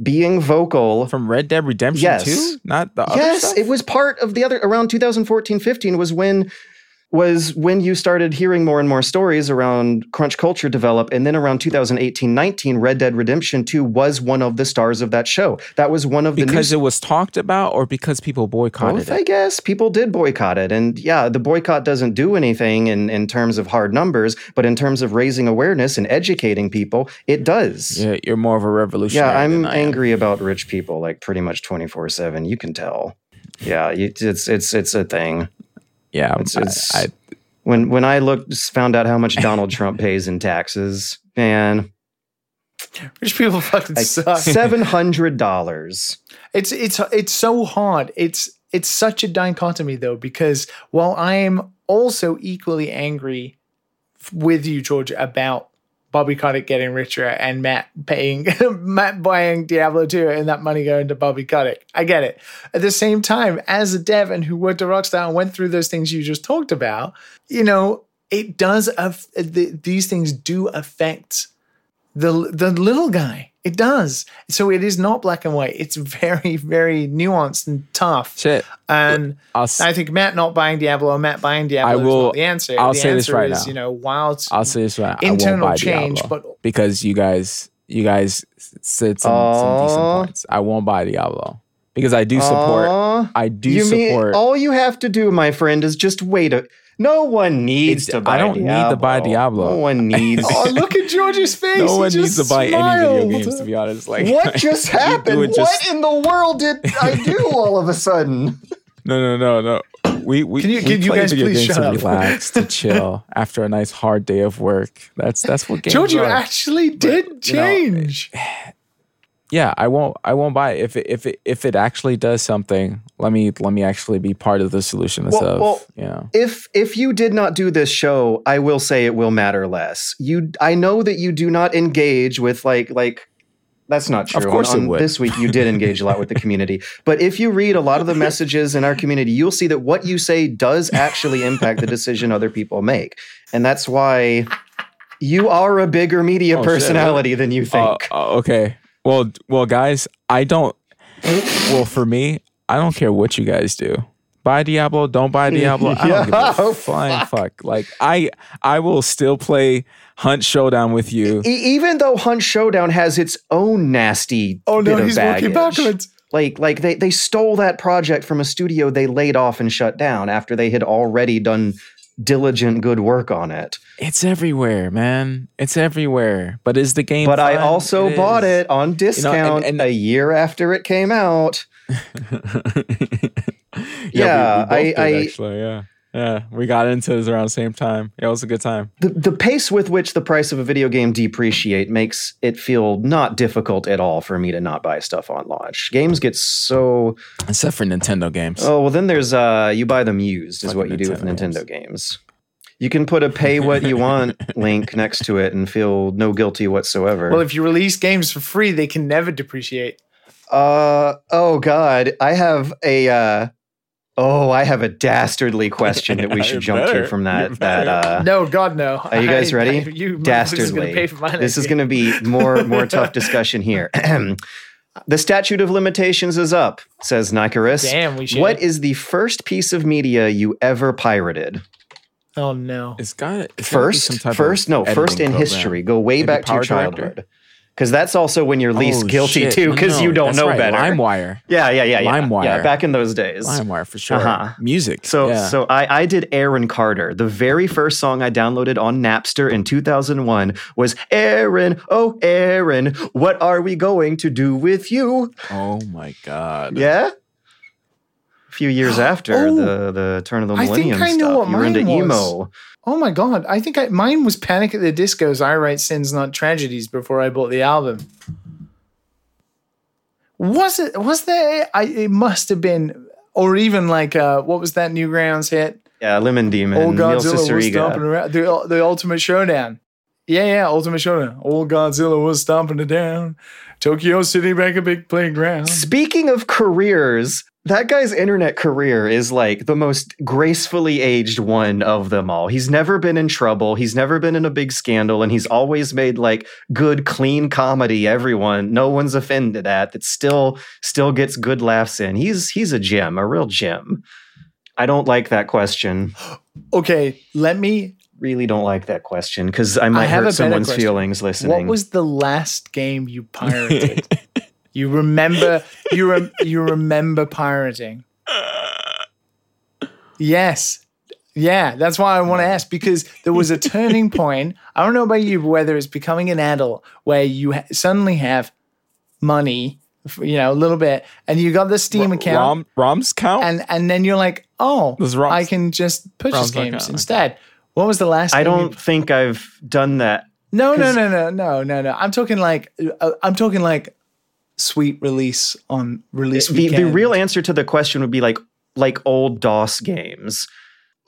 Being vocal from Red Dead Redemption Yes. Two? Not the other yes, stuff? it was part of the other around 2014 15 was when was when you started hearing more and more stories around crunch culture develop and then around 2018 19 Red Dead Redemption 2 was one of the stars of that show. That was one of the because news- it was talked about, or because people boycotted both, I guess. People did boycott it. And yeah, the boycott doesn't do anything in, in terms of hard numbers, but in terms of raising awareness and educating people, it does. Yeah, you're more of a revolutionary. Yeah, I'm than I am. angry about rich people like pretty much 24 7. You can tell. Yeah, it's it's it's a thing. Yeah, It's, it's I, when when I looked found out how much Donald Trump pays in taxes, man, Rich people fucking like suck. seven hundred dollars. It's it's it's so hard. It's it's such a dichotomy though because while I am also equally angry with you, George, about Bobby Kotick getting richer and Matt paying Matt buying Diablo 2 and that money going to Bobby Kotick. I get it. At the same time, as a dev and who worked at Rockstar and went through those things you just talked about, you know, it does the, these things do affect the the little guy. It does. So it is not black and white. It's very very nuanced and tough. shit. And I'll s- I think Matt not buying Diablo, Matt buying Diablo I is will- not the answer. I'll the say this answer right is, now. You know, wild I'll say this right. internal I won't buy change, Diablo but because you guys you guys said some, some decent points. I won't buy Diablo because I do support. Aw. I do you mean support. all you have to do, my friend, is just wait a no one needs It- to buy I don't need to buy Diablo. No one needs oh, look at George's face. no He one just needs to buy smiled. any video games to be honest. Like What just happened? it just- what in the world did I do all of a sudden? No, no, no, no. We we Can you- we can you guys video please games shut to up? relax, to chill after a nice hard day of work. That's that's what games George, you are. actually did you know, change. yeah, I won't I won't buy it if it if it if it actually does something. Let me let me actually be part of the solution instead Well- of well, you know. If if you did not do this show, I will say it will matter less. You I know that you do not engage with like like that's not true. Of course on, it on would. This week you did engage a lot with the community. But if you read a lot of the messages in our community, you'll see that what you say does actually impact the decision other people make. And that's why you are a bigger media Oh, shit, personality than you Uh, think. uh, okay. Well, well, guys, I don't. well, for me, I don't care what you guys do. Buy Diablo, don't buy Diablo. I don't give Yeah, a flying fuck. Like I, I will still play Hunt Showdown with you. E- even though Hunt Showdown has its own nasty Oh no, bit of he's working baggage. backwards. like like they they stole that project from a studio they laid off and shut down after they had already done diligent good work on it It's everywhere, man. It's everywhere. But is the game? but i fun? also bought is. it on discount and- a year after it came out yeah, Yeah, we, we I- did, I- actually, yeah, yeah. We got into this around the same time. Yeah, it was a good time. the, the pace with which the price of a video game depreciate makes it feel not difficult at all for me to not buy stuff on launch games get so Except for Nintendo games. oh well then there's uh you buy them used is Fucking what you do with Nintendo nintendo games you can put a pay what you want link next to it and feel no guilty whatsoever Well, if you release games for free, they can never depreciate. Uh oh god, I have a uh oh, I have a dastardly question that we should jump to from that that uh No, God, no. Are you guys ready? I- you Dastardly. This is going to pay for my this is next going to be more more tough discussion here. the statute of limitations is up, says Nicarus. Damn, we should. What is the first piece of media you ever pirated? Oh no. It's got it's gotta be First, some type of first, no, first in program. history. Go way Maybe back to your childhood. Director? Because that's also when you're least Oh, guilty shit. too, because no, you don't know right. better. LimeWire, Yeah, yeah, yeah, yeah. LimeWire. Yeah, back in those days. LimeWire for sure. Uh-huh. Music. So yeah. so I, I did Aaron Carter. The very first song I downloaded on Napster in 2001 was Aaron, oh Aaron, what are we going to do with you? oh my god. Yeah. Few years after Oh. the the turn of the I think millennium I know stuff, what you were into was. emo. Oh my God. I think I, mine was Panic at the Disco's I Write Sins, Not Tragedies before I bought the album. Was it? Was there? I, it must have been, or even like uh, what was that Newgrounds hit? Yeah, Lemon Demon. All Neil Godzilla was stomping around. The, the Ultimate Showdown. Yeah, yeah, Ultimate Showdown. All Godzilla was stomping it down. Tokyo City back a big playground. Speaking of careers, that guy's internet career is like the most gracefully aged one of them all. He's never been in trouble. He's never been in a big scandal, and he's always made like good, clean comedy. Everyone, no one's offended at that. Still, still gets good laughs in. He's he's a gem, a real gem. I don't like that question. Okay, let me. Really don't like that question because I might have hurt someone's feelings listening. What was the last game you pirated? you remember? You rem, you remember pirating? Yes. Yeah, that's why I want to ask because there was a turning point. I don't know about you, but whether it's becoming an adult where you ha- suddenly have money, f- you know, a little bit, and you got the Steam account, Rom, Rom's count? and and then you're like, oh, I can just purchase Rom's games count, okay. instead. What was the last? I don't think I've done that. no, no, no, no, no, no, no. I'm talking like uh, I'm talking like sweet release on release the, the real answer to the question would be like like old DOS games,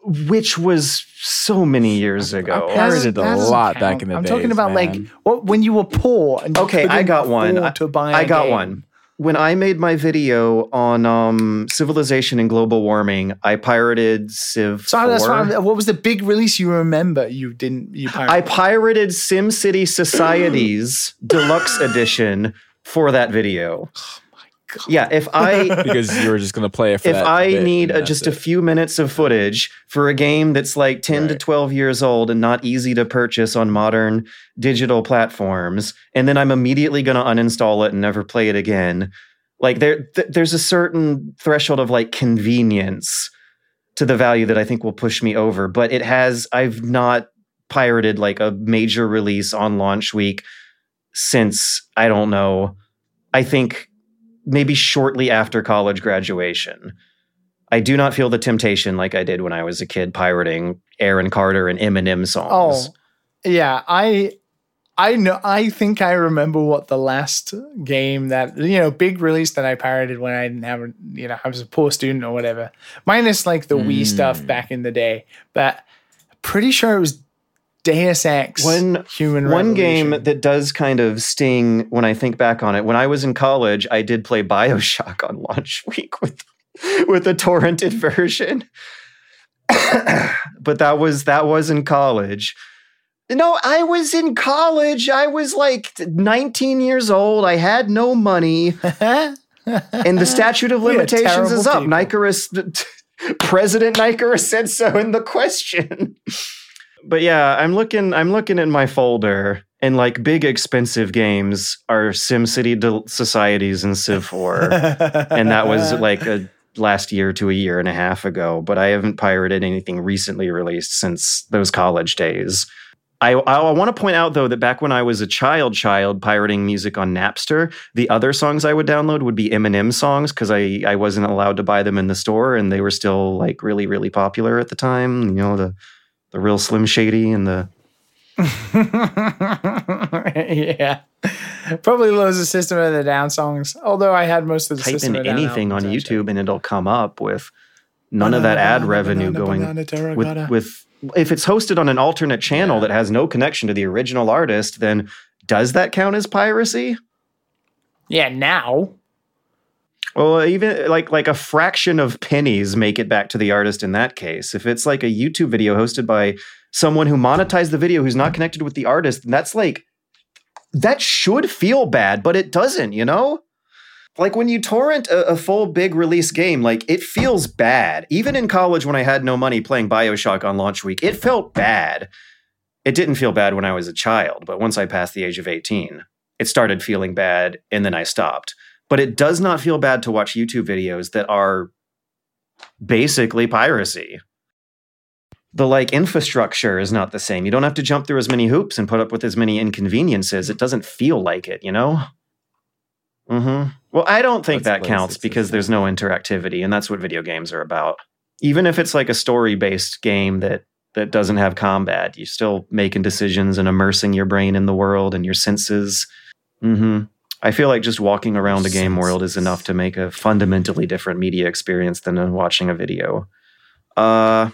which was so many years ago. I pirated a lot count. back in the day. I'm days, talking about like man. what when you were poor. And Okay, I got one. afford I- To buy I a got game. one. When I made my video on um, civilization and global warming, I pirated Civ. So that's 4. why. I'm- What was the big release you remember? You didn't. You pirated. I pirated SimCity Societies Deluxe Edition for that video. Oh my god. Yeah, if I because you were just going to play it for if I need that's just a few minutes of footage for a game that's like 10 to 12 years old and not easy to purchase on modern digital platforms, and then I'm immediately going to uninstall it and never play it again. Like there, th- there's a certain threshold of like convenience to the value that I think will push me over, but it has. I've not pirated like a major release on launch week since I don't know. I think maybe shortly after college graduation. I do not feel the temptation like I did when I was a kid pirating Aaron Carter and Eminem songs. Oh, yeah. I. I know. I think I remember what the last game that you know big release that I pirated when I didn't have you know I was a poor student or whatever. Minus like the Wii stuff Mm. back in the day, but pretty sure it was Deus Ex. One- Human One game that does kind of sting when I think back on it. When I was in college, I did play BioShock on launch week with with a torrented version. but that was that was in college. No, I was in college. I was like 19 years old. I had no money. and the statute of limitations is up. people. Nicarus, President Nicarus said so in the question. But yeah, I'm looking. I'm looking at my folder, and like big expensive games are SimCity Del- Societies and Civ 4, and that was like a last year to a year and a half ago. But I haven't pirated anything recently released since those college days. I, I want to point out though that back when I was a child, child pirating music on Napster, the other songs I would download would be Eminem songs because I I wasn't allowed to buy them in the store, and they were still like really really popular at the time. You know the the real Slim Shady and the yeah. Probably loads of System of the Down songs. Although I had most of the type System in of the Down anything on albums, actually. YouTube and it'll come up with none of that ad revenue going with with if it's hosted on an alternate channel Yeah. that has no connection to the original artist, then does that count as piracy? Yeah, now. Well, even like like a fraction of pennies make it back to the artist in that case. If it's like a YouTube video hosted by someone who monetized the video who's not connected with the artist, that's like that should feel bad, but it doesn't, you know? Like when you torrent a, a full big release game, like it feels bad. Even in college when I had no money playing BioShock on launch week, it felt bad. It didn't feel bad when I was a child, but once I passed the age of 18, it started feeling bad and then I stopped but it does not feel bad to watch YouTube videos that are basically piracy. The like infrastructure is not the same. You don't have to jump through as many hoops and put up with as many inconveniences. It doesn't feel like it, you know? hmm Well, I don't think Let's that counts because there's no interactivity, and that's what video games are about. Even if it's like a story-based game that that doesn't have combat, you're still making decisions and immersing your brain in the world and your senses. hmm I feel like just walking around a game world is enough to make a fundamentally different media experience than watching a video. Uh,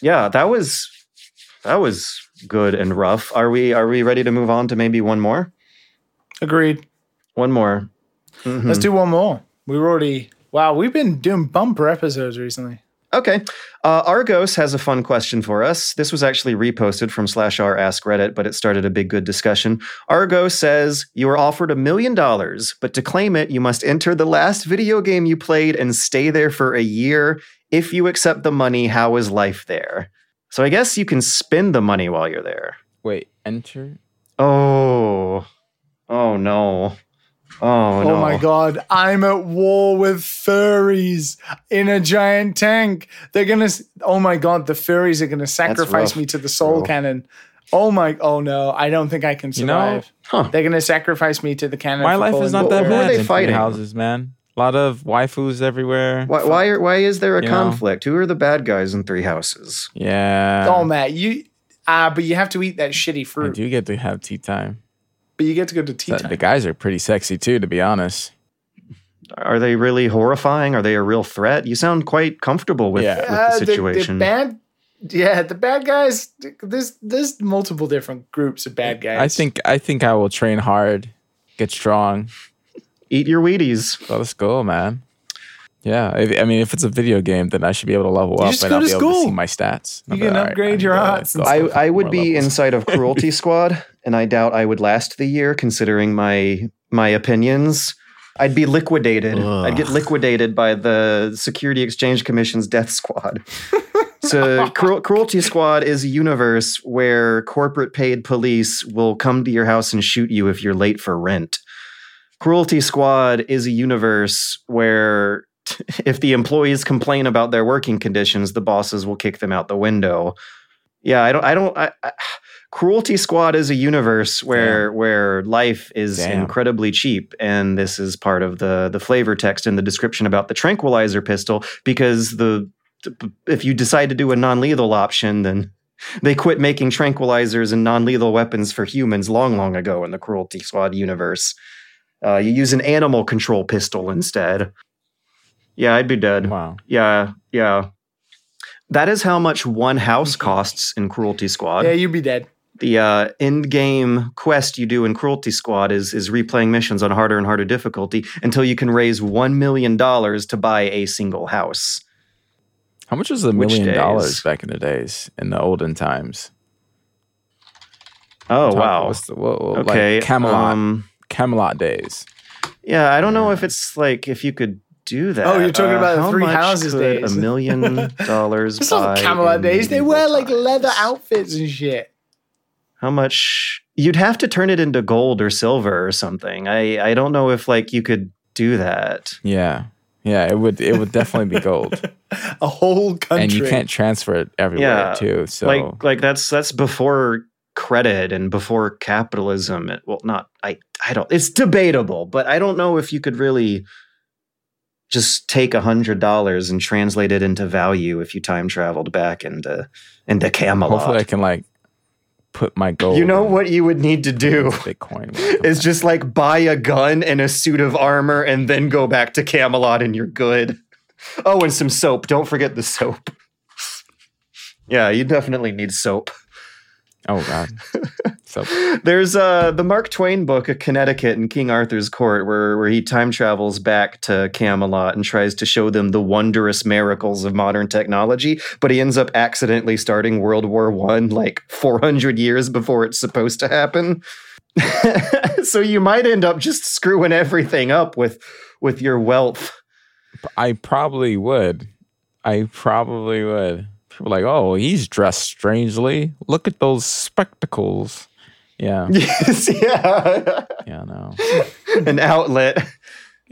yeah, that was that was good and rough. Are we are we ready to move on to maybe one more? Agreed. One more. Mhm. Let's do one more. We were already wow. We've been doing bumper episodes recently. Okay. Uh, Argos has a fun question for us. This was actually reposted from slash r ask Reddit, but it started a big good discussion. Argos says you are offered a million dollars, but to claim it, you must enter the last video game you played and stay there for a year. If you accept the money, how is life there? So I guess you can spend the money while you're there. Wait, enter. Oh, oh no, oh no! Oh my god, I'm at war with furries in a giant tank. They're gonna. Oh my god, the furries are gonna sacrifice rough, me to the soul bro. cannon. Oh my. Oh no, I don't think I can You know, survive. Huh. They're gonna sacrifice me to the cannon. My life is not the that Who are bad. they in fighting? houses, man. A lot of waifus everywhere. Why, why, are- why is there a You know? conflict? Who are the bad guys in Three Houses? Yeah. Oh Matt, you. Ah, but you have to eat that shitty fruit. I fruit. do get to have tea time. But you get to go to tea The, time. the guys are pretty sexy too, to be honest. Are they really horrifying? Are they a real threat? You sound quite comfortable with, Yeah. with Uh, the situation. bad, yeah, the bad guys. There's there's multiple different groups of bad guys. I think I think I will train hard, get strong. Eat your Wheaties. Let us go, man. Yeah, if, I mean, if it's a video game, then I should be able to level You up and I'll to be able to school. see my stats. You I'll can like, upgrade I your need to hots and go stuff. up I, I would be levels." inside of Cruelty Squad, and I doubt I would last the year, considering my my opinions. I'd be liquidated. I'd get liquidated by the Security Exchange Commission's Death Squad. so, Cruel, Cruelty Squad is a universe where corporate paid police will come to your house and shoot you if you're late for rent. Cruelty Squad is a universe where if the employees complain about their working conditions, the bosses will kick them out the window. Yeah, I don't. I don't. I, I, Cruelty Squad is a universe where where life is Damn. incredibly cheap, and this is part of the the flavor text in the description about the tranquilizer pistol. Because the if you decide to do a non lethal option, then they quit making tranquilizers and non lethal weapons for humans long, long ago in the Cruelty Squad universe. Uh, you use an animal control pistol instead. Yeah, I'd be dead. Wow. Yeah, yeah. That is how much one house costs in Cruelty Squad. yeah, you'd be dead. The uh, end game quest you do in Cruelty Squad is is replaying missions on harder and harder difficulty until you can raise one million dollars to buy a single house. How much was a million days? dollars back in the days, in the olden times? Oh Talk- wow. The, what, what- Okay. Like Camelot. um, Camelot days. yeah, I don't know if it's like if you could do that. Oh, you're talking Uh, about how Three much Houses could days. A million dollars. It's not Camelot days. They medieval wear like leather outfits and shit. How much? You'd have to turn it into gold or silver or something. I I don't know if like you could do that. Yeah. Yeah, it would it would definitely be gold. A whole country. and you can't transfer it everywhere Yeah, too. So like like that's that's before credit and before capitalism. It, well, not I I don't. It's debatable, but I don't know if you could really just take a hundred dollars and translate it into value if you time traveled back into into Camelot. hopefully I can like put my gold. you know what you would need to do Bitcoin. is just like buy a gun and a suit of armor and then go back to Camelot and you're good. Oh, and some soap. Don't forget the soap. Yeah, you definitely need soap. Oh god. So There's uh the Mark Twain book, A Connecticut in King Arthur's Court, where where he time travels back to Camelot and tries to show them the wondrous miracles of modern technology, but he ends up accidentally starting World War One like 400 years before it's supposed to happen. so you might end up just screwing everything up with with your wealth. I probably would. I probably would. People are like, oh, he's dressed strangely. Look at those spectacles. Yeah. Yes, yeah. Yeah, no. An outlet.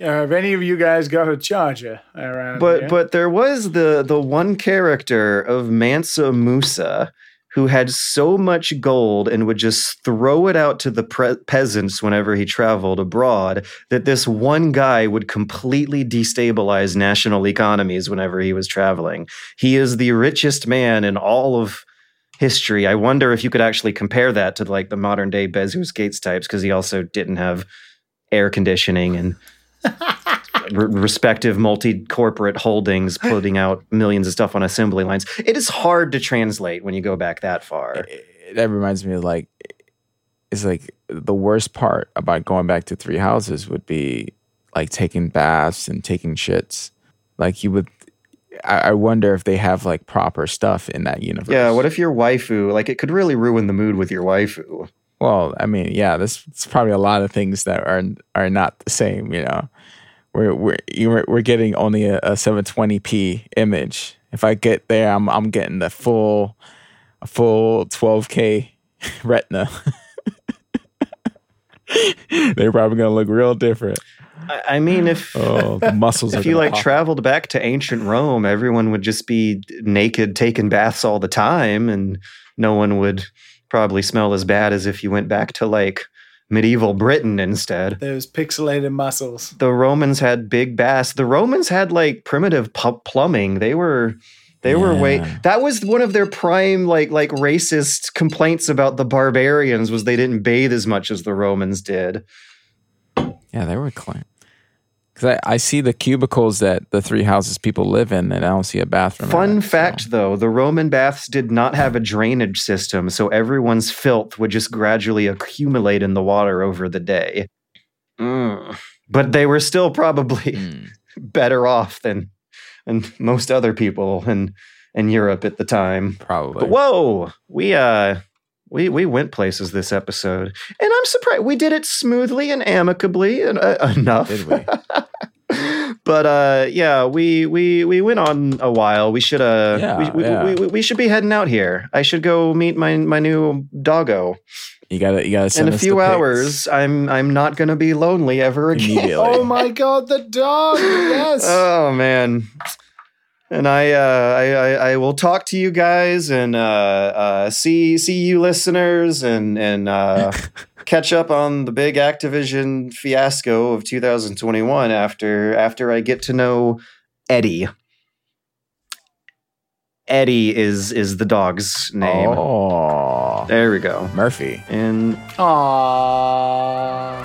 Uh, have any of you guys got a charger around But here? but there was the the one character of Mansa Musa who had so much gold and would just throw it out to the pre- peasants whenever he traveled abroad that this one guy would completely destabilize national economies whenever he was traveling. He is the richest man in all of history. I wonder if you could actually compare that to like the modern day Bezos Gates types because he also didn't have air conditioning and r- respective multi corporate holdings putting out millions of stuff on assembly lines. It is hard to translate when you go back that far. that reminds me of like it's like the worst part about going back to three houses would be like taking baths and taking shits like you would I, I wonder if they have like proper stuff in that universe Yeah, what if your waifu, like it could really ruin the mood with your waifu. well i mean yeah this it's probably a lot of things that are are not the same you know? We're we're we're getting only a, a 720p image. If i get there i'm i'm getting the full a full 12k retina. They're probably gonna look real different I, I mean, if oh the muscles are if you like pop. traveled back to ancient Rome, everyone would just be naked, taking baths all the time, and no one would probably smell as bad as if you went back to like medieval Britain instead. Those pixelated muscles. The Romans had big baths. The Romans had like primitive pu- plumbing. They were they were way that was one of their prime like like racist complaints about the barbarians was they didn't bathe as much as the Romans did. yeah they were clean because I, I see the cubicles that the three houses people live in and i don't see a bathroom Fun it, so- fact though, the Roman baths did not have a drainage system, so everyone's filth would just gradually accumulate in the water over the day. Mm. But they were still probably Mm. better off than than most other people in in Europe at the time. probably But whoa, we uh we we went places this episode, and I'm surprised we did it smoothly and amicably and uh, enough. Did we? but uh, yeah, we we we went on a while. We should uh, Yeah, we, we, yeah. we, we, we should be heading out here. I should go meet my my new doggo you gotta you gotta in a us few the pics hours. I'm I'm not gonna be lonely ever again. Oh my god, the dog! Yes. Oh man. And I, uh, I, I, I will talk to you guys and uh, uh, see see you listeners and and uh, catch up on the big Activision fiasco of 2021 after after I get to know Eddie. Eddie is is the dog's name. oh There we go. murphy And Aww.